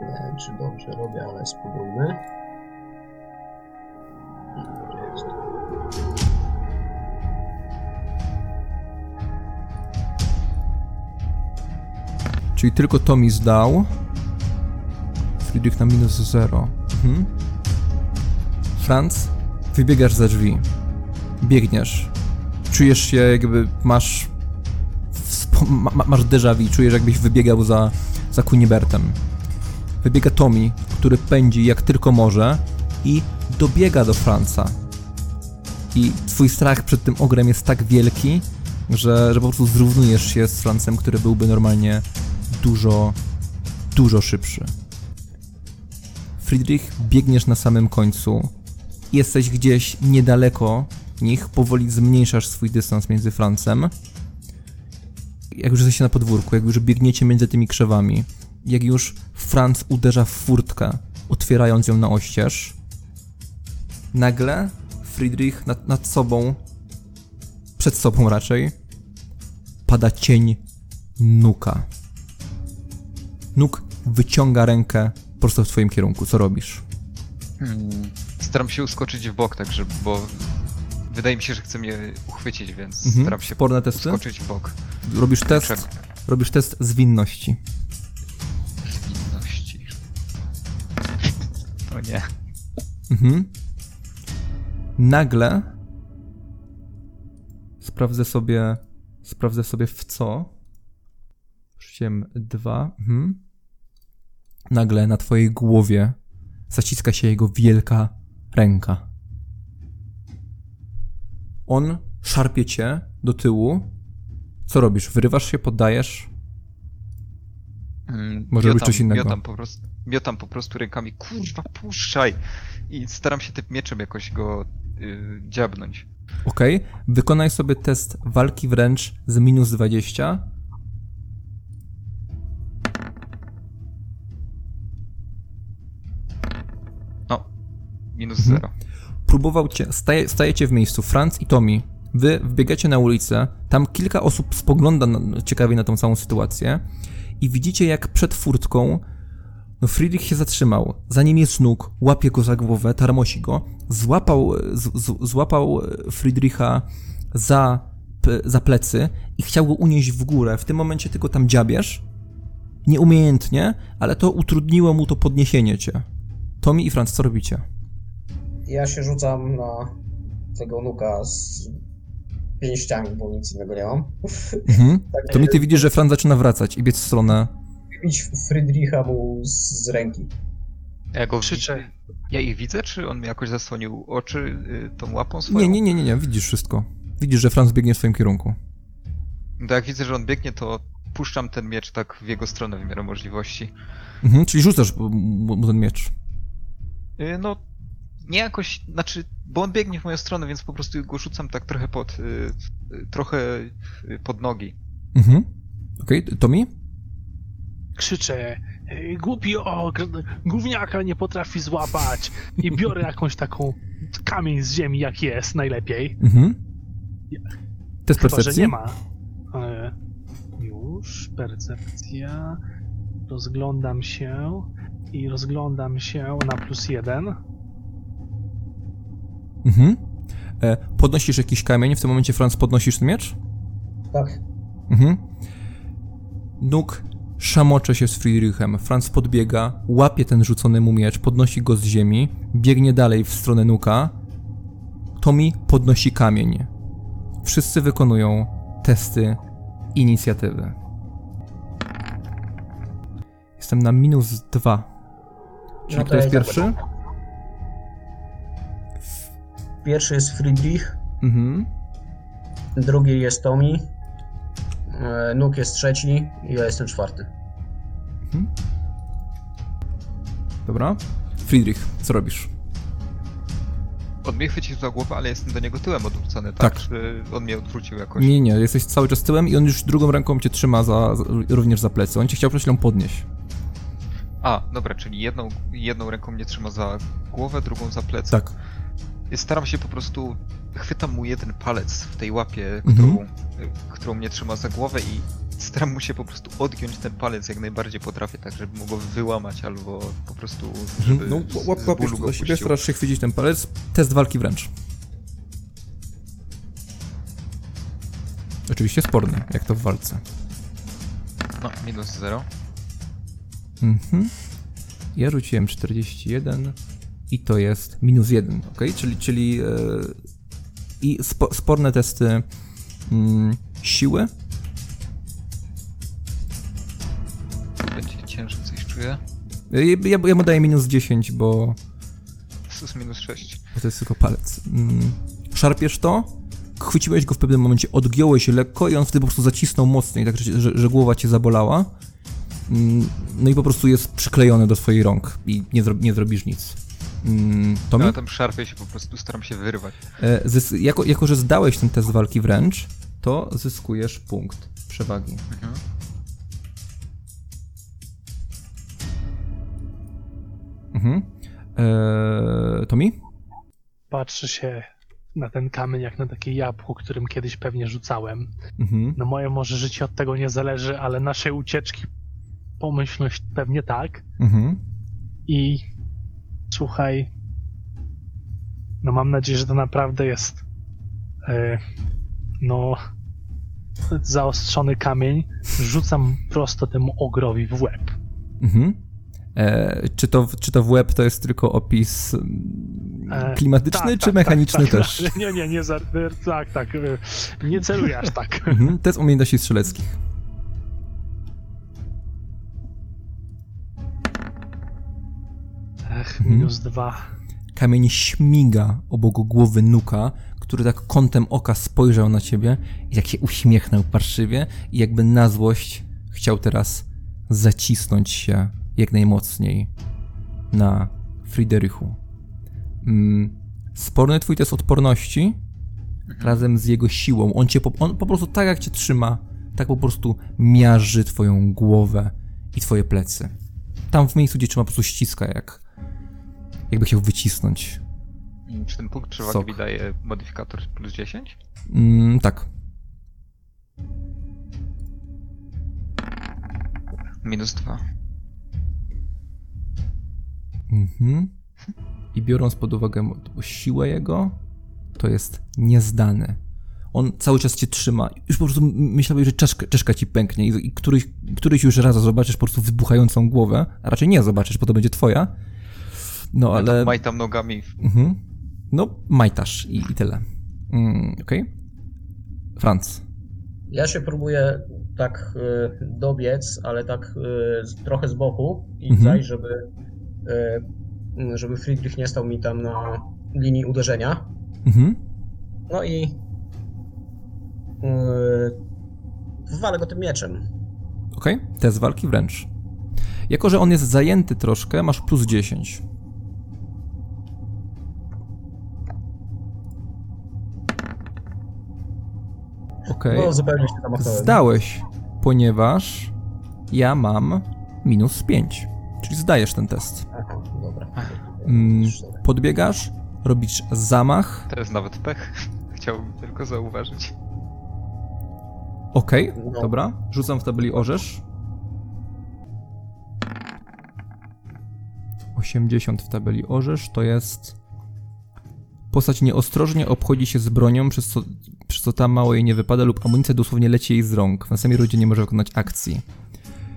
Speaker 4: Nie wiem, czy dobrze robię, ale spróbujmy. Jest?
Speaker 2: Czyli tylko Tommy zdał. Friedrich na minus 0. Mhm. Franz, wybiegasz za drzwi. Biegniesz. Czujesz się jakby masz... masz déjà vu, czujesz jakbyś wybiegał za, za Kunibertem. Wybiega Tommy, który pędzi jak tylko może i dobiega do Franca. I twój strach przed tym ogrem jest tak wielki, że, że po prostu zrównujesz się z Francem, który byłby normalnie dużo, dużo szybszy. Friedrich, biegniesz na samym końcu. Jesteś gdzieś niedaleko nich, powoli zmniejszasz swój dystans między Francem. Jak już jesteście na podwórku, jak już biegniecie między tymi krzewami, jak już Franz uderza w furtkę, otwierając ją na oścież, nagle Friedrich nad, nad sobą, przed sobą raczej, pada cień Nuka. Nuk wyciąga rękę prosto w twoim kierunku. Co robisz?
Speaker 3: Hmm. Staram się uskoczyć w bok, także, bo wydaje mi się, że chce mnie uchwycić, więc
Speaker 2: Mhm.
Speaker 3: staram się
Speaker 2: Sporne testy?
Speaker 3: uskoczyć w bok.
Speaker 2: Robisz test,
Speaker 3: Czego?
Speaker 2: robisz test zwinności.
Speaker 3: Zwinności. O nie.
Speaker 2: Mhm. Nagle sprawdzę sobie sprawdzę sobie w co. Rzuciłem dwa. Mhm. nagle na twojej głowie zaciska się jego wielka ręka. On szarpie cię do tyłu. Co robisz? Wyrywasz się, poddajesz?
Speaker 3: Mm,
Speaker 2: Może być
Speaker 3: miotam-
Speaker 2: coś innego.
Speaker 3: Miotam po, prostu, miotam po prostu rękami, kurwa, puszczaj! I staram się tym mieczem jakoś go y, dziabnąć.
Speaker 2: Ok. Wykonaj sobie test walki wręcz z minus 20.
Speaker 3: minus
Speaker 2: Mhm.
Speaker 3: zero.
Speaker 2: próbował cię, staje, stajecie w miejscu, Franz i Tommy, wy wbiegacie na ulicę, tam kilka osób spogląda na, ciekawie na tą całą sytuację i widzicie jak przed furtką no Friedrich się zatrzymał, za nim jest nóg, łapie go za głowę, tarmosi go, złapał, z, z, złapał Friedricha za, p, za plecy i chciał go unieść w górę, w tym momencie tylko tam dziabiesz, nieumiejętnie, ale to utrudniło mu to podniesienie cię. Tommy i Franz, co robicie?
Speaker 4: Ja się rzucam na tego nuka z pięściami, bo nic innego nie mam.
Speaker 2: Mhm. (laughs)
Speaker 4: Tak,
Speaker 2: To mi ty widzisz, że Fran zaczyna wracać i biec w stronę.
Speaker 4: Bić Friedricha mu z, z ręki.
Speaker 3: Ja go
Speaker 6: Krzyczę.
Speaker 3: Ja ich widzę, czy on mi jakoś zasłonił oczy y, tą łapą swoją?
Speaker 2: Nie, nie, nie, nie, nie, widzisz wszystko. Widzisz, że Franz biegnie w swoim kierunku.
Speaker 3: To jak widzę, że on biegnie, to puszczam ten miecz tak w jego stronę w miarę możliwości.
Speaker 2: Mhm, czyli rzucasz mu mu ten miecz.
Speaker 3: Y, No, nie jakoś, znaczy, bo on biegnie w moją stronę, więc po prostu go rzucam tak trochę pod, y, trochę y, pod nogi.
Speaker 2: Mhm. Okej, Tommy?
Speaker 6: Krzyczę, "Ej, głupi ogr, gówniaka nie potrafi złapać i biorę jakąś taką kamień z ziemi jak jest, najlepiej.
Speaker 2: Mhm. Test
Speaker 6: Chyba, że
Speaker 2: percepcji?
Speaker 6: nie ma. E, już, percepcja. Rozglądam się i rozglądam się na plus jeden.
Speaker 2: Mhm. E, podnosisz jakiś kamień, w tym momencie Franz podnosisz ten miecz?
Speaker 4: Tak.
Speaker 2: Mhm. Nóg szamocze się z Friedrichem. Franz podbiega, łapie ten rzucony mu miecz, podnosi go z ziemi, biegnie dalej w stronę Nuka. Tommy podnosi kamień. Wszyscy wykonują testy inicjatywy. Jestem na minus dwa. Czyli
Speaker 4: No
Speaker 2: kto
Speaker 4: to
Speaker 2: jest
Speaker 4: ja
Speaker 2: pierwszy?
Speaker 4: Pierwszy jest Friedrich,
Speaker 2: Mhm.
Speaker 4: drugi jest Tommy, e, Nuk jest trzeci i ja jestem czwarty.
Speaker 2: Dobra. Friedrich, co robisz?
Speaker 3: On mnie chwycił za głowę, ale jestem do niego tyłem odwrócony, tak?
Speaker 2: Tak.
Speaker 3: Czy on mnie odwrócił jakoś?
Speaker 2: Nie, nie, jesteś cały czas tyłem i on już drugą ręką cię trzyma za, za, również za plecy. On cię chciał przed chwilą podnieść.
Speaker 3: A, dobra, czyli jedną, jedną ręką mnie trzyma za głowę, drugą za plecy.
Speaker 2: Tak.
Speaker 3: Staram się po prostu, chwytam mu jeden palec w tej łapie,
Speaker 2: Mhm.
Speaker 3: którą, y, którą mnie trzyma za głowę i staram mu się po prostu odgiąć ten palec jak najbardziej potrafię, tak żeby mu go wyłamać albo po prostu, żeby
Speaker 2: No, łap,
Speaker 3: z
Speaker 2: łapiesz
Speaker 3: bólu
Speaker 2: to
Speaker 3: go
Speaker 2: za siebie, starasz się chwycić ten palec. Test walki wręcz. Oczywiście sporny, jak to w walce.
Speaker 3: No, minus zero.
Speaker 2: Mhm. Ja rzuciłem 41 i to jest minus 1, ok? Czyli, czyli e, i spo, sporne testy mm, siły.
Speaker 3: Będzie ciężej, coś czuję.
Speaker 2: Ja, ja, ja mu daję minus 10, bo
Speaker 3: Sus minus sześć.
Speaker 2: bo to jest tylko palec. Mm, szarpiesz to, chwyciłeś go w pewnym momencie, odgiąłeś się lekko i on wtedy po prostu zacisnął mocniej, tak że, że, że głowa cię zabolała. Mm, no i po prostu jest przyklejony do swoich rąk i nie, zro, nie zrobisz nic. Mm, Tommy?
Speaker 3: No, tam szarpię się po prostu, staram się wyrwać.
Speaker 2: E, zys- jako, jako, że zdałeś ten test walki wręcz, to zyskujesz punkt przewagi.
Speaker 3: Mhm.
Speaker 2: Mhm. E, Tommy?
Speaker 6: Patrzy się na ten kamień jak na takie jabłko, którym kiedyś pewnie rzucałem.
Speaker 2: Mhm.
Speaker 6: No moje może życie od tego nie zależy, ale naszej ucieczki pomyślność pewnie tak.
Speaker 2: Mhm.
Speaker 6: I słuchaj, no mam nadzieję, że to naprawdę jest e, no zaostrzony kamień. Rzucam prosto temu ogrowi w łeb.
Speaker 2: Mhm. E, czy, to, czy to w web to jest tylko opis mm,
Speaker 6: E,
Speaker 2: klimatyczny,
Speaker 6: tak,
Speaker 2: czy
Speaker 6: tak,
Speaker 2: mechaniczny
Speaker 6: tak, tak,
Speaker 2: też?
Speaker 6: Tak, (laughs) nie, nie, nie, za, tak, tak. e, Nie celuję aż tak.
Speaker 2: Mhm. Test umiejętności strzeleckich.
Speaker 6: Pech,
Speaker 2: Mhm.
Speaker 6: minus dwa.
Speaker 2: Kamień śmiga obok głowy Nuka, który tak kątem oka spojrzał na ciebie i tak się uśmiechnął parszywie i jakby na złość chciał teraz zacisnąć się jak najmocniej na Friedrichu. Mm, sporny twój test odporności razem z jego siłą. On cię po, on po prostu tak jak cię trzyma, tak po prostu miaży twoją głowę i twoje plecy. Tam w miejscu, gdzie trzyma, po prostu ściska jak jakby chciał wycisnąć.
Speaker 3: Czy ten punkt przewagi daje modyfikator plus 10?
Speaker 2: Mm, tak.
Speaker 3: Minus 2.
Speaker 2: Mhm. I biorąc pod uwagę siłę jego, to jest niezdany. On cały czas cię trzyma. Już po prostu myślałeś, że czaszka, czaszka ci pęknie i, i któryś, któryś już raz zobaczysz po prostu wybuchającą głowę, a raczej nie zobaczysz, bo to będzie twoja. No ale...
Speaker 3: Ale... Majtam nogami.
Speaker 2: Mhm. No, majtasz i, i tyle. Mm, Okej. Franc.
Speaker 4: Ja się próbuję tak y, dobiec, ale tak y, z- trochę z boku i
Speaker 2: Mhm.
Speaker 4: zajść, żeby, y, żeby Friedrich nie stał mi tam na linii uderzenia.
Speaker 2: Mhm.
Speaker 4: No i y, walę go tym mieczem.
Speaker 2: Okej, test walki wręcz. Jako, że on jest zajęty troszkę, masz plus 10. Okej.
Speaker 4: No zupełnie się zamachnąłem.
Speaker 2: Zdałeś, ponieważ ja mam minus 5. Czyli zdajesz ten test.
Speaker 4: Aha, dobra.
Speaker 2: Mm, podbiegasz, robisz zamach.
Speaker 3: To jest nawet pech. (laughs) Chciałbym tylko zauważyć.
Speaker 2: Okej,
Speaker 4: No.
Speaker 2: dobra. Rzucam w tabeli orzesz. 80 w tabeli orzesz to jest. Postać nieostrożnie obchodzi się z bronią, przez co, przez co ta mało jej nie wypada, lub amunicja dosłownie leci jej z rąk. W następnej rundzie nie może wykonać akcji.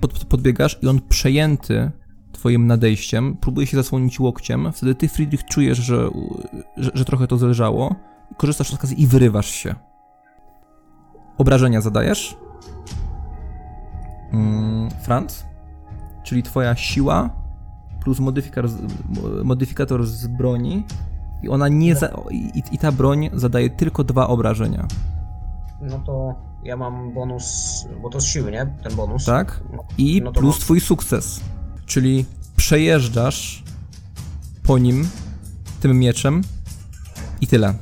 Speaker 2: Pod, podbiegasz i on przejęty twoim nadejściem próbuje się zasłonić łokciem. Wtedy ty, Friedrich, czujesz, że, że, że trochę to zależało. Korzystasz z okazji i wyrywasz się. Obrażenia zadajesz. Mm, Franz? Czyli twoja siła plus modyfikator z, modyfikator z broni i ona nie za, i, i ta broń zadaje tylko dwa obrażenia,
Speaker 4: No to ja mam bonus, bo to z siły, nie? Ten bonus.
Speaker 2: tak? I
Speaker 4: No to
Speaker 2: plus
Speaker 4: mam-
Speaker 2: twój sukces. Czyli przejeżdżasz po nim tym mieczem i tyle.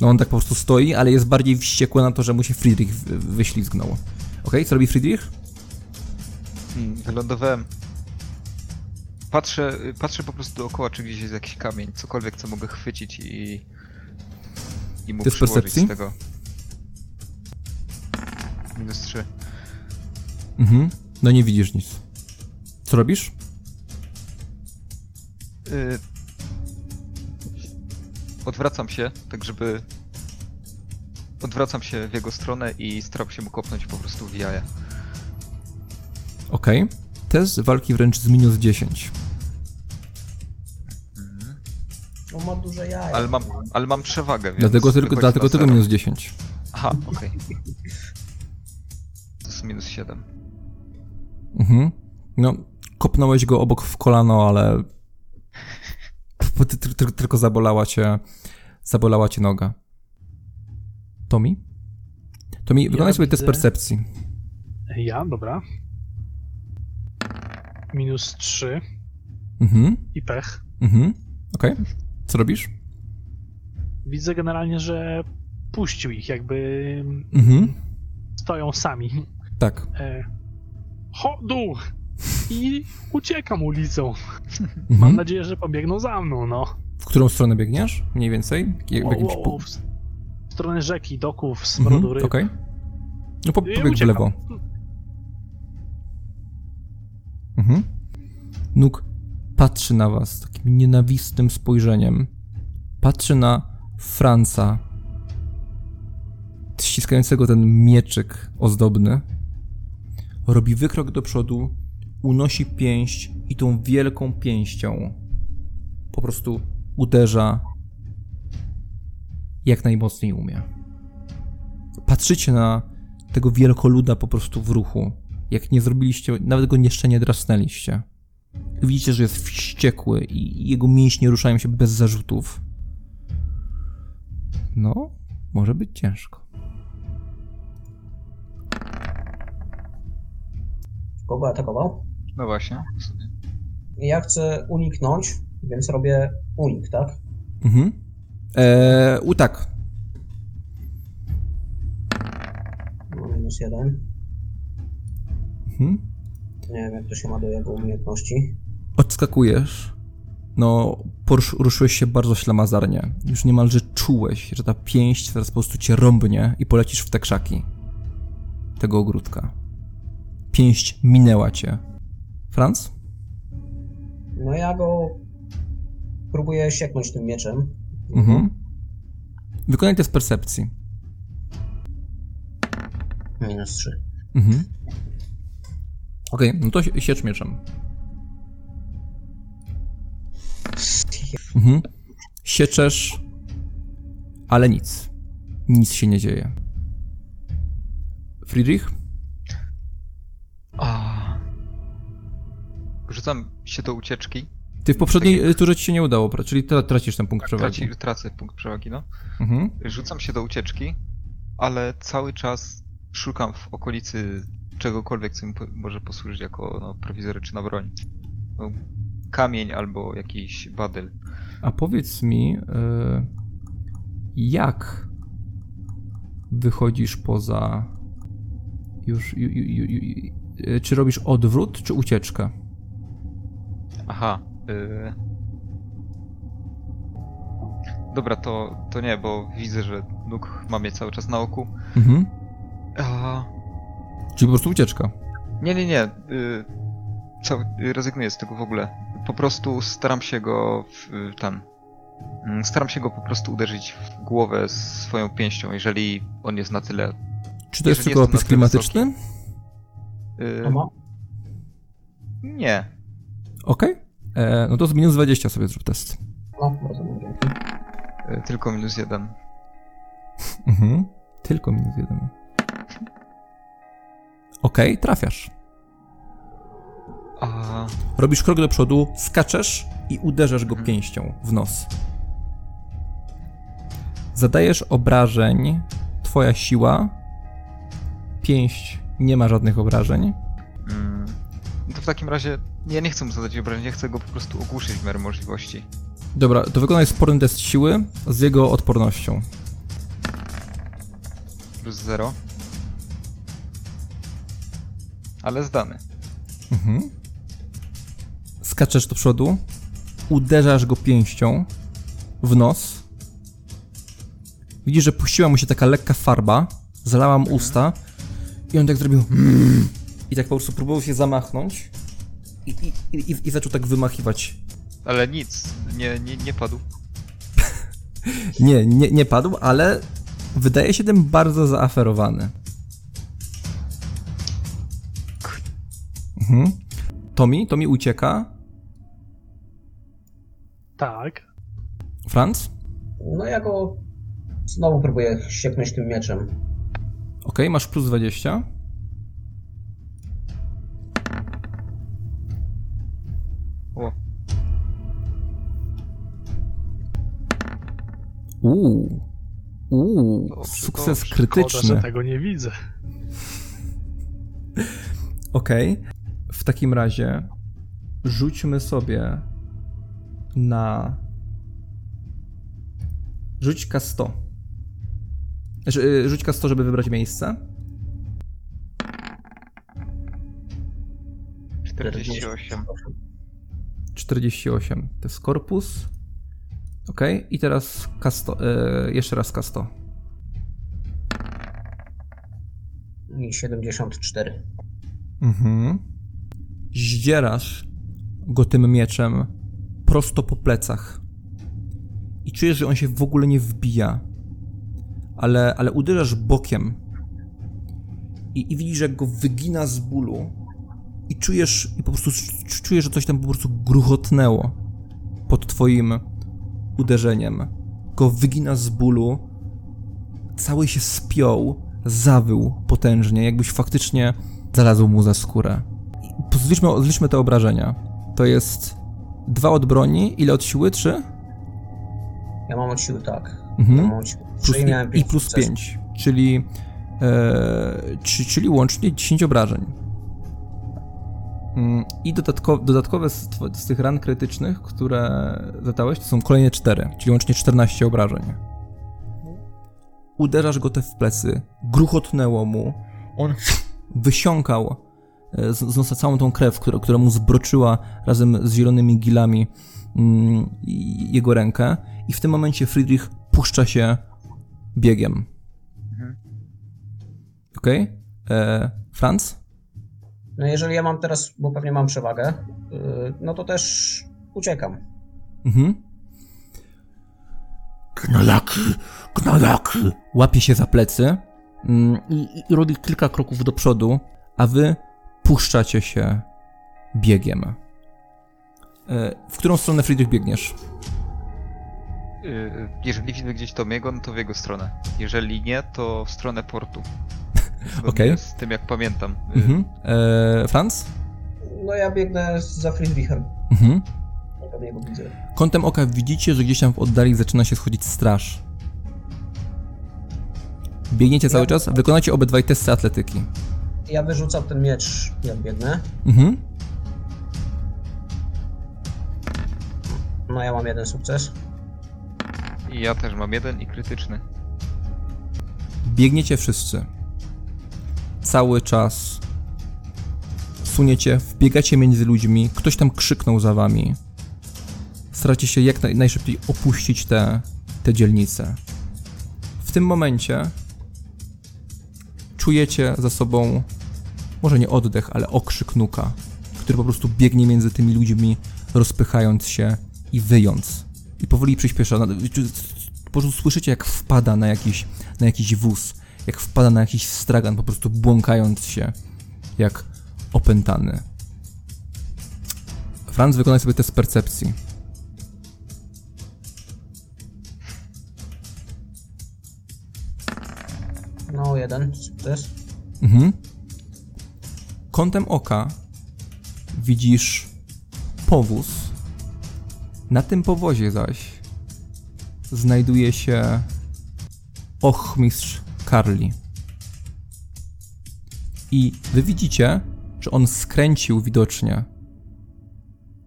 Speaker 2: No on tak po prostu stoi, ale jest bardziej wściekły na to, że mu się Friedrich wy- wyślizgnął. Okej, co robi Friedrich?
Speaker 3: Hmm, Wylądowałem. Patrzę, patrzę po prostu dookoła, czy gdzieś jest jakiś kamień, cokolwiek, co mogę chwycić i... I mu
Speaker 2: Ty percepcji?
Speaker 3: z tego. Minus 3.
Speaker 2: Mhm. No nie widzisz nic. Co robisz?
Speaker 3: Y... Odwracam się, tak żeby... Odwracam się w jego stronę i staram się mu kopnąć po prostu w jaja.
Speaker 2: Okej. Test walki wręcz z minus 10.
Speaker 4: On ma duże jaja.
Speaker 3: Ale mam, ale mam przewagę, więc...
Speaker 2: Dlatego tylko,
Speaker 3: wychodzi
Speaker 2: dlatego
Speaker 3: na
Speaker 2: tylko
Speaker 3: zero.
Speaker 2: minus 10.
Speaker 3: Aha, okej. To jest minus 7.
Speaker 2: Mhm. No, kopnąłeś go obok w kolano, ale (laughs) bo ty, ty, ty, tylko zabolała cię, zabolała cię noga. Tomi? Tomi, wykonaj sobie test
Speaker 6: widzę-
Speaker 2: percepcji.
Speaker 6: Ja, dobra. Minus 3
Speaker 2: Mhm,
Speaker 6: i pech.
Speaker 2: mhm, okej. Co robisz?
Speaker 6: Widzę generalnie, że puścił ich, jakby
Speaker 2: Mhm,
Speaker 6: stoją sami.
Speaker 2: tak.
Speaker 6: E, chodu! I uciekam ulicą. Mam
Speaker 2: Mhm.
Speaker 6: nadzieję, że pobiegną za mną, no.
Speaker 2: W którą stronę biegniesz? Mniej więcej? Jak- W jakimś
Speaker 6: Wow, w stronę rzeki, doków,
Speaker 2: Mhm,
Speaker 6: smrodu ryb.
Speaker 2: Okej. No po,
Speaker 6: I
Speaker 2: pobieg w lewo. Mhm. Nuk patrzy na was takim nienawistnym spojrzeniem. Patrzy na Franca, ściskającego ten mieczyk ozdobny. Robi wykrok do przodu, unosi pięść i tą wielką pięścią po prostu uderza jak najmocniej umie. Patrzycie na tego wielkoluda po prostu w ruchu. Jak nie zrobiliście, nawet go jeszcze nie drasnęliście. Widzicie, że jest wściekły i jego mięśnie ruszają się bez zarzutów. No, może być ciężko.
Speaker 4: Kogo atakował?
Speaker 3: No właśnie.
Speaker 4: Ja chcę uniknąć, więc robię unik, tak?
Speaker 2: Mhm. Eee, u tak.
Speaker 4: No, minus jeden.
Speaker 2: Mhm.
Speaker 4: Nie wiem, jak to się ma do jego umiejętności.
Speaker 2: Odskakujesz. No, porusz, ruszyłeś się bardzo ślamazarnie. Już niemalże czułeś, że ta pięść teraz po prostu cię rąbnie i polecisz w te krzaki. Tego ogródka. Pięść minęła cię. Franz?
Speaker 4: No ja go próbuję sieknąć tym mieczem.
Speaker 2: Mhm. Wykonaj test percepcji.
Speaker 4: Minus trzy.
Speaker 2: Mhm. Okej, no to si- siecz mieczem. Mhm. Sieczesz, ale nic. Nic się nie dzieje. Friedrich?
Speaker 3: A. Rzucam się do ucieczki.
Speaker 2: Ty w poprzedniej y, turze ci się nie udało, czyli tra- tracisz ten punkt
Speaker 3: Tak,
Speaker 2: przewagi.
Speaker 3: traci, tracę punkt przewagi, no.
Speaker 2: Mhm.
Speaker 3: Rzucam się do ucieczki, ale cały czas szukam w okolicy czegokolwiek, co mi po- może posłużyć jako no, prowizoryczna broń. No, kamień albo jakiś badyl.
Speaker 2: A powiedz mi, y, jak wychodzisz poza. Już. Ju, ju, ju, y, czy robisz odwrót, czy ucieczkę?
Speaker 3: Aha. Y... Dobra, to, to nie, bo widzę, że nóg ma mnie cały czas na oku.
Speaker 2: Mhm.
Speaker 3: A...
Speaker 2: Czyli po prostu ucieczka.
Speaker 3: Nie, nie, nie. Y, y, rezygnuję z tego w ogóle. Po prostu staram się go w. Y, mm, staram się go po prostu uderzyć w głowę swoją pięścią, jeżeli on jest na tyle.
Speaker 2: Czy to jest tylko opis klimatyczny?
Speaker 3: Y, nie.
Speaker 2: Okej. Okay. No to z minus 20 sobie zrób test.
Speaker 4: No,
Speaker 3: Tylko minus 1.
Speaker 2: Mhm. Tylko minus 1. Ok, trafiasz.
Speaker 3: A...
Speaker 2: Robisz krok do przodu, skaczesz i uderzasz go mhm. pięścią w nos. Zadajesz obrażeń, twoja siła, pięść nie ma żadnych obrażeń.
Speaker 3: Mm. No to w takim razie ja nie chcę mu zadać obrażeń, ja chcę go po prostu ogłuszyć w miarę możliwości.
Speaker 2: Dobra, to wykonaj sporny test siły z jego odpornością.
Speaker 3: Plus 0. Ale zdany.
Speaker 2: Mhm. Skaczesz do przodu, uderzasz go pięścią w nos. Widzisz, że puściła mu się taka lekka farba, zalała mu usta i on tak zrobił i tak po prostu próbował się zamachnąć i, i, i, i zaczął tak wymachiwać.
Speaker 3: Ale nic, nie, nie, nie padł. (laughs)
Speaker 2: Nie, nie, nie padł, ale wydaje się tym bardzo zaaferowany. Mhm. Tommy, Tommy ucieka.
Speaker 6: Tak.
Speaker 2: Franz?
Speaker 4: No ja go znowu próbuję sieknąć tym mieczem.
Speaker 2: Okej, masz plus 20.
Speaker 3: O,
Speaker 2: Uuu. Uuu. Sukces
Speaker 3: dobrze.
Speaker 6: Szkoda,
Speaker 2: krytyczny.
Speaker 6: że tego nie widzę.
Speaker 2: Okej. W takim razie rzućmy sobie na. Rzuć K100. Znaczy, y, rzuć K100, żeby wybrać miejsce.
Speaker 3: 48.
Speaker 2: 48. To jest korpus. Okej, i teraz K100. y, jeszcze raz K100.
Speaker 4: I 74.
Speaker 2: Mhm. Zdzierasz go tym mieczem prosto po plecach. I czujesz, że on się w ogóle nie wbija. Ale, ale uderzasz bokiem. I, I widzisz, jak go wygina z bólu. I czujesz, i po prostu cz- czujesz, że coś tam po prostu gruchotnęło pod twoim uderzeniem. Go wygina z bólu. Cały się spiął, zawył potężnie, jakbyś faktycznie znalazł mu za skórę. Zliczmy, zliczmy te obrażenia. to jest dwa od broni. Ile od siły? Trzy?
Speaker 4: Ja mam od siły, tak.
Speaker 2: Mhm.
Speaker 4: Ja mam od siły.
Speaker 2: Plus,
Speaker 4: i
Speaker 2: i,
Speaker 4: pięć
Speaker 2: plus. 5, czyli, e, czy, czyli łącznie 10 obrażeń. Mm, I dodatko, dodatkowe z, z tych ran krytycznych, które zadałeś, to są kolejne 4, czyli łącznie 14 obrażeń. Uderzasz go te w plecy, gruchotnęło mu, on (laughs) wysiąkał e, z, z nosa całą tą krew, która, która mu zbroczyła razem z zielonymi gilami mm, i- jego rękę i w tym momencie Friedrich puszcza się biegiem.
Speaker 3: Mhm.
Speaker 2: Okej? E, Franz?
Speaker 4: No jeżeli ja mam teraz, bo pewnie mam przewagę, yy, no to też uciekam.
Speaker 2: Mhm.
Speaker 5: Gnojaki, gnojaki.
Speaker 2: Łapie się za plecy mm, i, i robi kilka kroków do przodu, a wy puszczacie się biegiem. E, w którą stronę Friedrich biegniesz?
Speaker 3: Yy, Jeżeli widzę gdzieś Tomiego, no to w jego stronę. Jeżeli nie, to w stronę portu. (laughs)
Speaker 2: Okej.
Speaker 3: Z tym jak pamiętam. Yy,
Speaker 2: Mhm. E, Franz?
Speaker 4: No ja biegnę za Friedrichem.
Speaker 2: Mhm.
Speaker 4: Ja widzę.
Speaker 2: Kątem oka widzicie, że gdzieś tam w oddali zaczyna się schodzić straż. Biegniecie cały
Speaker 4: Ja-
Speaker 2: czas, wykonacie obydwaj testy atletyki.
Speaker 4: Ja wyrzucam ten miecz, jak biegnę.
Speaker 2: Mhm.
Speaker 4: No ja mam jeden sukces.
Speaker 3: I ja też mam jeden i krytyczny.
Speaker 2: Biegniecie wszyscy. Cały czas. Suniecie, wbiegacie między ludźmi. Ktoś tam krzyknął za wami. Staracie się jak naj, najszybciej opuścić te, te dzielnice. W tym momencie czujecie za sobą może nie oddech, ale okrzyk nuka, który po prostu biegnie między tymi ludźmi, rozpychając się i wyjąc. I powoli przyspiesza. Po prostu słyszycie, jak wpada na jakiś, na jakiś wóz, jak wpada na jakiś stragan, po prostu błąkając się, jak opętany. Franz, wykonaj sobie test percepcji.
Speaker 4: No jeden sukces.
Speaker 2: Mhm. Kątem oka widzisz powóz. Na tym powozie zaś znajduje się ochmistrz Karli. I wy widzicie, że on skręcił widocznie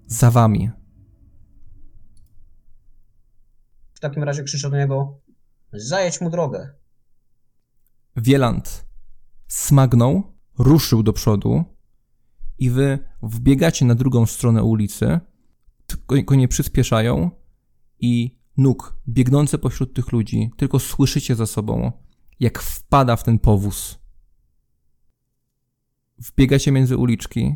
Speaker 2: za wami.
Speaker 4: W takim razie krzyczę do niego zajedź mu drogę.
Speaker 2: Wieland smagnął, ruszył do przodu i wy wbiegacie na drugą stronę ulicy, tylko konie przyspieszają i nóg biegnące pośród tych ludzi tylko słyszycie za sobą, jak wpada w ten powóz. Wbiegacie między uliczki,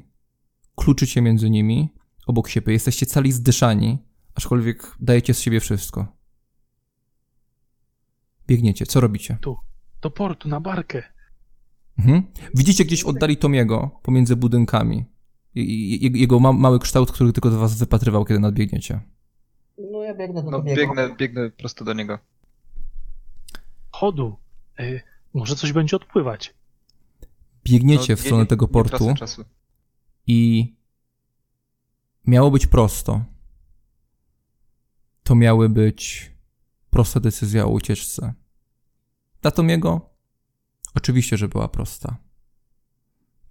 Speaker 2: kluczycie między nimi, obok siebie, jesteście cali zdyszani, aczkolwiek dajecie z siebie wszystko. Biegniecie, co robicie?
Speaker 6: Do portu, na barkę.
Speaker 2: Mhm. Widzicie gdzieś w oddali Tomiego pomiędzy budynkami. Jego ma mały kształt, który tylko do was wypatrywał, kiedy nadbiegniecie.
Speaker 4: No ja biegnę do
Speaker 3: No
Speaker 4: Tomiego.
Speaker 3: biegnę, biegnę prosto do niego.
Speaker 6: Chodu. Y, może coś będzie odpływać.
Speaker 2: Biegniecie
Speaker 3: No,
Speaker 2: w stronę
Speaker 3: nie-
Speaker 2: tego portu i miało być prosto. To miały być prosta decyzja o ucieczce. Dla Tomiego oczywiście, że była prosta.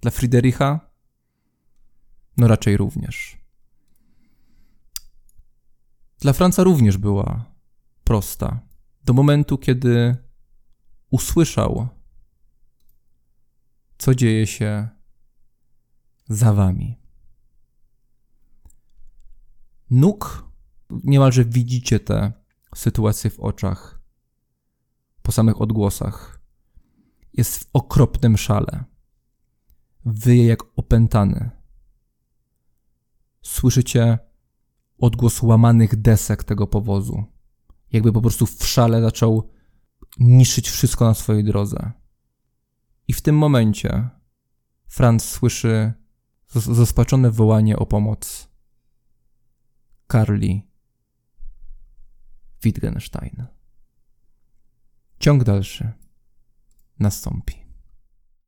Speaker 2: Dla Friedricha no raczej również. Dla Franca również była prosta. Do momentu, kiedy usłyszał, co dzieje się za wami. Nóg, niemalże widzicie tę sytuację w oczach, po samych odgłosach. Jest w okropnym szale. Wyje jak opętany. Słyszycie odgłos łamanych desek tego powozu. Jakby po prostu w szale zaczął niszczyć wszystko na swojej drodze. I w tym momencie Franz słyszy zaspaczone wołanie o pomoc. Karli Wittgenstein. Ciąg dalszy nastąpi.